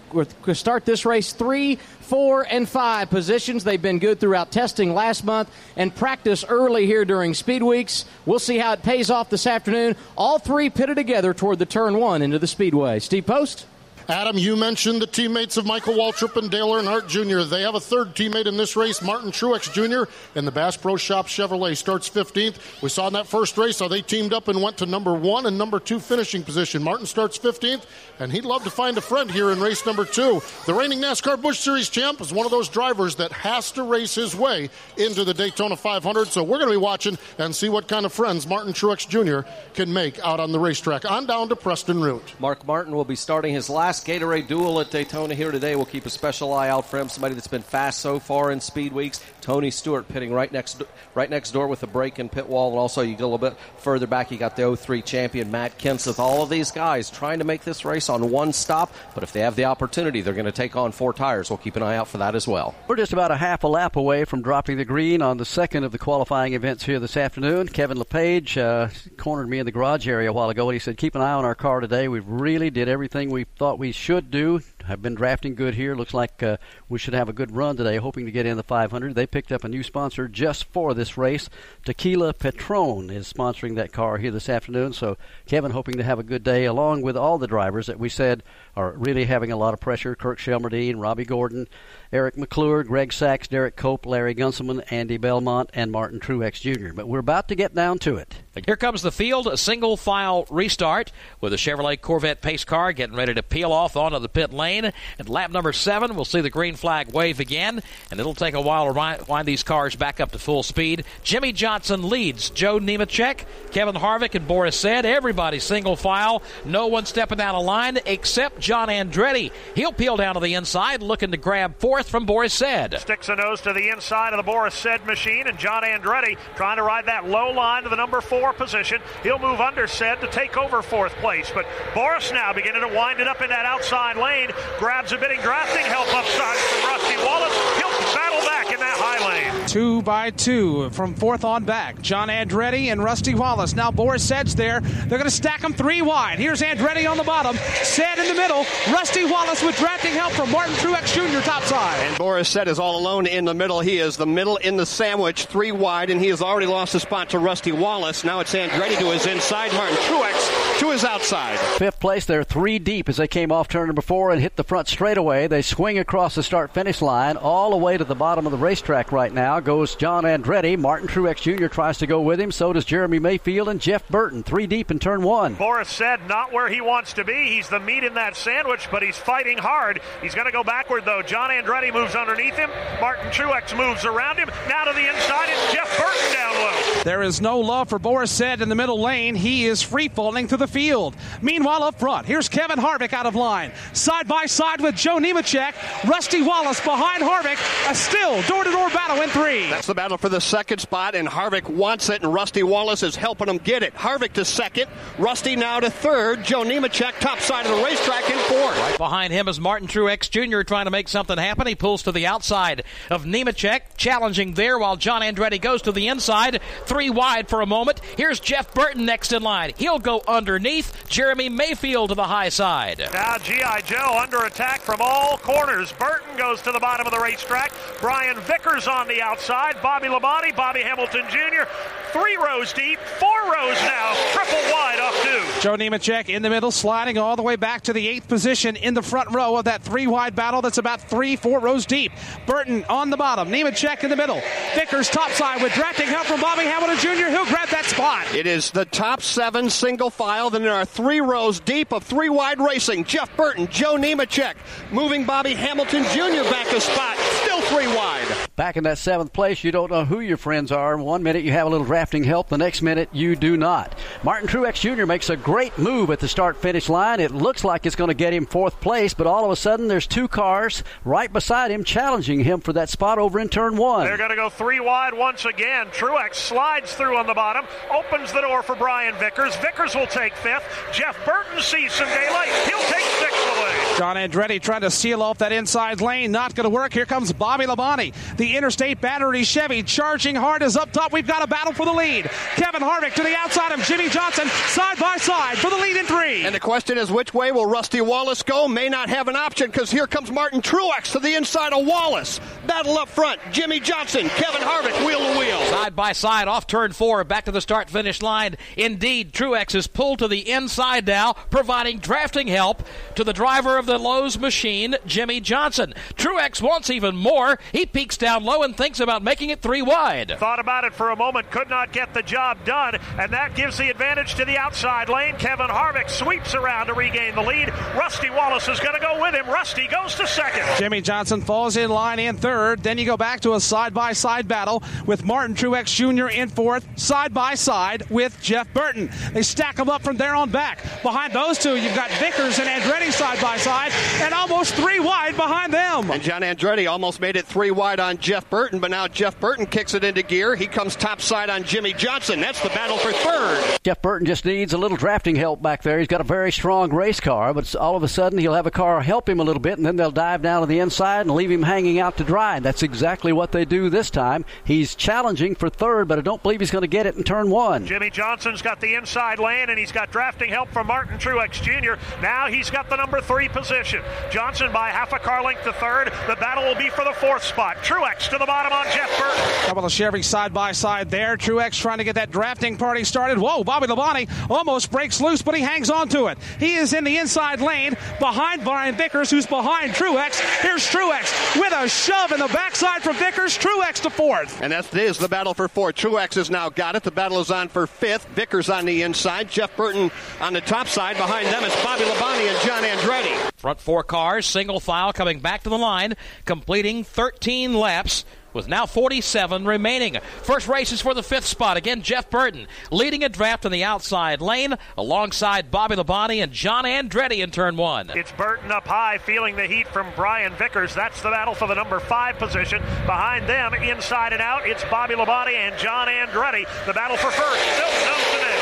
start this race three, four, and five positions. They've been good throughout testing last month and practice early here during speed weeks. We'll see how it pays off this afternoon. All three pitted together toward the turn one into the speedway. Steve Post. Adam, you mentioned the teammates of Michael Waltrip and Dale Earnhardt Jr. They have a third teammate in this race, Martin Truex Jr. in the Bass Pro Shop Chevrolet starts 15th. We saw in that first race how they teamed up and went to number one and number two finishing position. Martin starts 15th, and he'd love to find a friend here in race number two. The reigning NASCAR Busch Series champ is one of those drivers that has to race his way into the Daytona 500. So we're going to be watching and see what kind of friends Martin Truex Jr. can make out on the racetrack. On down to Preston Root. Mark Martin will be starting his last last Gatorade Duel at Daytona here today. We'll keep a special eye out for him. Somebody that's been fast so far in speed weeks. Tony Stewart pitting right next right next door with a break in pit wall, and also you get a little bit further back. You got the 03 champion Matt Kenseth. All of these guys trying to make this race on one stop, but if they have the opportunity, they're going to take on four tires. We'll keep an eye out for that as well. We're just about a half a lap away from dropping the green on the second of the qualifying events here this afternoon. Kevin LePage uh, cornered me in the garage area a while ago, and he said, "Keep an eye on our car today. We really did everything we thought we should do I've been drafting good here. Looks like uh, we should have a good run today, hoping to get in the 500. They picked up a new sponsor just for this race. Tequila Patron is sponsoring that car here this afternoon. So Kevin hoping to have a good day, along with all the drivers that we said are really having a lot of pressure. Kirk Shelmerdine, Robby Gordon, Eric McClure, Greg Sacks, Derek Cope, Larry Gunselman, Andy Belmont, and Martin Truex Jr. But we're about to get down to it. Here comes the field, a single file restart with a Chevrolet Corvette pace car getting ready to peel off onto the pit lane. At lap number seven, we'll see the green flag wave again, and it'll take a while to wind these cars back up to full speed. Jimmie Johnson leads Joe Nemechek, Kevin Harvick, and Boris Said. Everybody single file, no one stepping down a line except John Andretti. He'll peel down to the inside, looking to grab fourth from Boris Said. Sticks a nose to the inside of the Boris Said machine, and John Andretti trying to ride that low line to the number four position. He'll move under Said to take over fourth place, but Boris now beginning to wind it up in that outside lane, grabs a bit bidding drafting help upside from Rusty Wallace. He'll battle back in that high lane. Two by two from fourth on back. John Andretti and Rusty Wallace. Now Boris Said's there. They're going to stack them three wide. Here's Andretti on the bottom. Said in the middle. Rusty Wallace with drafting help from Martin Truex Jr. topside. And Boris Said is all alone in the middle. He is the middle in the sandwich, three wide, and he has already lost a spot to Rusty Wallace. Now it's Andretti to his inside, Martin Truex to his outside. Fifth place, they're three deep as they came off turn number four and hit the front straightaway. They swing across the start finish line all the way to the bottom of the racetrack right now. Goes John Andretti. Martin Truex Jr. tries to go with him. So does Jeremy Mayfield and Jeff Burton. Three deep in turn one. Boris Said not where he wants to be. He's the meat in that sandwich, but he's fighting hard. He's going to go backward, though. John Andretti moves underneath him. Martin Truex moves around him. Now to the inside, it's Jeff Burton down low. There is no love for Boris Said in the middle lane. He is free falling to the field. Meanwhile, up front, here's Kevin Harvick out of line. Side by side with Joe Nemechek. Rusty Wallace behind Harvick. A still door to door battle in three. That's the battle for the second spot, and Harvick wants it, and Rusty Wallace is helping him get it. Harvick to second. Rusty now to third. Joe Nemechek top side of the racetrack in fourth. Right behind him is Martin Truex Jr. trying to make something happen. He pulls to the outside of Nemechek, challenging there while John Andretti goes to the inside. Three wide for a moment. Here's Jeff Burton next in line. He'll go underneath. Jeremy Mayfield to the high side. Now G.I. Joe under attack from all corners. Burton goes to the bottom of the racetrack. Brian Vickers on the outside. Bobby Labonte, Bobby Hamilton Jr. Three rows deep, four rows now, triple wide off two. Joe Nemechek in the middle, sliding all the way back to the eighth position in the front row of that three wide battle that's about three, four rows deep. Burton on the bottom, Nemechek in the middle. Vickers topside with drafting help from Bobby Hamilton Jr. who grabbed that spot. It is the top seven single file. Then there are three rows deep of three wide racing. Jeff Burton, Joe Nemechek, moving Bobby Hamilton Jr. back a spot. Still three wide. Back in that seventh place, you don't know who your friends are. One minute you have a little drafting help, the next minute you do not. Martin Truex Jr. makes a great move at the start finish line. It looks like it's going to get him fourth place, but all of a sudden there's two cars right beside him challenging him for that spot over in turn one. They're going to go three wide once again. Truex slides through on the bottom, opens the door for Brian Vickers. Vickers will take fifth. Jeff Burton sees some daylight. He'll take sixth away. John Andretti trying to seal off that inside lane. Not going to work. Here comes Bobby Labonte. The Interstate Battery Chevy charging hard is up top. We've got a battle for the lead. Kevin Harvick to the outside of Jimmie Johnson, side by side for the lead in three. And the question is, which way will Rusty Wallace go? May not have an option because here comes Martin Truex to the inside of Wallace. Battle up front. Jimmie Johnson, Kevin Harvick, wheel to wheel. Side by side, off turn four, back to the start finish line. Indeed, Truex is pulled to the inside now, providing drafting help to the driver of the Lowe's machine, Jimmie Johnson. Truex wants even more. He peeks down low and thinks about making it three wide. Thought about it for a moment, could not get the job done, and that gives the advantage to the outside lane. Kevin Harvick sweeps around to regain the lead. Rusty Wallace is going to go with him. Rusty goes to second. Jimmie Johnson falls in line in third. Then you go back to a side by side battle with Martin Truex Jr. in fourth, side by side with Jeff Burton. They stack them up from there on back. Behind those two, you've got Vickers and Andretti side by side, and almost three wide behind them. And John Andretti almost made it three wide on Jeff Burton, but now Jeff Burton kicks it into gear. He comes top side on Jimmie Johnson. That's the battle for third. Jeff Burton just needs a little drafting help back there. He's got a very strong race car, but all of a sudden he'll have a car help him a little bit, and then they'll dive down to the inside and leave him hanging out to dry. That's exactly what they do this time. He's challenging for third, but I don't believe he's going to get it in turn one. Jimmie Johnson's got the inside lane, and he's got drafting help from Martin Truex Jr. Now he's got the number three position. Johnson by half a car length to third. The battle will be for the fourth spot. Truex to the bottom on Jeff Burton. Couple of Chevy side by side there. Truex trying to get that drafting party started. Whoa, Bobby Labonte almost breaks loose, but he hangs on to it. He is in the inside lane behind Brian Vickers, who's behind Truex. Here's Truex with a shove in the backside from Vickers. Truex to fourth. And that is the battle for fourth. Truex has now got it. The battle is on for fifth. Vickers on the inside. Jeff Burton on the top side. Behind them is Bobby Labonte and John Andretti. Front four cars, single file coming back to the line, completing 13 laps with now 47 remaining. First race is for the fifth spot. Again, Jeff Burton leading a draft on the outside lane alongside Bobby Labonte and John Andretti in turn one. It's Burton up high, feeling the heat from Brian Vickers. That's the battle for the number five position. Behind them, inside and out, it's Bobby Labonte and John Andretti. The battle for first still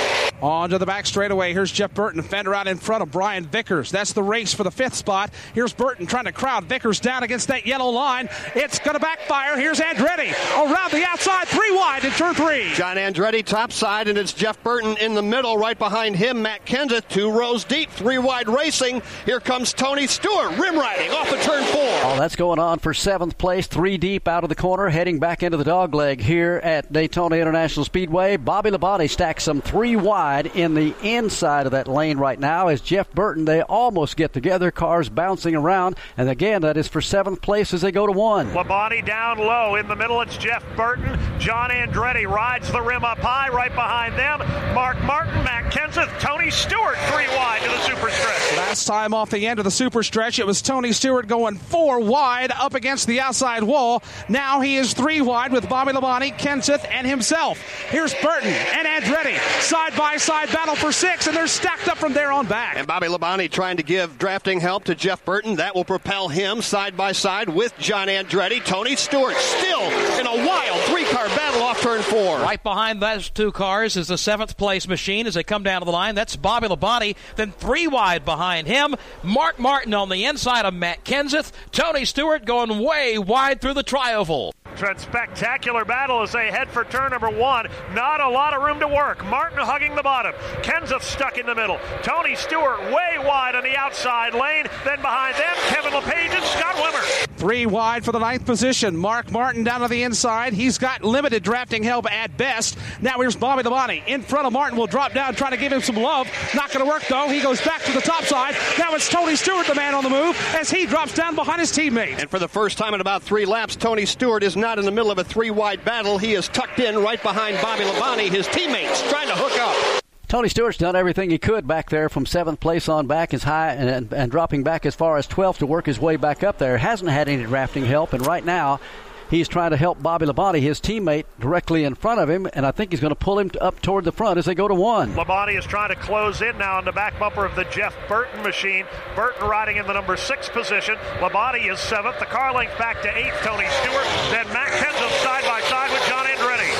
nose. On to the back straightaway. Here's Jeff Burton, fender out in front of Brian Vickers. That's the race for the fifth spot. Here's Burton trying to crowd Vickers down against that yellow line. It's going to backfire. Here's Andretti around the outside, three wide in turn three. John Andretti top side, and it's Jeff Burton in the middle. Right behind him, Matt Kenseth, two rows deep, three wide racing. Here comes Tony Stewart, rim riding off of turn four. Oh, that's going on for seventh place, three deep out of the corner, heading back into the dog leg here at Daytona International Speedway. Bobby Labonte stacks some three wide in the inside of that lane right now as Jeff Burton, they almost get together, cars bouncing around, and again, that is for seventh place as they go to one. Labonte down low. In the middle, it's Jeff Burton. John Andretti rides the rim up high right behind them. Mark Martin, Matt Kenseth, Tony Stewart, three wide to the super stretch. Last time off the end of the super stretch, it was Tony Stewart going four wide up against the outside wall. Now he is three wide with Bobby Labonte, Kenseth, and himself. Here's Burton and Andretti side by side battle for six, and they're stacked up from there on back. And Bobby Labonte trying to give drafting help to Jeff Burton. That will propel him side by side with John Andretti. Tony Stewart still in a wild three car battle off turn four. Right behind those two cars is the seventh place machine as they come down to the line. That's Bobby Labonte. Then three wide behind him. Mark Martin on the inside of Matt Kenseth. Tony Stewart going way wide through the trioval. Trent, spectacular battle as they head for turn number one. Not a lot of room to work. Martin hugging the bottom. Kenseth stuck in the middle. Tony Stewart way wide on the outside lane. Then behind them, Kevin LePage and Scott Wimmer. Three wide for the ninth position. Mark Martin down to the inside. He's got limited drafting help at best. Now here's Bobby Labonte. In front of Martin will drop down, trying to give him some love. Not going to work though. He goes back to the top side. Now it's Tony Stewart, the man on the move, as he drops down behind his teammate. And for the first time in about three laps, Tony Stewart is not in the middle of a three wide battle. He is tucked in right behind Bobby Labonte, his teammates, trying to hook up. Tony Stewart's done everything he could back there from seventh place on back as high and, and, and dropping back as far as 12th to work his way back up there. Hasn't had any drafting help, and right now he's trying to help Bobby Labonte, his teammate, directly in front of him, and I think he's going to pull him up toward the front as they go to one. Labonte is trying to close in now on the back bumper of the Jeff Burton machine. Burton riding in the number six position. Labonte is seventh. The car length back to eighth, Tony Stewart. Then Matt Kenseth side by side with John Andretti.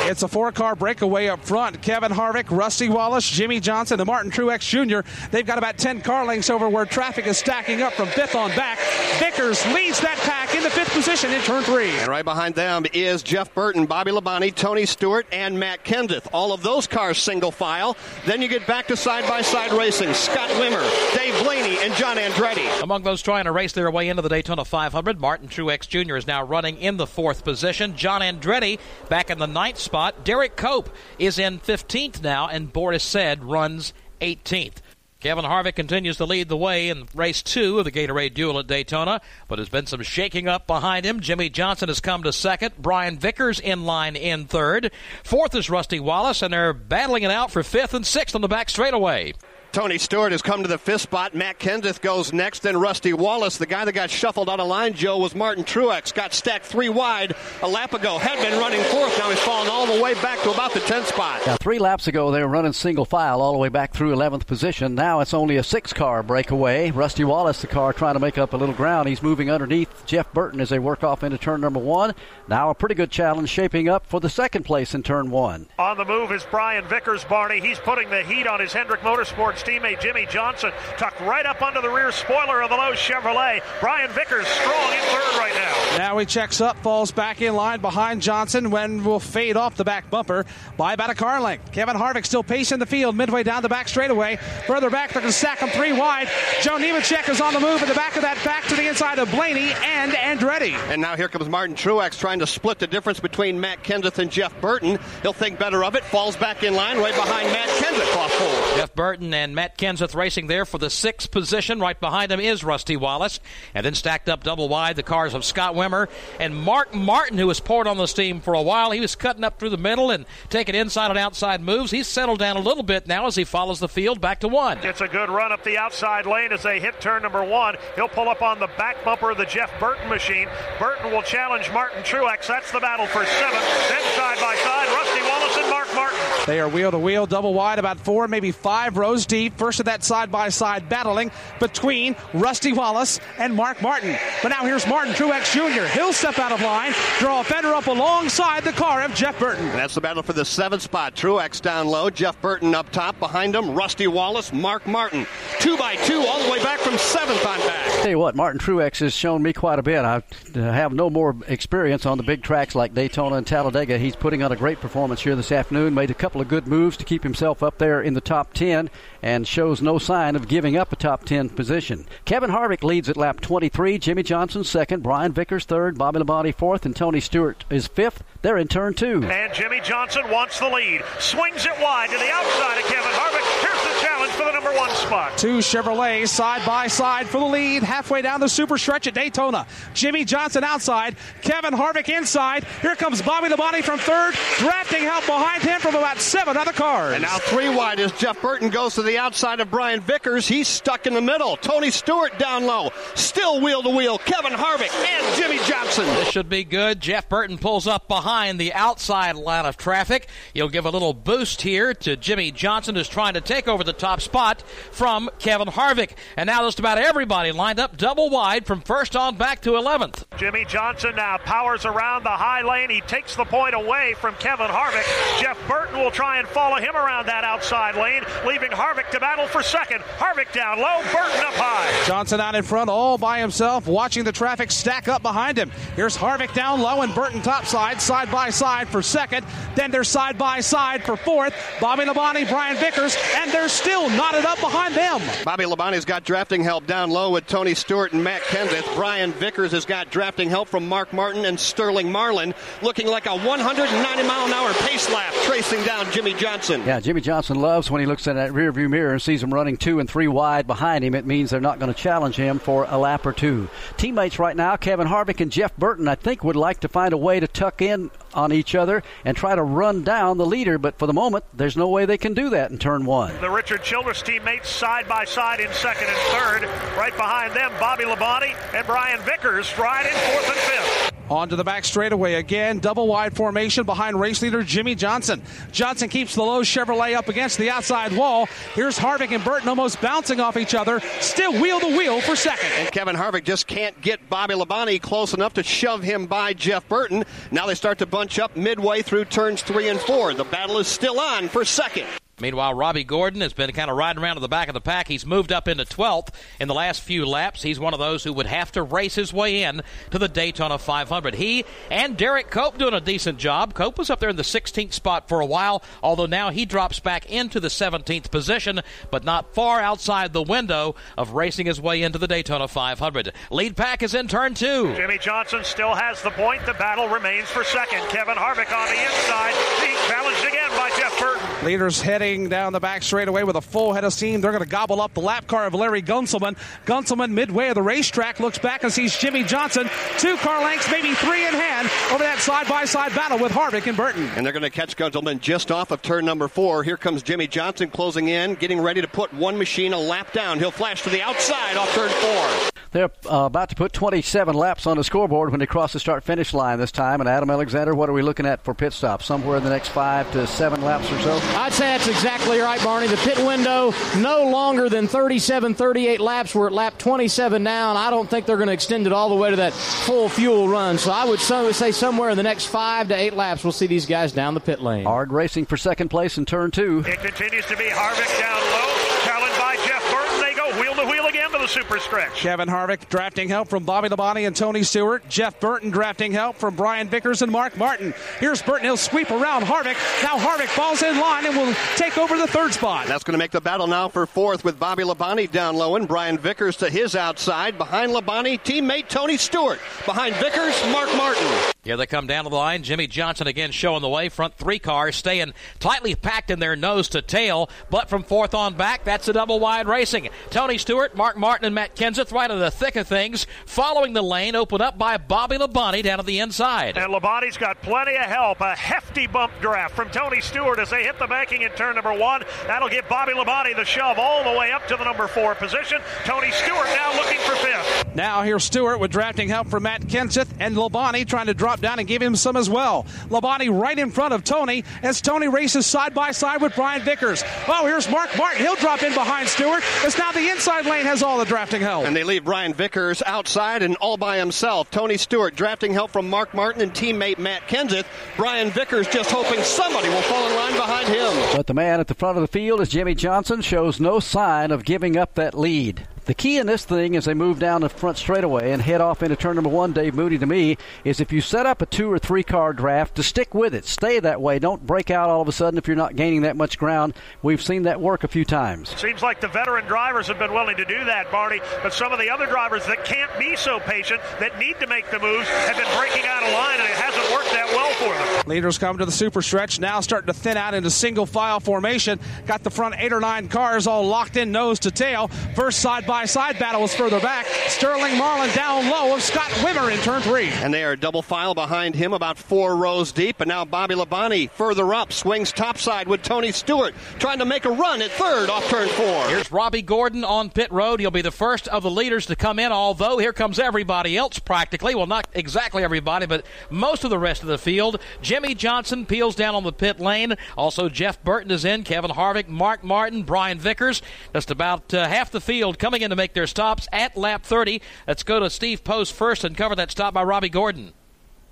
It's a four car breakaway up front. Kevin Harvick, Rusty Wallace, Jimmie Johnson, and Martin Truex Jr. They've got about 10 car lengths over where traffic is stacking up from fifth on back. Vickers leads that pack in the fifth position in turn three. And right behind them is Jeff Burton, Bobby Labonte, Tony Stewart, and Matt Kenseth. All of those cars single file. Then you get back to side by side racing. Scott Wimmer, Dave Blaney, and John Andretti. Among those trying to race their way into the Daytona 500, Martin Truex Jr. is now running in the fourth position. John Andretti back in the ninth spot. Derek Cope is in 15th now, and Boris Said runs 18th. Kevin Harvick continues to lead the way in race two of the Gatorade Duel at Daytona, but there's been some shaking up behind him. Jimmie Johnson has come to second. Brian Vickers in line in third. Fourth is Rusty Wallace, and they're battling it out for fifth and sixth on the back straightaway. Tony Stewart has come to the fifth spot. Matt Kenseth goes next, then Rusty Wallace. The guy that got shuffled out of line, Joe, was Martin Truex. Got stacked three wide a lap ago. Had been running fourth. Now he's fallen all the way back to about the 10th spot. Now, three laps ago, they were running single file all the way back through 11th position. Now it's only a six car breakaway. Rusty Wallace, the car, trying to make up a little ground. He's moving underneath Jeff Burton as they work off into turn number one. Now a pretty good challenge shaping up for the second place in turn one. On the move is Brian Vickers, Barney. He's putting the heat on his Hendrick Motorsports teammate Jimmie Johnson, tucked right up under the rear spoiler of the low Chevrolet. Brian Vickers strong in third right now. Now he checks up, falls back in line behind Johnson when will fade off the back bumper by about a car length. Kevin Harvick still pacing the field midway down the back straightaway. Further back, they're going to stack him three wide. Joe Nemechek is on the move in the back of that back to the inside of Blaney and Andretti. And now here comes Martin Truex trying to split the difference between Matt Kenseth and Jeff Burton. He'll think better of it, falls back in line right behind Matt Kenseth off pole. Jeff Burton and Matt Kenseth racing there for the sixth position. Right behind him is Rusty Wallace. And then stacked up double wide, the cars of Scott Wimmer and Mark Martin, who was poured on the steam for a while. He was cutting up through the middle and taking inside and outside moves. He's settled down a little bit now as he follows the field back to one. It's a good run up the outside lane as they hit turn number one. He'll pull up on the back bumper of the Jeff Burton machine. Burton will challenge Martin Truex. That's the battle for seventh. Then side by side, Rusty Wallace and Mark Martin. They are wheel to wheel, double wide, about four, maybe five rows deep. First of that side by side battling between Rusty Wallace and Mark Martin. But now here's Martin Truex Jr. He'll step out of line, draw a fender up alongside the car of Jeff Burton. And that's the battle for the seventh spot. Truex down low, Jeff Burton up top. Behind him, Rusty Wallace, Mark Martin. Two by two, all the way back from seventh on back. Tell you what, Martin Truex has shown me quite a bit. I uh, have no more experience on the big tracks like Daytona and Talladega. He's putting on a great performance here this afternoon. Made a couple of good moves to keep himself up there in the top 10 and shows no sign of giving up a top 10 position. Kevin Harvick leads at lap 23, Jimmie Johnson second, Brian Vickers third, Bobby Labonte fourth, and Tony Stewart is fifth. They're in turn two. And Jimmie Johnson wants the lead. Swings it wide to the outside of Kevin Harvick. Here's the challenge for the number one spot. Two Chevrolets side by side for the lead, halfway down the super stretch at Daytona. Jimmie Johnson outside, Kevin Harvick inside. Here comes Bobby Labonte from third, drafting help behind him from about seven other cars. And now three wide as Jeff Burton goes to the outside of Brian Vickers. He's stuck in the middle. Tony Stewart down low. Still wheel to wheel. Kevin Harvick and Jimmie Johnson. This should be good. Jeff Burton pulls up behind the outside line of traffic. He'll give a little boost here to Jimmie Johnson, who's trying to take over the top spot from Kevin Harvick. And now just about everybody lined up double wide from first on back to 11th. Jimmie Johnson now powers around the high lane. He takes the point away from Kevin Harvick. Jeff Burton will try and follow him around that outside lane, leaving Harvick to battle for second. Harvick down low, Burton up high. Johnson out in front all by himself, watching the traffic stack up behind him. Here's Harvick down low and Burton topside, side by side for second. Then they're side by side for fourth. Bobby Labonte, Brian Vickers, and they're still knotted up behind them. Bobby Labonte's got drafting help down low with Tony Stewart and Matt Kenseth. Brian Vickers has got drafting help from Mark Martin and Sterling Marlin, looking like a 190 mile an hour pace lap, tracing down Jimmie Johnson. Yeah, Jimmie Johnson loves when he looks in that rearview mirror and sees him running two and three wide behind him. It means they're not going to challenge him for a lap or two. Teammates right now, Kevin Harvick and Jeff Burton, I think would like to find a way to tuck in on each other and try to run down the leader, but for the moment, there's no way they can do that in turn one. The Richard Childress teammates side by side in second and third. Right behind them, Bobby Labonte and Brian Vickers ride in fourth and fifth. Onto the back straightaway again. Double wide formation behind race leader Jimmie Johnson. Johnson keeps the low Chevrolet up against the outside wall. Here's Harvick and Burton almost bouncing off each other. Still wheel to wheel for second. And Kevin Harvick just can't get Bobby Labonte close enough to shove him by Jeff Burton. Now they start to bunch up midway through turns three and four. The battle is still on for second. Meanwhile, Robby Gordon has been kind of riding around to the back of the pack. He's moved up into 12th in the last few laps. He's one of those who would have to race his way in to the Daytona 500. He and Derek Cope doing a decent job. Cope was up there in the 16th spot for a while, although now he drops back into the 17th position, but not far outside the window of racing his way into the Daytona 500. Lead pack is in turn two. Jimmie Johnson still has the point. The battle remains for second. Kevin Harvick on the inside. Being challenged again by Jeff Burton. Leaders heading down the back straightaway with a full head of steam. They're going to gobble up the lap car of Larry Gunselman. Gunselman, midway of the racetrack, looks back and sees Jimmie Johnson. Two car lengths, maybe three in hand, over that side by side battle with Harvick and Burton. And they're going to catch Gunselman just off of turn number four. Here comes Jimmie Johnson closing in, getting ready to put one machine a lap down. He'll flash to the outside off turn four. They're uh, about to put 27 laps on the scoreboard when they cross the start finish line this time. And Adam Alexander, what are we looking at for pit stops? Somewhere in the next five to seven laps or so? I'd say that's exactly right, Barney. The pit window no longer than 37, 38 laps. We're at lap 27 now, and I don't think they're going to extend it all the way to that full fuel run. So I would say somewhere in the next five to eight laps, we'll see these guys down the pit lane. Hard racing for second place in turn two. It continues to be Harvick down low, challenged by Jeff Burton. They go wheel to wheel again to the super stretch. Kevin Harvick drafting help from Bobby Labonte and Tony Stewart. Jeff Burton drafting help from Brian Vickers and Mark Martin. Here's Burton. He'll sweep around Harvick. Now Harvick falls in line and will take over the third spot. That's going to make the battle now for fourth with Bobby Labonte down low and Brian Vickers to his outside. Behind Labonte, teammate Tony Stewart. Behind Vickers, Mark Martin. Here they come down the line. Jimmie Johnson again showing the way. Front three cars staying tightly packed in their nose to tail. But from fourth on back, that's a double wide racing. Tony Stewart, Mark Martin, and Matt Kenseth right in the thick of things. Following the lane, opened up by Bobby Labonte down to the inside. And Labonte's got plenty of help. A hefty bump draft from Tony Stewart as they hit the banking in turn number one. That'll give Bobby Labonte the shove all the way up to the number four position. Tony Stewart now looking for fifth. Now here's Stewart with drafting help from Matt Kenseth and Labonte trying to drop down and give him some as well. Labonte right in front of Tony as Tony races side by side with Brian Vickers. Oh, here's Mark Martin. He'll drop in behind Stewart. It's now the inside lane has all the drafting help. And they leave Brian Vickers outside and all by himself. Tony Stewart drafting help from Mark Martin and teammate Matt Kenseth. Brian Vickers just hoping somebody will fall in line behind him. But the man at the front of the field is Jimmie Johnson, shows no sign of giving up that lead. The key in this thing as they move down the front straightaway and head off into turn number one, Dave Moody to me, is if you set up a two or three car draft to stick with it. Stay that way. Don't break out all of a sudden if you're not gaining that much ground. We've seen that work a few times. Seems like the veteran drivers have been willing to do that, Barney, but some of the other drivers that can't be so patient, that need to make the moves, have been breaking out of line, and it hasn't worked that well for them. Leaders come to the super stretch, now starting to thin out into single file formation. Got the front eight or nine cars all locked in nose to tail. First side by side battle is further back. Sterling Marlin down low of Scott Wimmer in turn three. And they are double file behind him, about four rows deep. And now Bobby Labonte further up, swings topside with Tony Stewart, trying to make a run at third off turn four. Here's Robby Gordon on pit road. He'll be the first of the leaders to come in, although here comes everybody else practically. Well, not exactly everybody, but most of the rest of the field. Jimmie Johnson peels down on the pit lane. Also, Jeff Burton is in, Kevin Harvick, Mark Martin, Brian Vickers. Just about uh, half the field coming in to make their stops at lap 30. Let's go to Steve Post first and cover that stop by Robby Gordon.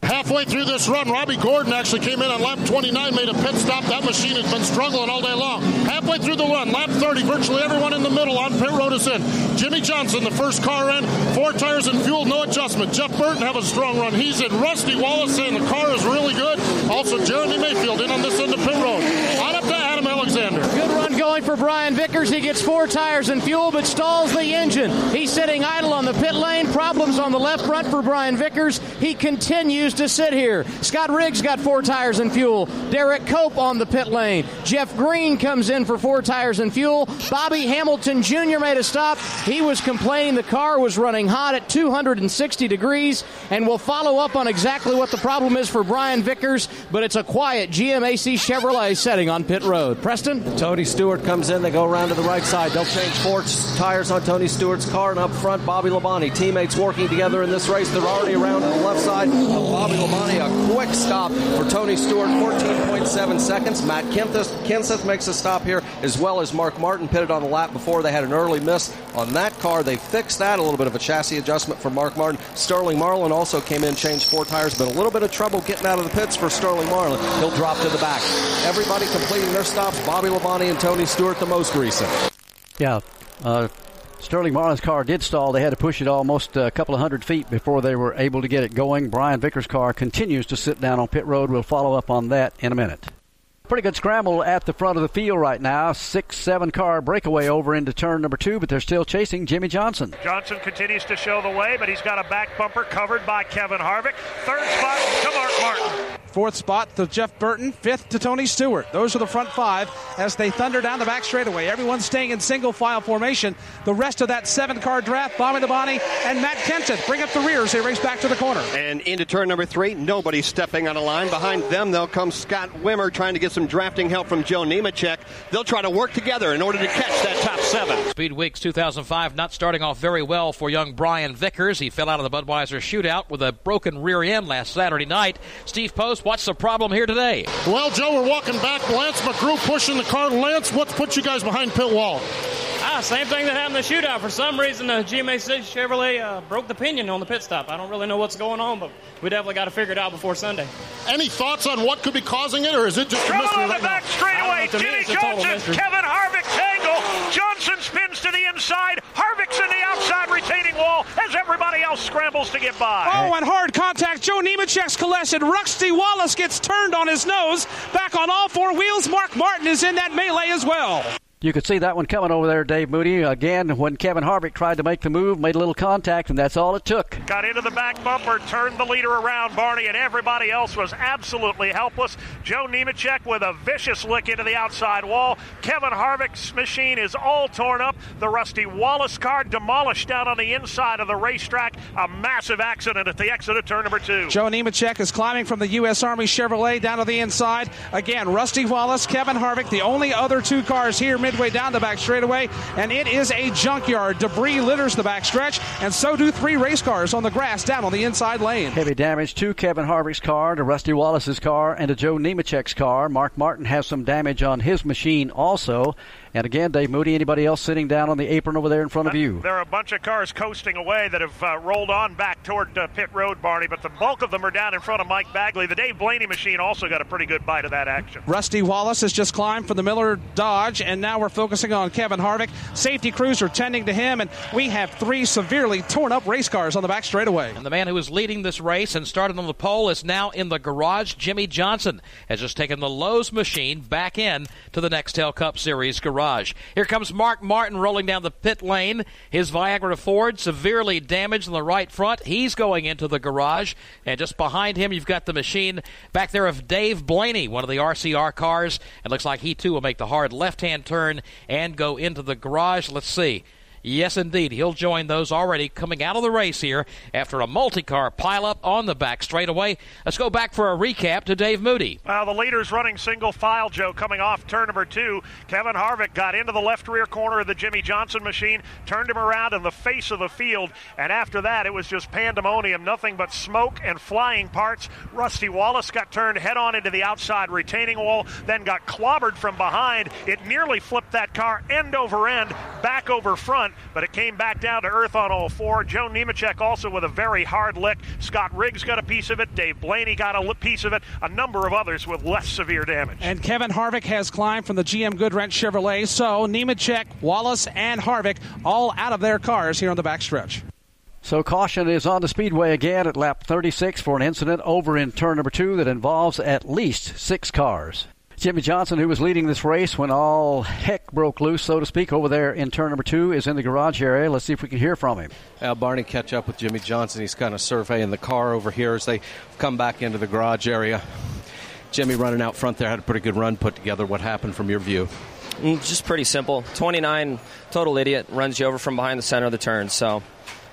Halfway through this run, Robby Gordon actually came in on lap 29, made a pit stop. That machine has been struggling all day long. Halfway through the run, lap 30, virtually everyone in the middle on pit road is in. Jimmie Johnson, the first car in, four tires and fuel, no adjustment. Jeff Burton have a strong run. He's in. Rusty Wallace saying the car is really good. Also, Jeremy Mayfield in on this end of pit road. On up to Alexander. Good run going for Brian Vickers. He gets four tires and fuel, but stalls the engine. He's sitting idle on the pit lane. Problems on the left front for Brian Vickers. He continues to sit here. Scott Riggs got four tires and fuel. Derek Cope on the pit lane. Jeff Green comes in for four tires and fuel. Bobby Hamilton Jr. made a stop. He was complaining the car was running hot at 260 degrees, and we'll follow up on exactly what the problem is for Brian Vickers, but it's a quiet GMAC Chevrolet setting on pit road. Preston. Tony Stewart comes in. They go around to the right side. They'll change four tires on Tony Stewart's car. And up front, Bobby Labonte. Teammates working together in this race. They're already around on the left side. Bobby Labonte, a quick stop for Tony Stewart, 14.7 seconds. Matt Kenseth, Kenseth makes a stop here, as well as Mark Martin pitted on the lap before. They had an early miss on that car. They fixed that. A little bit of a chassis adjustment for Mark Martin. Sterling Marlin also came in, changed four tires, but a little bit of trouble getting out of the pits for Sterling Marlin. He'll drop to the back. Everybody completing their stops. Bobby Labonte and Tony Stewart the most recent. Yeah. Uh, Sterling Marlin's car did stall. They had to push it almost a couple of hundred feet before they were able to get it going. Brian Vickers' car continues to sit down on pit road. We'll follow up on that in a minute. Pretty good scramble at the front of the field right now. Six, seven car breakaway over into turn number two, but they're still chasing Jimmie Johnson. Johnson continues to show the way, but he's got a back bumper covered by Kevin Harvick. Third spot to Mark Martin. Fourth spot to Jeff Burton. Fifth to Tony Stewart. Those are the front five as they thunder down the back straightaway. Everyone's staying in single file formation. The rest of that seven car draft, Bobby Labonte and Matt Kenseth bring up the rears. They race back to the corner. And into turn number three, nobody's stepping on a line. Behind them, they'll come Scott Wimmer trying to get some drafting help from Joe Nemechek. They'll try to work together in order to catch that top seven. Speed Weeks 2005 not starting off very well for young Brian Vickers. He fell out of the Budweiser shootout with a broken rear end last Saturday night. Steve Post, what's the problem here today? Well, Joe, we're walking back. Lance McGrew pushing the car. Lance, what's put you guys behind pit wall? Ah, same thing that happened in the shootout. For some reason, the GMAC Chevrolet uh, broke the pinion on the pit stop. I don't really know what's going on, but we definitely got to figure it out before Sunday. Any thoughts on what could be causing it, or is it just a mystery on the right back now? straightaway. To me, Jimmy it's a total Johnson. Kevin Harvick tangle. Johnson spins to the inside. Harvick's in the outside retaining wall as everybody else scrambles to get by. Oh, and hard contact. Joe Nemechek's collision. Rusty Wallace gets turned on his nose. Back on all four wheels. Mark Martin is in that melee as well. You could see that one coming over there, Dave Moody. Again, when Kevin Harvick tried to make the move, made a little contact, and that's all it took. Got into the back bumper, turned the leader around, Barney, and everybody else was absolutely helpless. Joe Nemechek with a vicious lick into the outside wall. Kevin Harvick's machine is all torn up. The Rusty Wallace car demolished down on the inside of the racetrack. A massive accident at the exit of turn number two. Joe Nemechek is climbing from the U.S. Army Chevrolet down to the inside. Again, Rusty Wallace, Kevin Harvick, the only other two cars here midway down the back straightaway, and it is a junkyard. Debris litters the back stretch, and so do three race cars on the grass down on the inside lane. Heavy damage to Kevin Harvick's car, to Rusty Wallace's car, and to Joe Nemechek's car. Mark Martin has some damage on his machine also. And again, Dave Moody, anybody else sitting down on the apron over there in front of you? There are a bunch of cars coasting away that have uh, rolled on back toward uh, pit road, Barney, but the bulk of them are down in front of Mike Bagley. The Dave Blaney machine also got a pretty good bite of that action. Rusty Wallace has just climbed from the Miller Dodge, and now we're focusing on Kevin Harvick. Safety crews are tending to him, and we have three severely torn up race cars on the back straightaway. And the man who was leading this race and started on the pole is now in the garage. Jimmie Johnson has just taken the Lowe's machine back in to the Nextel Cup Series garage. Here comes Mark Martin rolling down the pit lane. His Viagra Ford severely damaged in the right front. He's going into the garage. And just behind him, you've got the machine back there of Dave Blaney, one of the RCR cars. It looks like he too will make the hard left hand turn and go into the garage. Let's see. Yes, indeed. He'll join those already coming out of the race here after a multi car pileup on the back straightaway. Let's go back for a recap to Dave Moody. Well, the leader's running single file, Joe, coming off turn number two. Kevin Harvick got into the left rear corner of the Jimmie Johnson machine, turned him around in the face of the field, and after that, it was just pandemonium, nothing but smoke and flying parts. Rusty Wallace got turned head on into the outside retaining wall, then got clobbered from behind. It nearly flipped that car end over end, back over front, but it came back down to earth on all four. Joe Nemechek also with a very hard lick. Scott Riggs got a piece of it. Dave Blaney got a piece of it. A number of others with less severe damage. And Kevin Harvick has climbed from the GM Goodwrench Chevrolet. So Nemechek, Wallace, and Harvick all out of their cars here on the backstretch. So caution is on the speedway again at lap 36 for an incident over in turn number two that involves at least six cars. Jimmie Johnson, who was leading this race when all heck broke loose, so to speak, over there in turn number two, is in the garage area. Let's see if we can hear from him. Uh, Barney catch up with Jimmie Johnson. He's kind of surveying the car over here as they come back into the garage area. Jimmie running out front there had a pretty good run put together. What happened from your view? Mm, Just pretty simple. 29, total idiot, runs you over from behind the center of the turn. So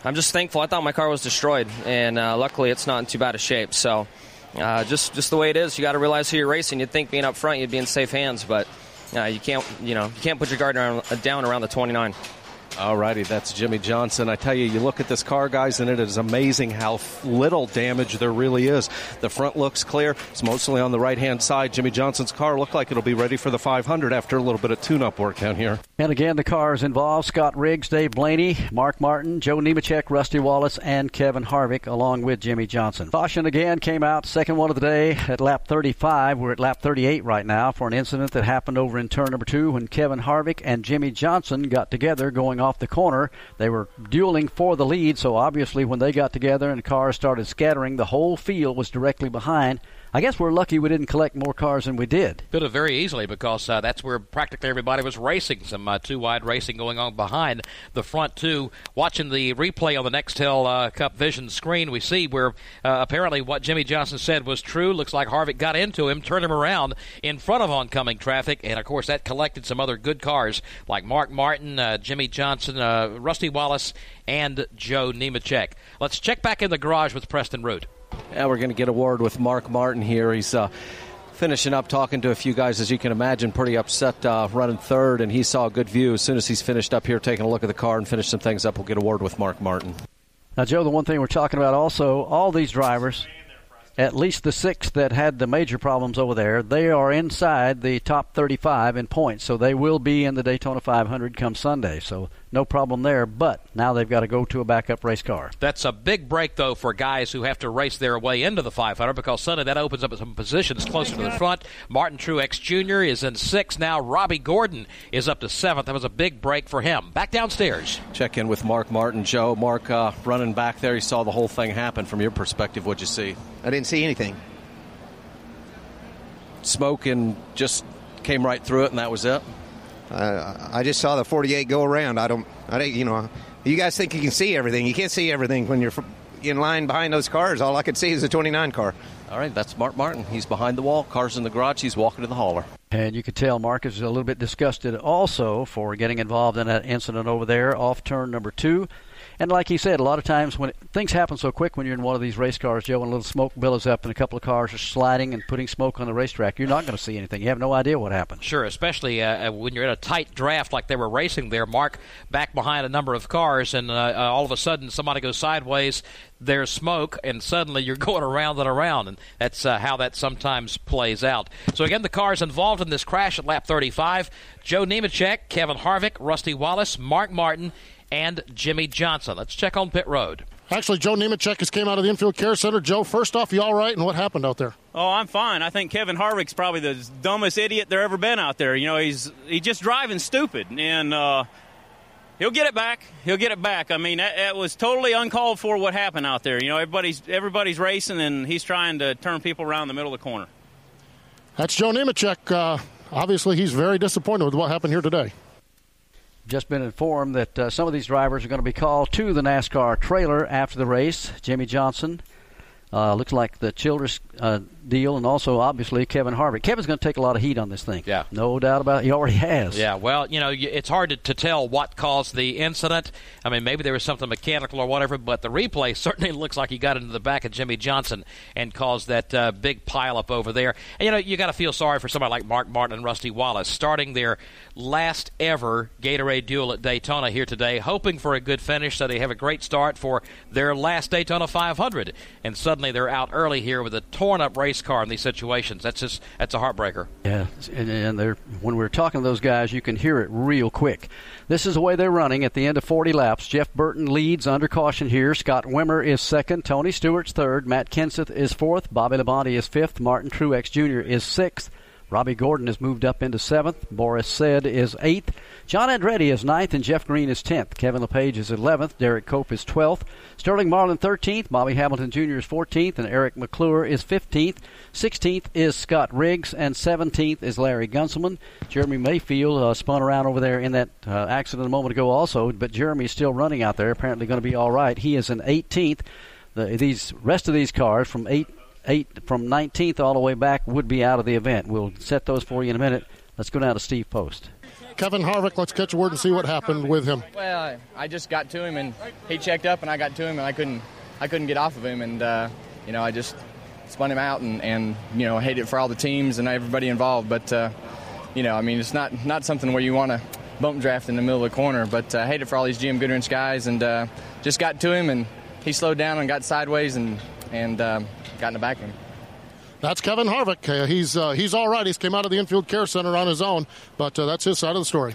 I'm just thankful. I thought my car was destroyed, and uh, luckily it's not in too bad a shape. So uh, just just the way it is. You got to realize who you're racing. You'd think being up front, you'd be in safe hands, but uh, you can't you know you can't put your guard around, uh, down around the 29. Alrighty, that's Jimmie Johnson. I tell you, you look at this car, guys, and it is amazing how little damage there really is. The front looks clear. It's mostly on the right hand side. Jimmie Johnson's car looked like it'll be ready for the 500 after a little bit of tune up work down here. And again, the cars involved Scott Riggs, Dave Blaney, Mark Martin, Joe Nemechek, Rusty Wallace, and Kevin Harvick, along with Jimmie Johnson. Caution again came out, second one of the day at lap 35. We're at lap 38 right now for an incident that happened over in turn number two when Kevin Harvick and Jimmie Johnson got together going off the corner. They were dueling for the lead, so obviously when they got together and cars started scattering, the whole field was directly behind. I guess we're lucky we didn't collect more cars than we did. Could have very easily because uh, that's where practically everybody was racing. Some uh, two wide racing going on behind the front two. Watching the replay on the Nextel uh, Cup Vision screen, we see where uh, apparently what Jimmie Johnson said was true. Looks like Harvick got into him, turned him around in front of oncoming traffic, and of course that collected some other good cars like Mark Martin, uh, Jimmie Johnson, uh, Rusty Wallace, and Joe Nemechek. Let's check back in the garage with Preston Root. Yeah, we're going to get a word with Mark Martin here. He's uh, finishing up talking to a few guys, as you can imagine, pretty upset uh, running third, and he saw a good view. As soon as he's finished up here, taking a look at the car and finish some things up, we'll get a word with Mark Martin. Now, Joe, the one thing we're talking about also, all these drivers, at least the six that had the major problems over there, they are inside the top 35 in points, so they will be in the Daytona 500 come Sunday. So no problem there. But now they've got to go to a backup race car. That's a big break, though, for guys who have to race their way into the 500 because suddenly that opens up some positions closer to the front. Martin Truex Jr. is in sixth now. Robby Gordon is up to seventh. That was a big break for him. Back downstairs. Check in with Mark Martin. Joe, Mark uh, running back there. You saw the whole thing happen. From your perspective, what'd you see? I didn't see anything. Smoke and just came right through it, and that was it. Uh, I just saw the 48 go around. I don't, I don't, you know, you guys think you can see everything. You can't see everything when you're in line behind those cars. All I could see is the 29 car. All right, that's Mark Martin. He's behind the wall. Cars in the garage. He's walking to the hauler. And you could tell Mark is a little bit disgusted also for getting involved in that incident over there off turn number two. And like he said, a lot of times when it, things happen so quick when you're in one of these race cars, Joe, and a little smoke billows up and a couple of cars are sliding and putting smoke on the racetrack, you're not going to see anything. You have no idea what happened. Sure, especially uh, when you're in a tight draft like they were racing there. Mark back behind a number of cars, and uh, uh, all of a sudden somebody goes sideways. There's smoke, and suddenly you're going around and around, and that's uh, how that sometimes plays out. So again, the cars involved in this crash at lap 35: Joe Nemechek, Kevin Harvick, Rusty Wallace, Mark Martin and Jimmie Johnson. Let's check on pit road. Actually, Joe Nemechek just came out of the infield care center. Joe, first off, you all right? And what happened out there? Oh, I'm fine. I think Kevin Harvick's probably the dumbest idiot there ever been out there. You know, he's he's just driving stupid, and uh, he'll get it back. He'll get it back. I mean, that, that, was totally uncalled for what happened out there. You know, everybody's everybody's racing, and he's trying to turn people around the middle of the corner. That's Joe Nemechek. Uh, obviously, he's very disappointed with what happened here today just been informed that uh, some of these drivers are going to be called to the NASCAR trailer after the race. Jimmie Johnson, uh, looks like the Childress uh, deal, and also obviously Kevin Harvick. Kevin's going to take a lot of heat on this thing. Yeah, no doubt about it. He already has. Yeah. Well, you know, it's hard to, to tell what caused the incident. I mean, maybe there was something mechanical or whatever, but the replay certainly looks like he got into the back of Jimmie Johnson and caused that uh, big pileup over there. And you know, you got to feel sorry for somebody like Mark Martin and Rusty Wallace starting their last ever Gatorade duel at Daytona here today, hoping for a good finish so they have a great start for their last Daytona 500, and suddenly they're out early here with a torn up race car in these situations. That's just that's a heartbreaker. Yeah, and, and they're when we're talking to those guys, you can hear it real quick. This is the way they're running at the end of 40 laps. Jeff Burton leads under caution here. Scott Wimmer is second. Tony Stewart's third. Matt Kenseth is fourth. Bobby Labonte is fifth. Martin Truex Jr. is sixth. Robby Gordon has moved up into seventh. Boris Said is eighth. John Andretti is ninth, and Jeff Green is tenth. Kevin LePage is eleventh. Derek Cope is twelfth. Sterling Marlin thirteenth. Bobby Hamilton Jr. is fourteenth, and Eric McClure is fifteenth. Sixteenth is Scott Riggs, and seventeenth is Larry Gunselman. Jeremy Mayfield uh, spun around over there in that uh, accident a moment ago, also, but Jeremy's still running out there. Apparently, going to be all right. He is in eighteenth. The, these rest of these cars from eight eight from 19th all the way back would be out of the event. We'll set those for you in a minute. Let's go down to Steve Post. Kevin Harvick, let's catch a word and see what happened with him. Well, I just got to him and he checked up and I got to him and I couldn't I couldn't get off of him and uh, you know I just spun him out and, and you know hate it for all the teams and everybody involved. But uh, you know, I mean, it's not not something where you want to bump draft in the middle of the corner. But I uh, hate it for all these GM Goodwrench guys, and uh, just got to him, and he slowed down and got sideways and and uh, got in the back end. That's Kevin Harvick. Uh, he's uh, he's all right. He's came out of the infield care center on his own, but uh, that's his side of the story.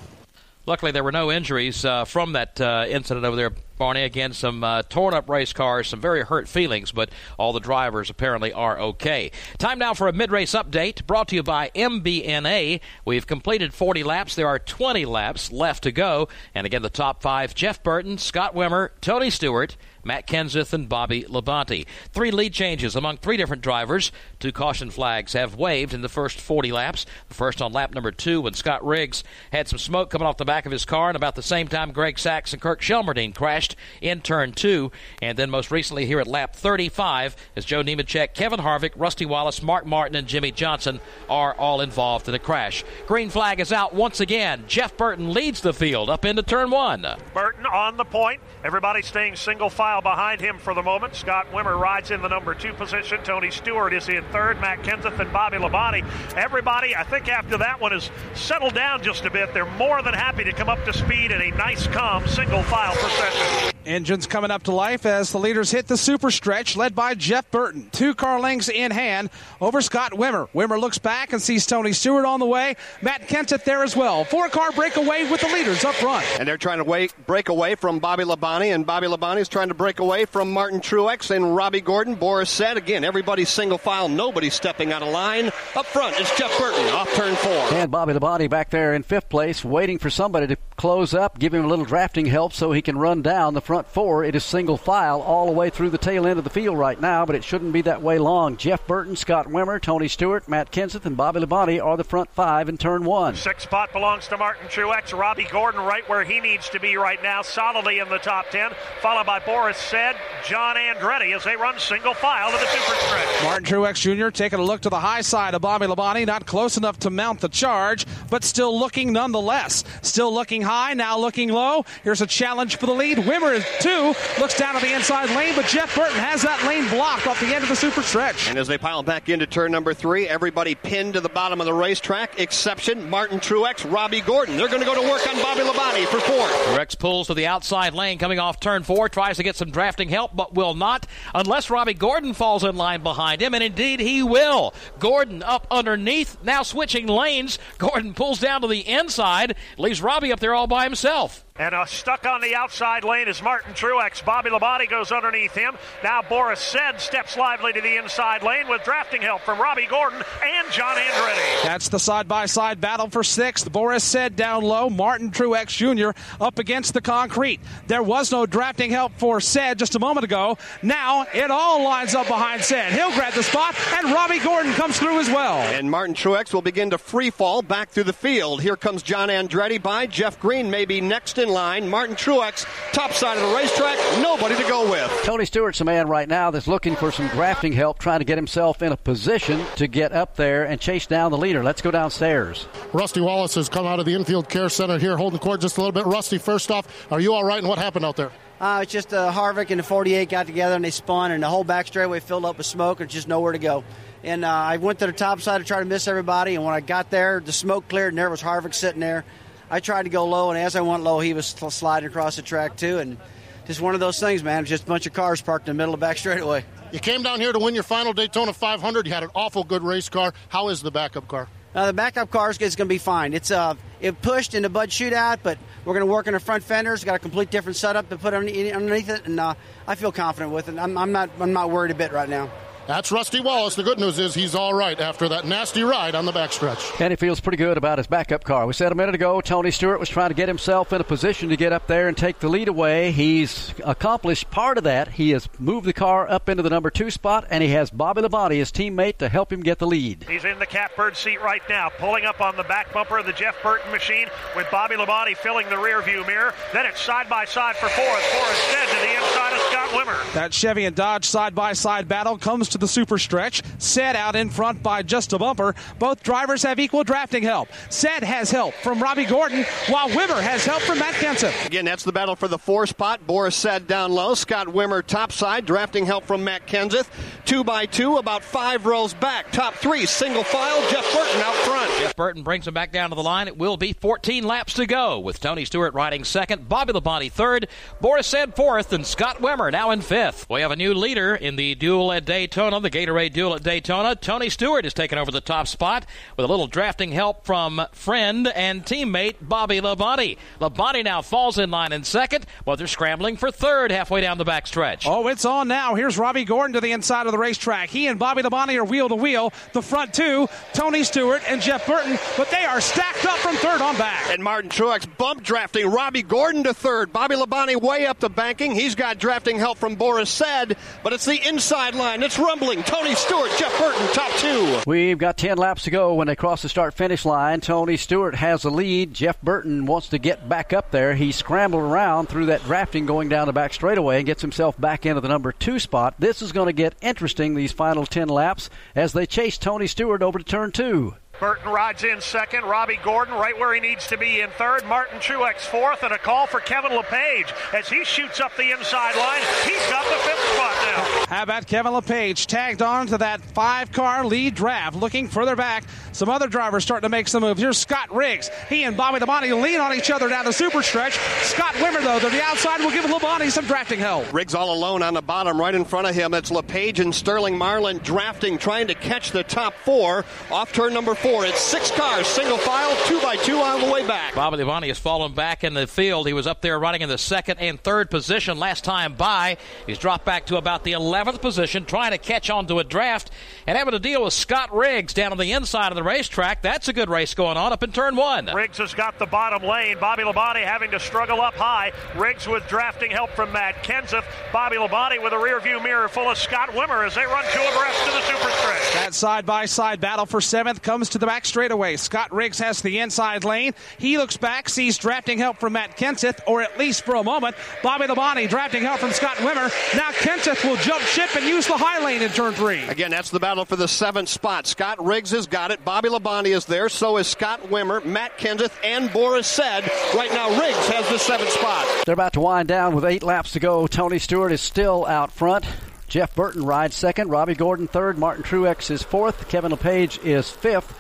Luckily, there were no injuries uh, from that uh, incident over there, Barney. Again, some uh, torn up race cars, some very hurt feelings, but all the drivers apparently are okay. Time now for a mid race update brought to you by MBNA. We've completed 40 laps. There are 20 laps left to go. And again, the top five Jeff Burton, Scott Wimmer, Tony Stewart. Matt Kenseth and Bobby Labonte. Three lead changes among three different drivers. Two caution flags have waved in the first 40 laps. The first on lap number two when Scott Riggs had some smoke coming off the back of his car, and about the same time Greg Sacks and Kirk Shelmerdine crashed in turn two. And then most recently here at lap 35 as Joe Nemechek, Kevin Harvick, Rusty Wallace, Mark Martin, and Jimmie Johnson are all involved in a crash. Green flag is out once again. Jeff Burton leads the field up into turn one. Burton on the point. Everybody staying single file behind him for the moment. Scott Wimmer rides in the number two position. Tony Stewart is in third. Matt Kenseth and Bobby Labonte. Everybody, I think after that one has settled down just a bit, they're more than happy to come up to speed in a nice, calm, single file procession. Engines coming up to life as the leaders hit the super stretch, led by Jeff Burton. Two car lengths in hand over Scott Wimmer. Wimmer looks back and sees Tony Stewart on the way. Matt Kenseth there as well. Four car breakaway with the leaders up front. And they're trying to wait, break away from Bobby Labonte, and Bobby Labonte is trying to break away from Martin Truex and Robby Gordon. Boris Said again, everybody's single file, nobody's stepping out of line. Up front is Jeff Burton off turn four. And Bobby Labonte back there in fifth place, waiting for somebody to close up, give him a little drafting help so he can run down the front four. It is single file all the way through the tail end of the field right now, but it shouldn't be that way long. Jeff Burton, Scott Wimmer, Tony Stewart, Matt Kenseth, and Bobby Labonte are the front five in turn one. Sixth spot belongs to Martin Truex. Robby Gordon right where he needs to be right now, solidly in the top ten, followed by Boris Said, John Andretti as they run single file to the super stretch. Martin Truex Jr. taking a look to the high side of Bobby Labonte, not close enough to mount the charge, but still looking nonetheless. Still looking high, now looking low. Here's a challenge for the lead. Wimmer is two, looks down at the inside lane, but Jeff Burton has that lane blocked off the end of the super stretch. And as they pile back into turn number three, everybody pinned to the bottom of the racetrack, exception Martin Truex, Robby Gordon. They're going to go to work on Bobby Labonte for four. Truex pulls to the outside lane coming off turn four, tries to get some drafting help, but will not unless Robby Gordon falls in line behind him, and indeed he will. Gordon up underneath, now switching lanes. Gordon pulls down to the inside, leaves Robby up there all by himself. And uh, stuck on the outside lane is Martin Truex. Bobby Labonte goes underneath him. Now Boris Said steps lively to the inside lane with drafting help from Robby Gordon and John Andretti. That's the side by side battle for sixth. Boris Said down low. Martin Truex Jr. up against the concrete. There was no drafting help for Said just a moment ago. Now it all lines up behind Said. He'll grab the spot, and Robby Gordon comes through as well. And Martin Truex will begin to free fall back through the field. Here comes John Andretti by Jeff Green, maybe next in line. Martin Truex, top side of the racetrack, nobody to go with. Tony Stewart's a man right now that's looking for some drafting help, trying to get himself in a position to get up there and chase down the leader. Let's go downstairs. Rusty Wallace has come out of the infield care center here, holding court just a little bit. Rusty, first off, are you all right, and what happened out there? Uh, it's just uh, Harvick and the 48 got together and they spun, and the whole back straightaway filled up with smoke and just nowhere to go. And uh, I went to the top side to try to miss everybody, and when I got there, the smoke cleared, and there was Harvick sitting there. I tried to go low, and as I went low, he was sliding across the track too. And just one of those things, man. Just a bunch of cars parked in the middle of the back straightaway. You came down here to win your final Daytona 500. You had an awful good race car. How is the backup car? Uh, the backup car is going to be fine. It's uh, it pushed in the Bud shootout, but we're going to work on the front fenders. Got a complete different setup to put underneath it, and uh, I feel confident with it. I'm, I'm not I'm not worried a bit right now. That's Rusty Wallace. The good news is he's all right after that nasty ride on the backstretch. And he feels pretty good about his backup car. We said a minute ago Tony Stewart was trying to get himself in a position to get up there and take the lead away. He's accomplished part of that. He has moved the car up into the number two spot, and he has Bobby Labonte, his teammate, to help him get the lead. He's in the catbird seat right now, pulling up on the back bumper of the Jeff Burton machine with Bobby Labonte filling the rear view mirror. Then it's side by side for fourth. Boris Said to the inside of Scott Wimmer. That Chevy and Dodge side by side battle comes to the super stretch. Set out in front by just a bumper. Both drivers have equal drafting help. Said has help from Robby Gordon, while Wimmer has help from Matt Kenseth. Again, that's the battle for the four spot. Boris Said down low. Scott Wimmer topside. Drafting help from Matt Kenseth. Two by two, about five rows back. Top three, single file. Jeff Burton out front. Jeff Burton brings him back down to the line. It will be 14 laps to go with Tony Stewart riding second, Bobby Labonte third, Boris Said fourth, and Scott Wimmer now in fifth. We have a new leader in the duel at Daytona, the Gatorade duel at Daytona. Tony Stewart has taken over the top spot with a little drafting help from friend and teammate Bobby Labonte. Labonte now falls in line in second, while they're scrambling for third halfway down the backstretch. Oh, it's on now. Here's Robby Gordon to the inside of the racetrack. He and Bobby Labonte are wheel to wheel. The front two, Tony Stewart and Jeff Burton, but they are stacked up from third on back. And Martin Truex bump drafting Robby Gordon to third. Bobby Labonte way up the banking. He's got drafting help from Boris Said, but it's the inside line. It's rumbling. Tony Stewart, Jeff Burton, top two. We've got 10 laps to go when they cross the start finish line. Tony Stewart has the lead. Jeff Burton wants to get back up there. He scrambled around through that drafting going down the back straightaway and gets himself back into the number two spot. This is going to get interesting these final 10 laps as they chase Tony Stewart over to turn two. Burton rides in second. Robby Gordon right where he needs to be in third. Martin Truex fourth, and a call for Kevin LePage as he shoots up the inside line. He's got the fifth spot now. How about Kevin LePage tagged on to that five car lead draft? Looking further back, some other drivers starting to make some moves. Here's Scott Riggs. He and Bobby Labonte lean on each other down the super stretch. Scott Wimmer, though, to the outside will give Labonte some drafting help. Riggs all alone on the bottom, right in front of him. It's LePage and Sterling Marlin drafting, trying to catch the top four. Off turn number four. It's six cars, single file, two by two on the way back. Bobby Labonte has fallen back in the field. He was up there running in the second and third position last time by. He's dropped back to about the 11th position, trying to catch on to a draft and having to deal with Scott Riggs down on the inside of the racetrack. That's a good race going on up in turn one. Riggs has got the bottom lane. Bobby Labonte having to struggle up high. Riggs with drafting help from Matt Kenseth. Bobby Labonte with a rear view mirror full of Scott Wimmer as they run two abreast to the super stretch. That side by side battle for seventh comes to the back straightaway. Scott Riggs has the inside lane. He looks back, sees drafting help from Matt Kenseth, or at least for a moment. Bobby Labonte drafting help from Scott Wimmer. Now Kenseth will jump ship and use the high lane in turn three. Again, that's the battle for the seventh spot. Scott Riggs has got it. Bobby Labonte is there. So is Scott Wimmer, Matt Kenseth, and Boris Said. Right now, Riggs has the seventh spot. They're about to wind down with eight laps to go. Tony Stewart is still out front. Jeff Burton rides second. Robby Gordon third. Martin Truex is fourth. Kevin LePage is fifth.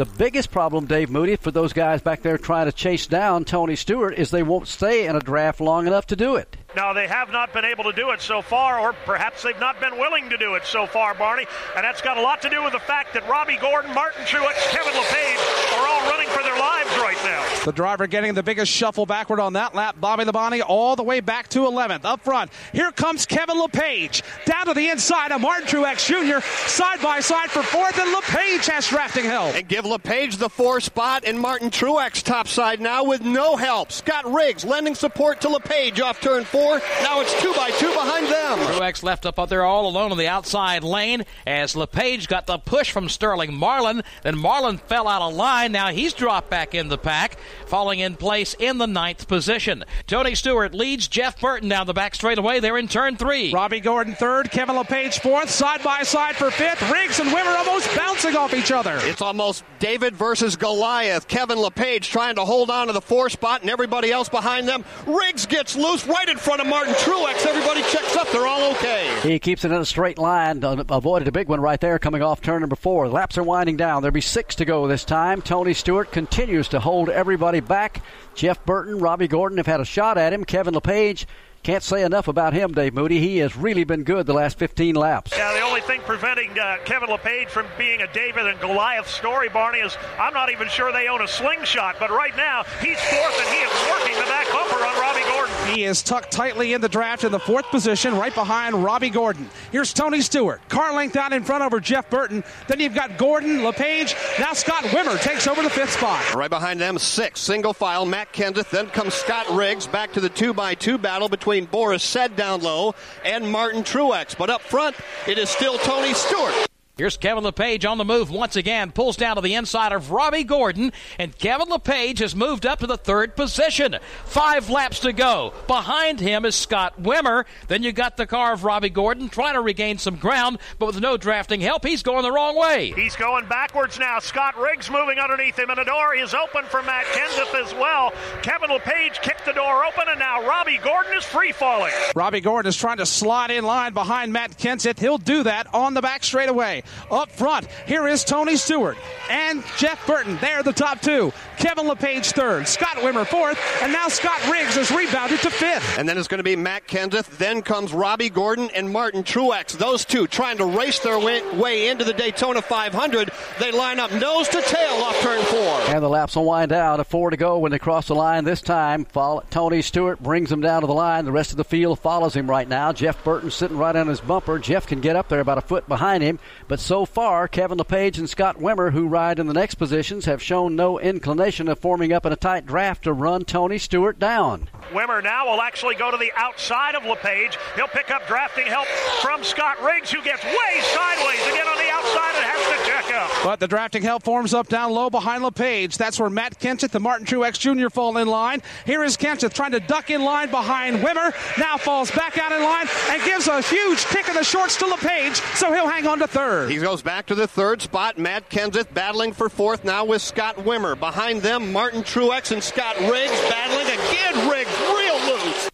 The biggest problem, Dave Moody, for those guys back there trying to chase down Tony Stewart is they won't stay in a draft long enough to do it. Now, they have not been able to do it so far, or perhaps they've not been willing to do it so far, Barney. And that's got a lot to do with the fact that Robby Gordon, Martin Truex, Kevin LePage are all running for their lives right now. The driver getting the biggest shuffle backward on that lap. Bobby Labonte all the way back to 11th. Up front, here comes Kevin LePage. Down to the inside of Martin Truex Jr. Side by side for fourth, and LePage has drafting help. And give LePage the four spot, and Martin Truex topside now with no help. Scott Riggs lending support to LePage off turn four. Now it's two by two behind them. Truex left up out there all alone on the outside lane as LePage got the push from Sterling Marlin. Then Marlin fell out of line. Now he's dropped back in the pack, falling in place in the ninth position. Tony Stewart leads Jeff Burton down the back straightaway. They're in turn three. Robby Gordon third, Kevin LePage fourth, side by side for fifth. Riggs and Wimmer almost bouncing off each other. It's almost David versus Goliath. Kevin LePage trying to hold on to the four spot and everybody else behind them. Riggs gets loose right in front of Martin Truex. Everybody checks up. They're all okay. He keeps it in a straight line. Avoided a big one right there coming off turn number four. Laps are winding down. There'll be six to go this time. Tony Stewart continues to hold everybody back. Jeff Burton, Robby Gordon have had a shot at him. Kevin LePage can't say enough about him, Dave Moody. He has really been good the last 15 laps. Yeah, the only thing preventing uh, Kevin LePage from being a David and Goliath story, Barney, is I'm not even sure they own a slingshot. But right now, he's fourth and he is working the back bumper on Robby Gordon. He is tucked tightly in the draft in the fourth position, right behind Robby Gordon. Here's Tony Stewart, car length out in front over Jeff Burton. Then you've got Gordon, LePage. Now Scott Wimmer takes over the fifth spot. Right behind them, six single file. Matt Kenseth. Then comes Scott Riggs back to the two by two battle between between Boris Said down low and Martin Truex. But up front, it is still Tony Stewart. Here's Kevin LePage on the move once again, pulls down to the inside of Robby Gordon, and Kevin LePage has moved up to the third position. Five laps to go. Behind him is Scott Wimmer. Then you got the car of Robby Gordon trying to regain some ground, but with no drafting help, he's going the wrong way. He's going backwards now. Scott Riggs moving underneath him, and the door is open for Matt Kenseth as well. Kevin LePage kicked the door open, and now Robby Gordon is free falling. Robby Gordon is trying to slide in line behind Matt Kenseth. He'll do that on the back straightaway. Up front, here is Tony Stewart and Jeff Burton. They're the top two. Kevin LePage third, Scott Wimmer fourth, and now Scott Riggs has rebounded to fifth. And then it's going to be Matt Kenseth. Then comes Robby Gordon and Martin Truex. Those two trying to race their way, way into the Daytona 500. They line up nose to tail off turn four. And the laps will wind down. A four to go when they cross the line this time. Follow, Tony Stewart brings him down to the line. The rest of the field follows him right now. Jeff Burton sitting right on his bumper. Jeff can get up there about a foot behind him. But so far, Kevin LePage and Scott Wimmer, who ride in the next positions, have shown no inclination of forming up in a tight draft to run Tony Stewart down. Wimmer now will actually go to the outside of LePage. He'll pick up drafting help from Scott Riggs, who gets way sideways again on the outside and has to check up. But the drafting help forms up down low behind LePage. That's where Matt Kenseth and Martin Truex Jr. fall in line. Here is Kenseth trying to duck in line behind Wimmer. Now falls back out in line and gives a huge kick in the shorts to LePage, so he'll hang on to third. He goes back to the third spot. Matt Kenseth battling for fourth now with Scott Wimmer. Behind them, Martin Truex and Scott Riggs battling again. Riggs.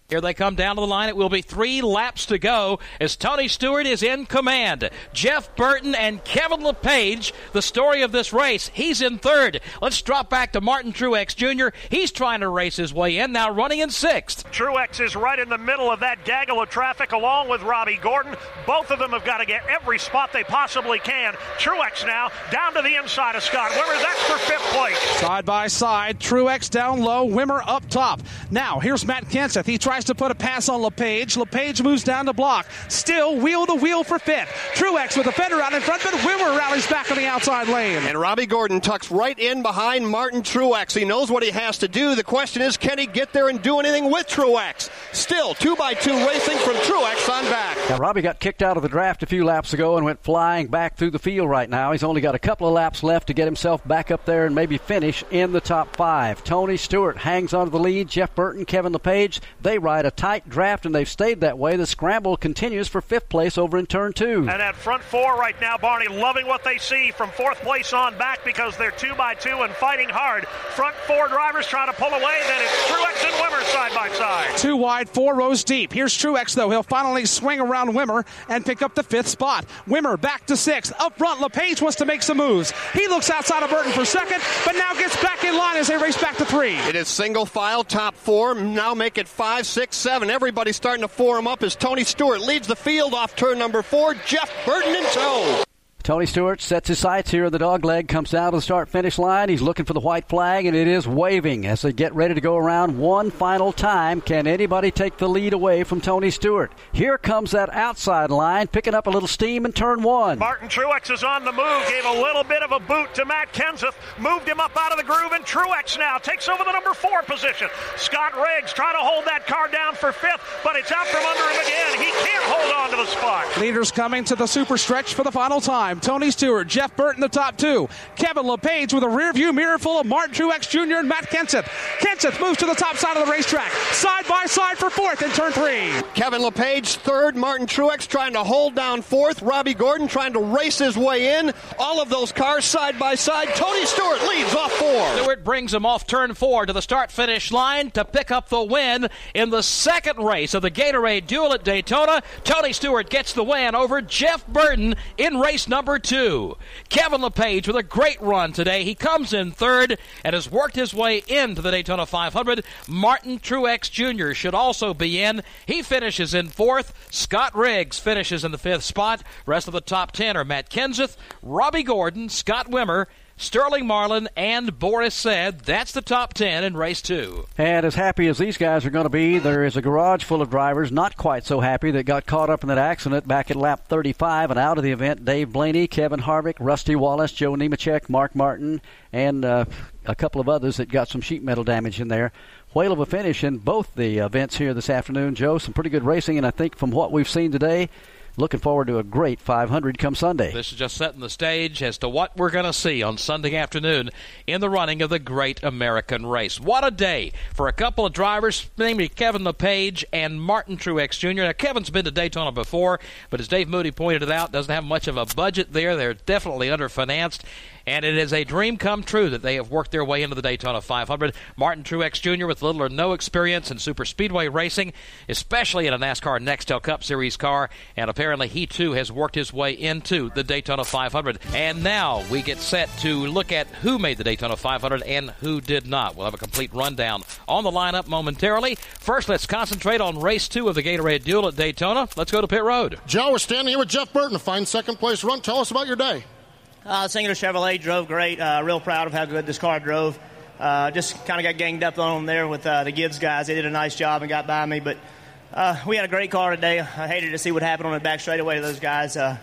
Here they come down to the line. It will be three laps to go as Tony Stewart is in command. Jeff Burton and Kevin LePage, the story of this race. He's in third. Let's drop back to Martin Truex Jr. He's trying to race his way in, now running in sixth. Truex is right in the middle of that gaggle of traffic along with Robby Gordon. Both of them have got to get every spot they possibly can. Truex now down to the inside of Scott Wimmer. That's for fifth place. Side by side, Truex down low, Wimmer up top. Now, here's Matt Kenseth. He tries to put a pass on LePage. LePage moves down to block. Still wheel to wheel for fifth. Truex with a fender out in front, but Wimmer rallies back on the outside lane. And Robby Gordon tucks right in behind Martin Truex. He knows what he has to do. The question is, can he get there and do anything with Truex? Still, two by two racing from Truex on back. Now, Robby got kicked out of the draft a few laps ago and went flying back through the field right now. He's only got a couple of laps left to get himself back up there and maybe finish in the top five. Tony Stewart hangs onto the lead. Jeff Burton, Kevin LePage, they ride a tight draft and they've stayed that way. The scramble continues for fifth place over in turn two. And that front four right now, Barney, loving what they see from fourth place on back because they're two by two and fighting hard. Front four drivers trying to pull away. Then it's Truex and Wimmer side by side. Two wide, four rows deep. Here's Truex, though. He'll finally swing around Wimmer and pick up the fifth spot. Wimmer back to sixth. Up front, LePage wants to make some moves. He looks outside of Burton for second, but now gets back in line as they race back to three. It is single file, top four. Now make it five, six, seven. Everybody's starting to form up as Tony Stewart leads the field off turn number four. Jeff Burton in tow. Tony Stewart sets his sights here. In the dog leg comes down to the start finish line. He's looking for the white flag, and it is waving as they get ready to go around one final time. Can anybody take the lead away from Tony Stewart? Here comes that outside line, picking up a little steam in turn one. Martin Truex is on the move, gave a little bit of a boot to Matt Kenseth, moved him up out of the groove, and Truex now takes over the number four position. Scott Riggs trying to hold that car down for fifth, but it's out from under him again. He can't hold on to the spot. Leaders coming to the super stretch for the final time. Tony Stewart, Jeff Burton, the top two. Kevin LePage with a rear view mirror full of Martin Truex Jr. and Matt Kenseth. Kenseth moves to the top side of the racetrack, side by side for fourth in turn three. Kevin LePage third. Martin Truex trying to hold down fourth. Robby Gordon trying to race his way in. All of those cars side by side. Tony Stewart leads off four. Stewart brings him off turn four to the start finish line to pick up the win in the second race of the Gatorade Duel at Daytona. Tony Stewart gets the win over Jeff Burton in race number two. Kevin LePage with a great run today. He comes in third and has worked his way into the Daytona 500. Martin Truex Jr. should also be in. He finishes in fourth. Scott Riggs finishes in the fifth spot. Rest of the top ten are Matt Kenseth, Robby Gordon, Scott Wimmer, Sterling Marlin, and Boris Said that's the top 10 in race two. And as happy as these guys are going to be, there is a garage full of drivers not quite so happy that got caught up in that accident back at lap 35 and out of the event. Dave Blaney, Kevin Harvick, Rusty Wallace, Joe Nemechek, Mark Martin, and uh, a couple of others that got some sheet metal damage in there. Whale of a finish in both the events here this afternoon, Joe. Some pretty good racing, and I think from what we've seen today, looking forward to a great 500 come Sunday. This is just setting the stage as to what we're going to see on Sunday afternoon in the running of the Great American Race. What a day for a couple of drivers, namely Kevin LePage and Martin Truex Jr. Now, Kevin's been to Daytona before, but as Dave Moody pointed out, doesn't have much of a budget there. They're definitely underfinanced. And it is a dream come true that they have worked their way into the Daytona 500. Martin Truex Jr. with little or no experience in super speedway racing, especially in a NASCAR Nextel Cup Series car, and apparently he too has worked his way into the Daytona 500. And now we get set to look at who made the Daytona 500 and who did not. We'll have a complete rundown on the lineup momentarily. First, let's concentrate on race two of the Gatorade Duel at Daytona. Let's go to pit road. Joe, we're standing here with Jeff Burton, fine second place run. Tell us about your day. Uh, Cingular Chevrolet drove great. Uh, real proud of how good this car drove. Uh, just kind of got ganged up on them there with uh, the Gibbs guys. They did a nice job and got by me, but uh, we had a great car today. I hated to see what happened on the back straightaway to those guys. Uh,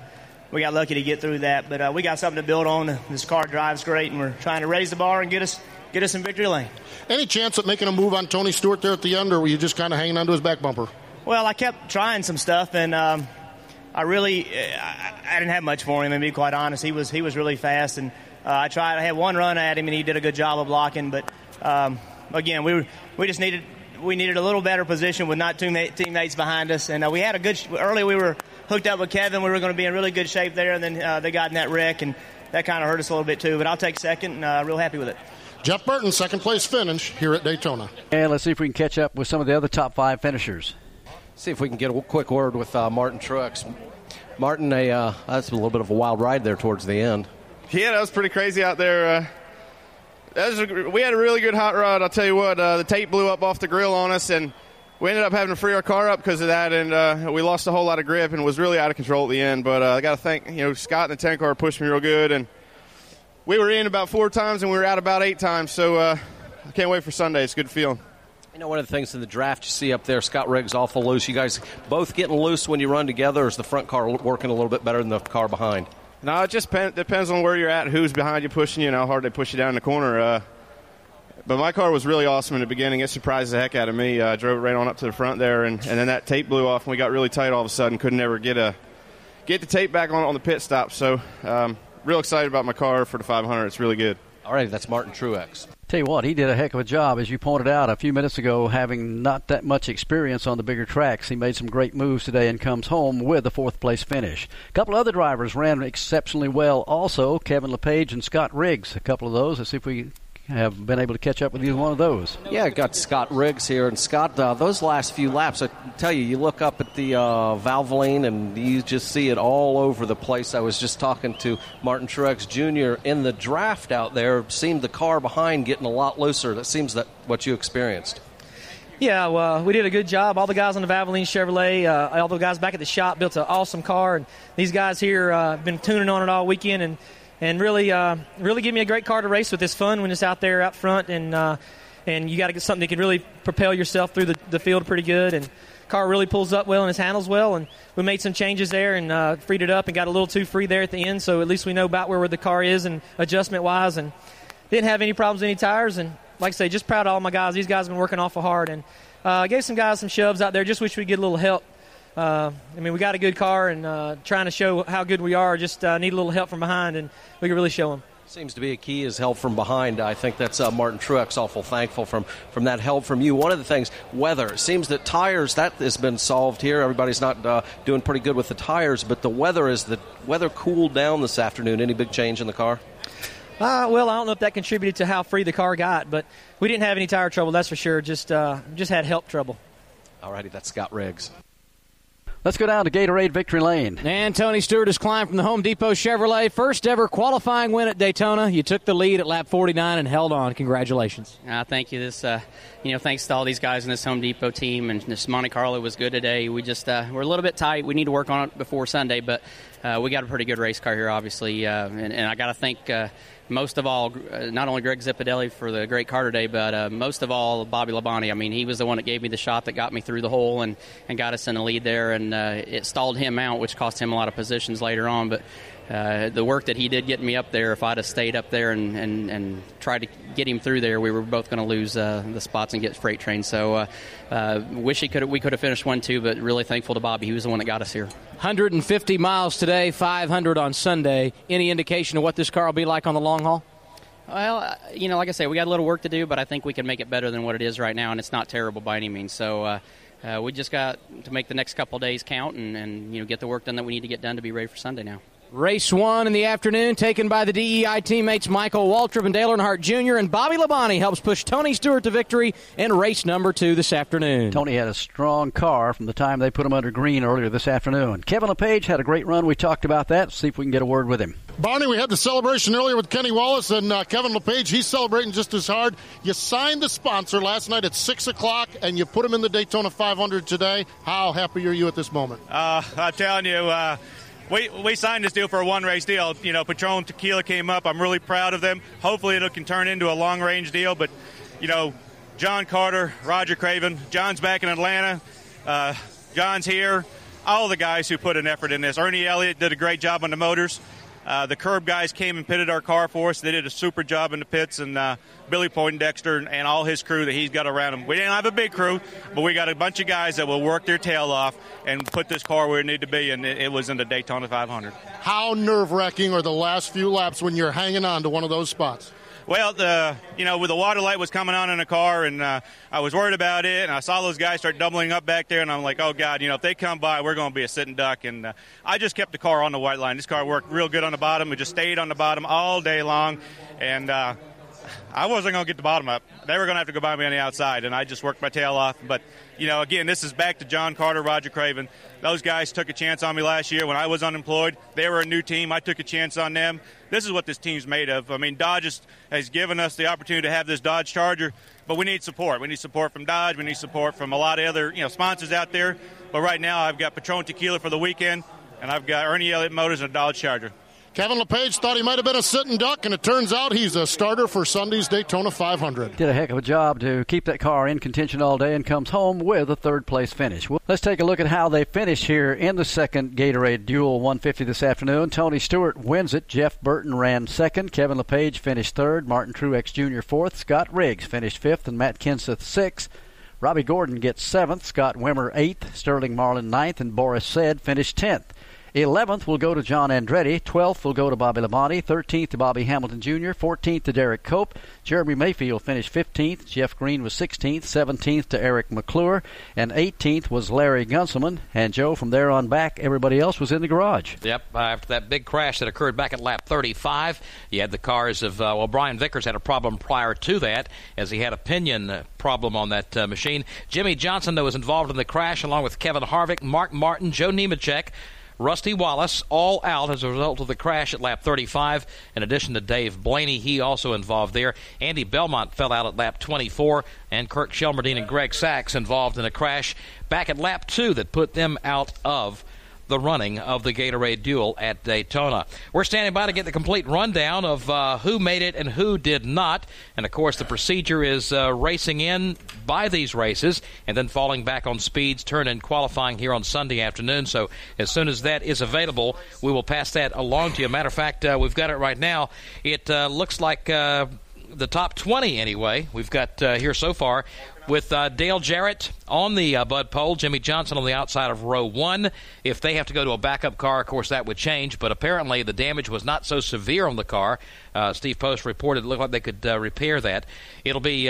we got lucky to get through that, but uh, we got something to build on. This car drives great, and we're trying to raise the bar and get us get us in victory lane. Any chance at making a move on Tony Stewart there at the end, or were you just kind of hanging onto his back bumper? Well, I kept trying some stuff, and um, I really I, I, didn't have much for him. And to be quite honest, he was he was really fast, and uh, I tried. I had one run at him, and he did a good job of blocking. But um, again, we were, we just needed we needed a little better position with not two teammates behind us, and uh, we had a good early. We were hooked up with Kevin. We were going to be in really good shape there, and then uh, they got in that wreck, and that kind of hurt us a little bit too. But I'll take second, and uh, real happy with it. Jeff Burton, second place finish here at Daytona. And let's see if we can catch up with some of the other top five finishers. See if we can get a quick word with uh, Martin Truex. Martin, a, uh, that's a little bit of a wild ride there towards the end. Yeah, that was pretty crazy out there. Uh, a, we had a really good hot rod. I'll tell you what, uh, the tape blew up off the grill on us, and we ended up having to free our car up because of that, and uh, we lost a whole lot of grip and was really out of control at the end. But uh, I got to thank you know Scott and the ten car pushed me real good, and we were in about four times and we were out about eight times. So uh, I can't wait for Sunday. It's a good feeling. You know, one of the things in the draft you see up there, Scott Riggs awful loose. You guys both getting loose when you run together, or is the front car working a little bit better than the car behind? No, it just depends on where you're at, who's behind you pushing you, and how hard they push you down the corner. Uh, but my car was really awesome in the beginning. It surprised the heck out of me. I uh, drove it right on up to the front there, and, and then that tape blew off, and we got really tight all of a sudden. Couldn't ever get a get the tape back on on the pit stop. So, um, real excited about my car for the 500. It's really good. All right, that's Martin Truex. Tell you what, he did a heck of a job, as you pointed out a few minutes ago, having not that much experience on the bigger tracks. He made some great moves today and comes home with a fourth place finish. A couple other drivers ran exceptionally well also, Kevin LePage and Scott Riggs. A couple of those. Let's see if we have been able to catch up with either one of those. Yeah, I got Scott Riggs here, and Scott, uh, those last few laps, I tell you, you look up at the uh, Valvoline and you just see it all over the place. I was just talking to Martin Truex Jr. in the draft out there. Seemed the car behind getting a lot looser. That seems that what you experienced. Yeah, well, we did a good job. All the guys on the Valvoline Chevrolet, uh, all the guys back at the shop built an awesome car, and these guys here uh, have been tuning on it all weekend and and really, uh, really give me a great car to race with. It's fun when it's out there out front, and uh, and you got to get something that can really propel yourself through the, the field pretty good. And car really pulls up well and it handles well. And we made some changes there and uh, freed it up and got a little too free there at the end. So at least we know about where the car is and adjustment wise. And didn't have any problems with any tires. And like I say, just proud of all my guys. These guys have been working awful hard. And uh, gave some guys some shoves out there. Just wish we'd get a little help uh, I mean, we got a good car and uh, trying to show how good we are. Just uh, need a little help from behind, and we can really show them. Seems to be a key is help from behind. I think that's uh, Martin Truex awful thankful from from that help from you. One of the things, weather. Seems that tires that has been solved here. Everybody's not uh, doing pretty good with the tires, but the weather is the weather cooled down this afternoon. Any big change in the car? Uh, well, I don't know if that contributed to how free the car got, but we didn't have any tire trouble. That's for sure. Just uh, just had help trouble. Alrighty, that's Scott Riggs. Let's go down to Gatorade Victory Lane. And Tony Stewart has climbed from the Home Depot Chevrolet. First ever qualifying win at Daytona. You took the lead at lap 49 and held on. Congratulations. Uh, thank you. This, uh, you know, thanks to all these guys in this Home Depot team. And this Monte Carlo was good today. We just, uh, we're a little bit tight. We need to work on it before Sunday, but uh, we got a pretty good race car here, obviously. Uh, and, and, I got to thank uh, most of all, not only Greg Zipadelli for the great car today, but uh, most of all, Bobby Labonte. I mean, he was the one that gave me the shot that got me through the hole and, and got us in the lead there. And and uh, it stalled him out, which cost him a lot of positions later on. But uh, the work that he did getting me up there, if I'd have stayed up there and, and, and tried to get him through there, we were both going to lose uh, the spots and get freight train. So uh, uh, wish he could we could have finished one too, but really thankful to Bobby. He was the one that got us here. 150 miles today, 500 on Sunday. Any indication of what this car will be like on the long haul? Well, uh, you know, like I say, we got a little work to do, but I think we can make it better than what it is right now, and it's not terrible by any means. So uh, uh, we just got to make the next couple days count and, and you know get the work done that we need to get done to be ready for Sunday now. Race one in the afternoon, taken by the DEI teammates Michael Waltrip and Dale Earnhardt Jr. and Bobby Labonte helps push Tony Stewart to victory in race number two this afternoon. Tony had a strong car from the time they put him under green earlier this afternoon. Kevin LePage had a great run. We talked about that. See if we can get a word with him. Barney, we had the celebration earlier with Kenny Wallace and uh, Kevin LePage. He's celebrating just as hard. You signed the sponsor last night at 6 o'clock, and you put him in the Daytona 500 today. How happy are you at this moment? Uh, I'm telling you, uh, we, we signed this deal for a one race deal. You know, Patron Tequila came up. I'm really proud of them. Hopefully, it can turn into a long range deal. But, you know, John Carter, Roger Craven, John's back in Atlanta, uh, John's here. All the guys who put an effort in this. Ernie Elliott did a great job on the motors. Uh, the curb guys came and pitted our car for us. They did a super job in the pits, and uh, Billy Poindexter and, all his crew that he's got around him. We didn't have a big crew, but we got a bunch of guys that will work their tail off and put this car where it needed to be, and it, it was in the Daytona 500. How nerve wracking are the last few laps when you're hanging on to one of those spots? Well, the you know, with the water light was coming on in the car, and uh, I was worried about it, and I saw those guys start doubling up back there, and I'm like, oh god, you know, if they come by, we're going to be a sitting duck. And uh, I just kept the car on the white line. This car worked real good on the bottom. It just stayed on the bottom all day long, and uh, I wasn't going to get the bottom up. They were going to have to go by me on the outside, and I just worked my tail off. But, you know, again, this is back to John Carter, Roger Craven. Those guys took a chance on me last year when I was unemployed. They were a new team. I took a chance on them. This is what this team's made of. I mean, Dodge has, given us the opportunity to have this Dodge Charger, but we need support. We need support from Dodge. We need support from a lot of other, you know, sponsors out there. But right now, I've got Patron Tequila for the weekend, and I've got Ernie Elliott Motors and a Dodge Charger. Kevin LePage thought he might have been a sitting duck, and it turns out he's a starter for Sunday's Daytona 500. Did a heck of a job to keep that car in contention all day and comes home with a third place finish. Well, let's take a look at how they finish here in the second Gatorade Duel 150 this afternoon. Tony Stewart wins it. Jeff Burton ran second. Kevin LePage finished third. Martin Truex Jr. fourth. Scott Riggs finished fifth, and Matt Kenseth sixth. Robby Gordon gets seventh. Scott Wimmer eighth. Sterling Marlin ninth, and Boris Said finished tenth. 11th will go to John Andretti. 12th will go to Bobby Labonte. 13th to Bobby Hamilton Jr. 14th to Derek Cope. Jeremy Mayfield finished 15th. Jeff Green was 16th. 17th to Eric McClure. And 18th was Larry Gunselman. And Joe, from there on back, everybody else was in the garage. Yep. Uh, after that big crash that occurred back at lap 35, you had the cars of, uh, well, Brian Vickers had a problem prior to that as he had a pinion problem on that uh, machine. Jimmie Johnson, though, was involved in the crash along with Kevin Harvick, Mark Martin, Joe Nemechek. Rusty Wallace, all out as a result of the crash at lap 35. In addition to Dave Blaney, he also involved there. Andy Belmont fell out at lap 24, and Kirk Shelmerdine and Greg Sacks involved in a crash back at lap 2 that put them out of the running of the Gatorade Duel at Daytona. We're standing by to get the complete rundown of uh, who made it and who did not. And of course, the procedure is uh, racing in by these races and then falling back on speeds, turn in qualifying here on Sunday afternoon. So as soon as that is available, we will pass that along to you. Matter of fact, uh, we've got it right now. It uh, looks like uh, the top 20 anyway. We've got uh, here so far with uh, Dale Jarrett on the uh, Bud pole, Jimmie Johnson on the outside of row one. If they have to go to a backup car, of course, that would change, but apparently the damage was not so severe on the car. Uh, Steve Post reported it looked like they could uh, repair that. It'll be.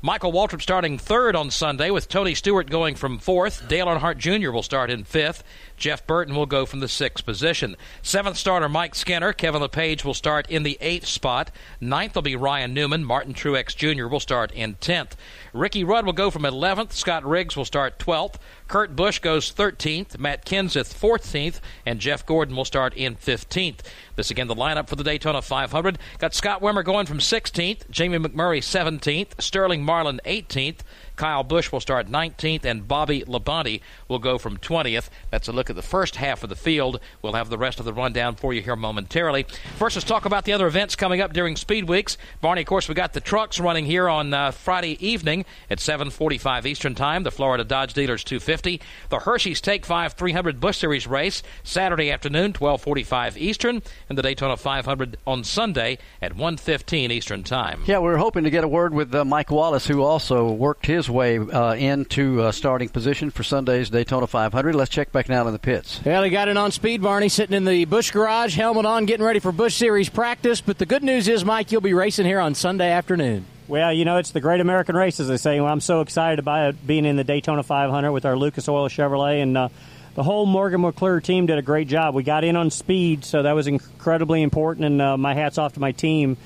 Michael Waltrip starting third on Sunday, with Tony Stewart going from fourth. Dale Earnhardt Jr. will start in fifth. Jeff Burton will go from the sixth position. Seventh starter Mike Skinner. Kevin LePage will start in the eighth spot. Ninth will be Ryan Newman. Martin Truex Jr. will start in tenth. Ricky Rudd will go from 11th. Scott Riggs will start 12th. Kurt Busch goes 13th. Matt Kenseth 14th. And Jeff Gordon will start in 15th. This again the lineup for the Daytona 500. Got Scott Wimmer going from 16th. Jamie McMurray 17th. Sterling Marlin 18th. Kyle Busch will start 19th, and Bobby Labonte will go from 20th. That's a look at the first half of the field. We'll have the rest of the rundown for you here momentarily. First, let's talk about the other events coming up during Speed Weeks. Barney, of course, we got the trucks running here on uh, Friday evening at 7:45 Eastern Time. The Florida Dodge Dealers 250, the Hershey's Take 5 300 Busch Series race Saturday afternoon 12:45 Eastern, and the Daytona 500 on Sunday at 1:15 Eastern Time. Yeah, we are hoping to get a word with uh, Mike Wallace, who also worked his way uh, into uh, starting position for Sunday's Daytona 500. Let's check back now in the pits. Well, he got it on speed, Barney, sitting in the Busch garage, helmet on, getting ready for Busch Series practice. But the good news is, Mike, you'll be racing here on Sunday afternoon. Well, you know, it's the great American race, as they say. Well, I'm so excited about being in the Daytona 500 with our Lucas Oil Chevrolet. And uh, the whole Morgan McClure team did a great job. We got in on speed, so that was incredibly important. And uh, my hat's off to my team.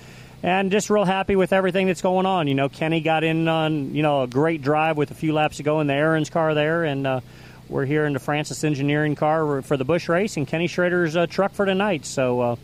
And just real happy with everything that's going on. You know, Kenny got in on, you know, a great drive with a few laps to go in the Aaron's car there. And, uh, we're here in the Francis Engineering car for the Busch race, and Kenny Schrader's uh, truck for tonight. So, uh,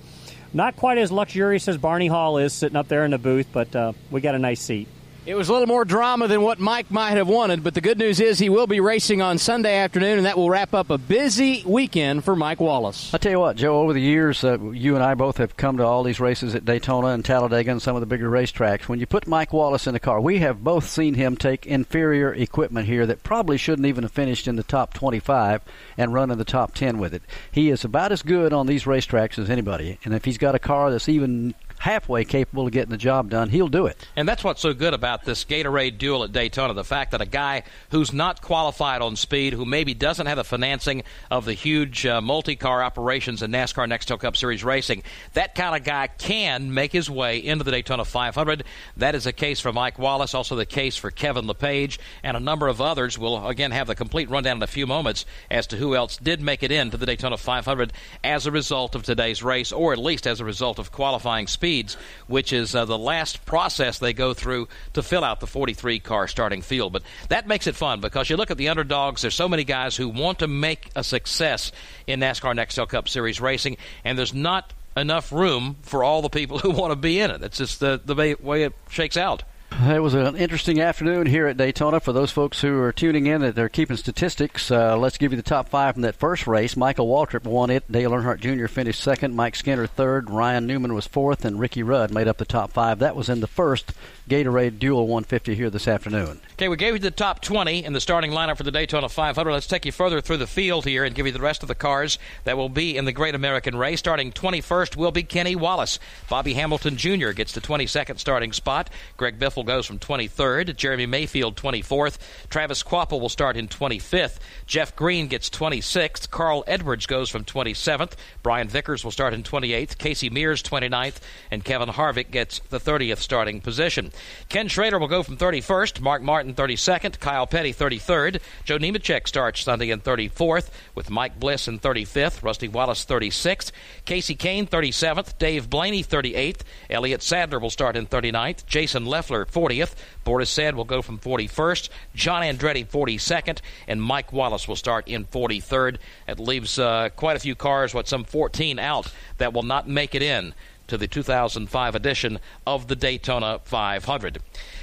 not quite as luxurious as Barney Hall is sitting up there in the booth, but uh, we got a nice seat. It was a little more drama than what Mike might have wanted, but the good news is he will be racing on Sunday afternoon, and that will wrap up a busy weekend for Mike Wallace. I tell you what, Joe, over the years, uh, you and I both have come to all these races at Daytona and Talladega and some of the bigger racetracks. When you put Mike Wallace in the car, we have both seen him take inferior equipment here that probably shouldn't even have finished in the top 25 and run in the top 10 with it. He is about as good on these racetracks as anybody, and if he's got a car that's even halfway capable of getting the job done, he'll do it. And that's what's so good about this Gatorade duel at Daytona the fact that a guy who's not qualified on speed, who maybe doesn't have the financing of the huge uh, multi car operations in NASCAR Nextel Cup Series racing, that kind of guy can make his way into the Daytona 500. That is a case for Mike Wallace, also the case for Kevin LePage, and a number of others. We'll again have the complete rundown in a few moments as to who else did make it into the Daytona 500 as a result of today's race, or at least as a result of qualifying speed speeds, which is uh, the last process they go through to fill out the 43 car starting field. But that makes it fun because you look at the underdogs, there's so many guys who want to make a success in NASCAR Nextel Cup Series racing, and there's not enough room for all the people who want to be in it. It's just the, the way it shakes out. It was an interesting afternoon here at Daytona. For those folks who are tuning in, that they're keeping statistics. Uh, let's give you the top five from that first race. Michael Waltrip won it. Dale Earnhardt Jr. finished second. Mike Skinner third. Ryan Newman was fourth, and Ricky Rudd made up the top five. That was in the first Gatorade Duel 150 here this afternoon. Okay, we gave you the top 20 in the starting lineup for the Daytona 500. Let's take you further through the field here and give you the rest of the cars that will be in the Great American Race. Starting 21st will be Kenny Wallace. Bobby Hamilton Jr. gets the 22nd starting spot. Greg Biffle goes from 23rd. Jeremy Mayfield 24th. Travis Kvapil will start in 25th. Jeff Green gets 26th. Carl Edwards goes from 27th. Brian Vickers will start in 28th. Casey Mears 29th. And Kevin Harvick gets the 30th starting position. Ken Schrader will go from 31st, Mark Martin 32nd, Kyle Petty 33rd, Joe Nemechek starts Sunday in 34th, with Mike Bliss in 35th, Rusty Wallace 36th, Kasey Kahne, 37th, Dave Blaney 38th, Elliott Sadler will start in 39th, Jason Leffler 40th, Boris Said will go from 41st, John Andretti 42nd, and Mike Wallace will start in 43rd. It leaves uh, quite a few cars, what, some 14 out that will not make it in to the 2005 edition of the Daytona 500.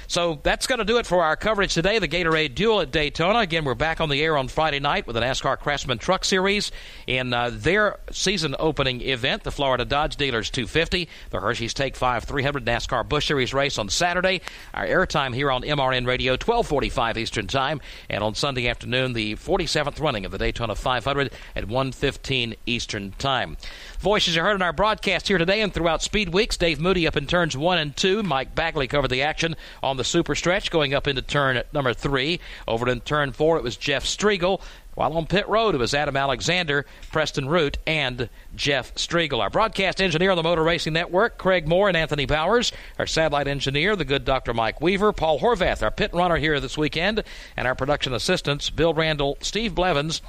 So that's going to do it for our coverage today. The Gatorade Duel at Daytona. Again, we're back on the air on Friday night with the NASCAR Craftsman Truck Series in uh, their season opening event, the Florida Dodge Dealers 250, the Hershey's Take 5 300 NASCAR Busch Series race on Saturday. Our airtime here on MRN Radio, 1245 Eastern Time, and on Sunday afternoon, the 47th running of the Daytona 500 at 115 Eastern Time. Voices you heard in our broadcast here today and throughout Speed Weeks. Dave Moody up in turns one and two. Mike Bagley covered the action on the super stretch going up into turn at number three. Over in turn four, it was Jeff Striegle. While on pit road, it was Adam Alexander, Preston Root, and Jeff Striegle. Our broadcast engineer on the Motor Racing Network, Craig Moore and Anthony Powers. Our satellite engineer, the good Dr. Mike Weaver. Paul Horvath, our pit runner here this weekend. And our production assistants, Bill Randall, Steve Blevins,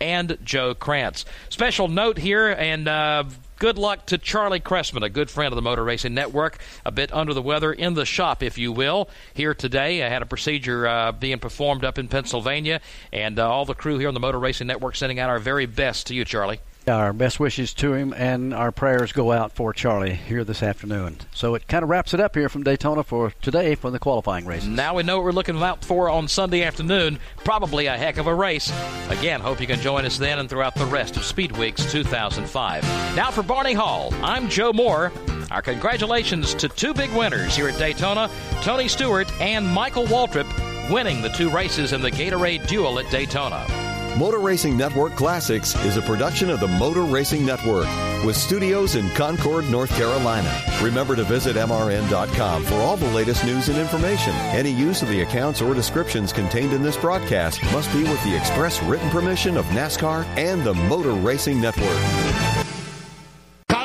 and Joe Krantz. Special note here, and uh, Good luck to Charlie Cressman, a good friend of the Motor Racing Network, a bit under the weather in the shop, if you will, here today. I had a procedure uh, being performed up in Pennsylvania, and uh, all the crew here on the Motor Racing Network sending out our very best to you, Charlie. Our best wishes to him and our prayers go out for Charlie here this afternoon. So it kind of wraps it up here from Daytona for today for the qualifying races. Now we know what we're looking out for on Sunday afternoon. Probably a heck of a race. Again, hope you can join us then and throughout the rest of Speed Weeks 2005. Now for Barney Hall, I'm Joe Moore. Our congratulations to two big winners here at Daytona Tony Stewart and Michael Waltrip winning the two races in the Gatorade Duel at Daytona. Motor Racing Network Classics is a production of the Motor Racing Network with studios in Concord, North Carolina. Remember to visit MRN.com for all the latest news and information. Any use of the accounts or descriptions contained in this broadcast must be with the express written permission of NASCAR and the Motor Racing Network.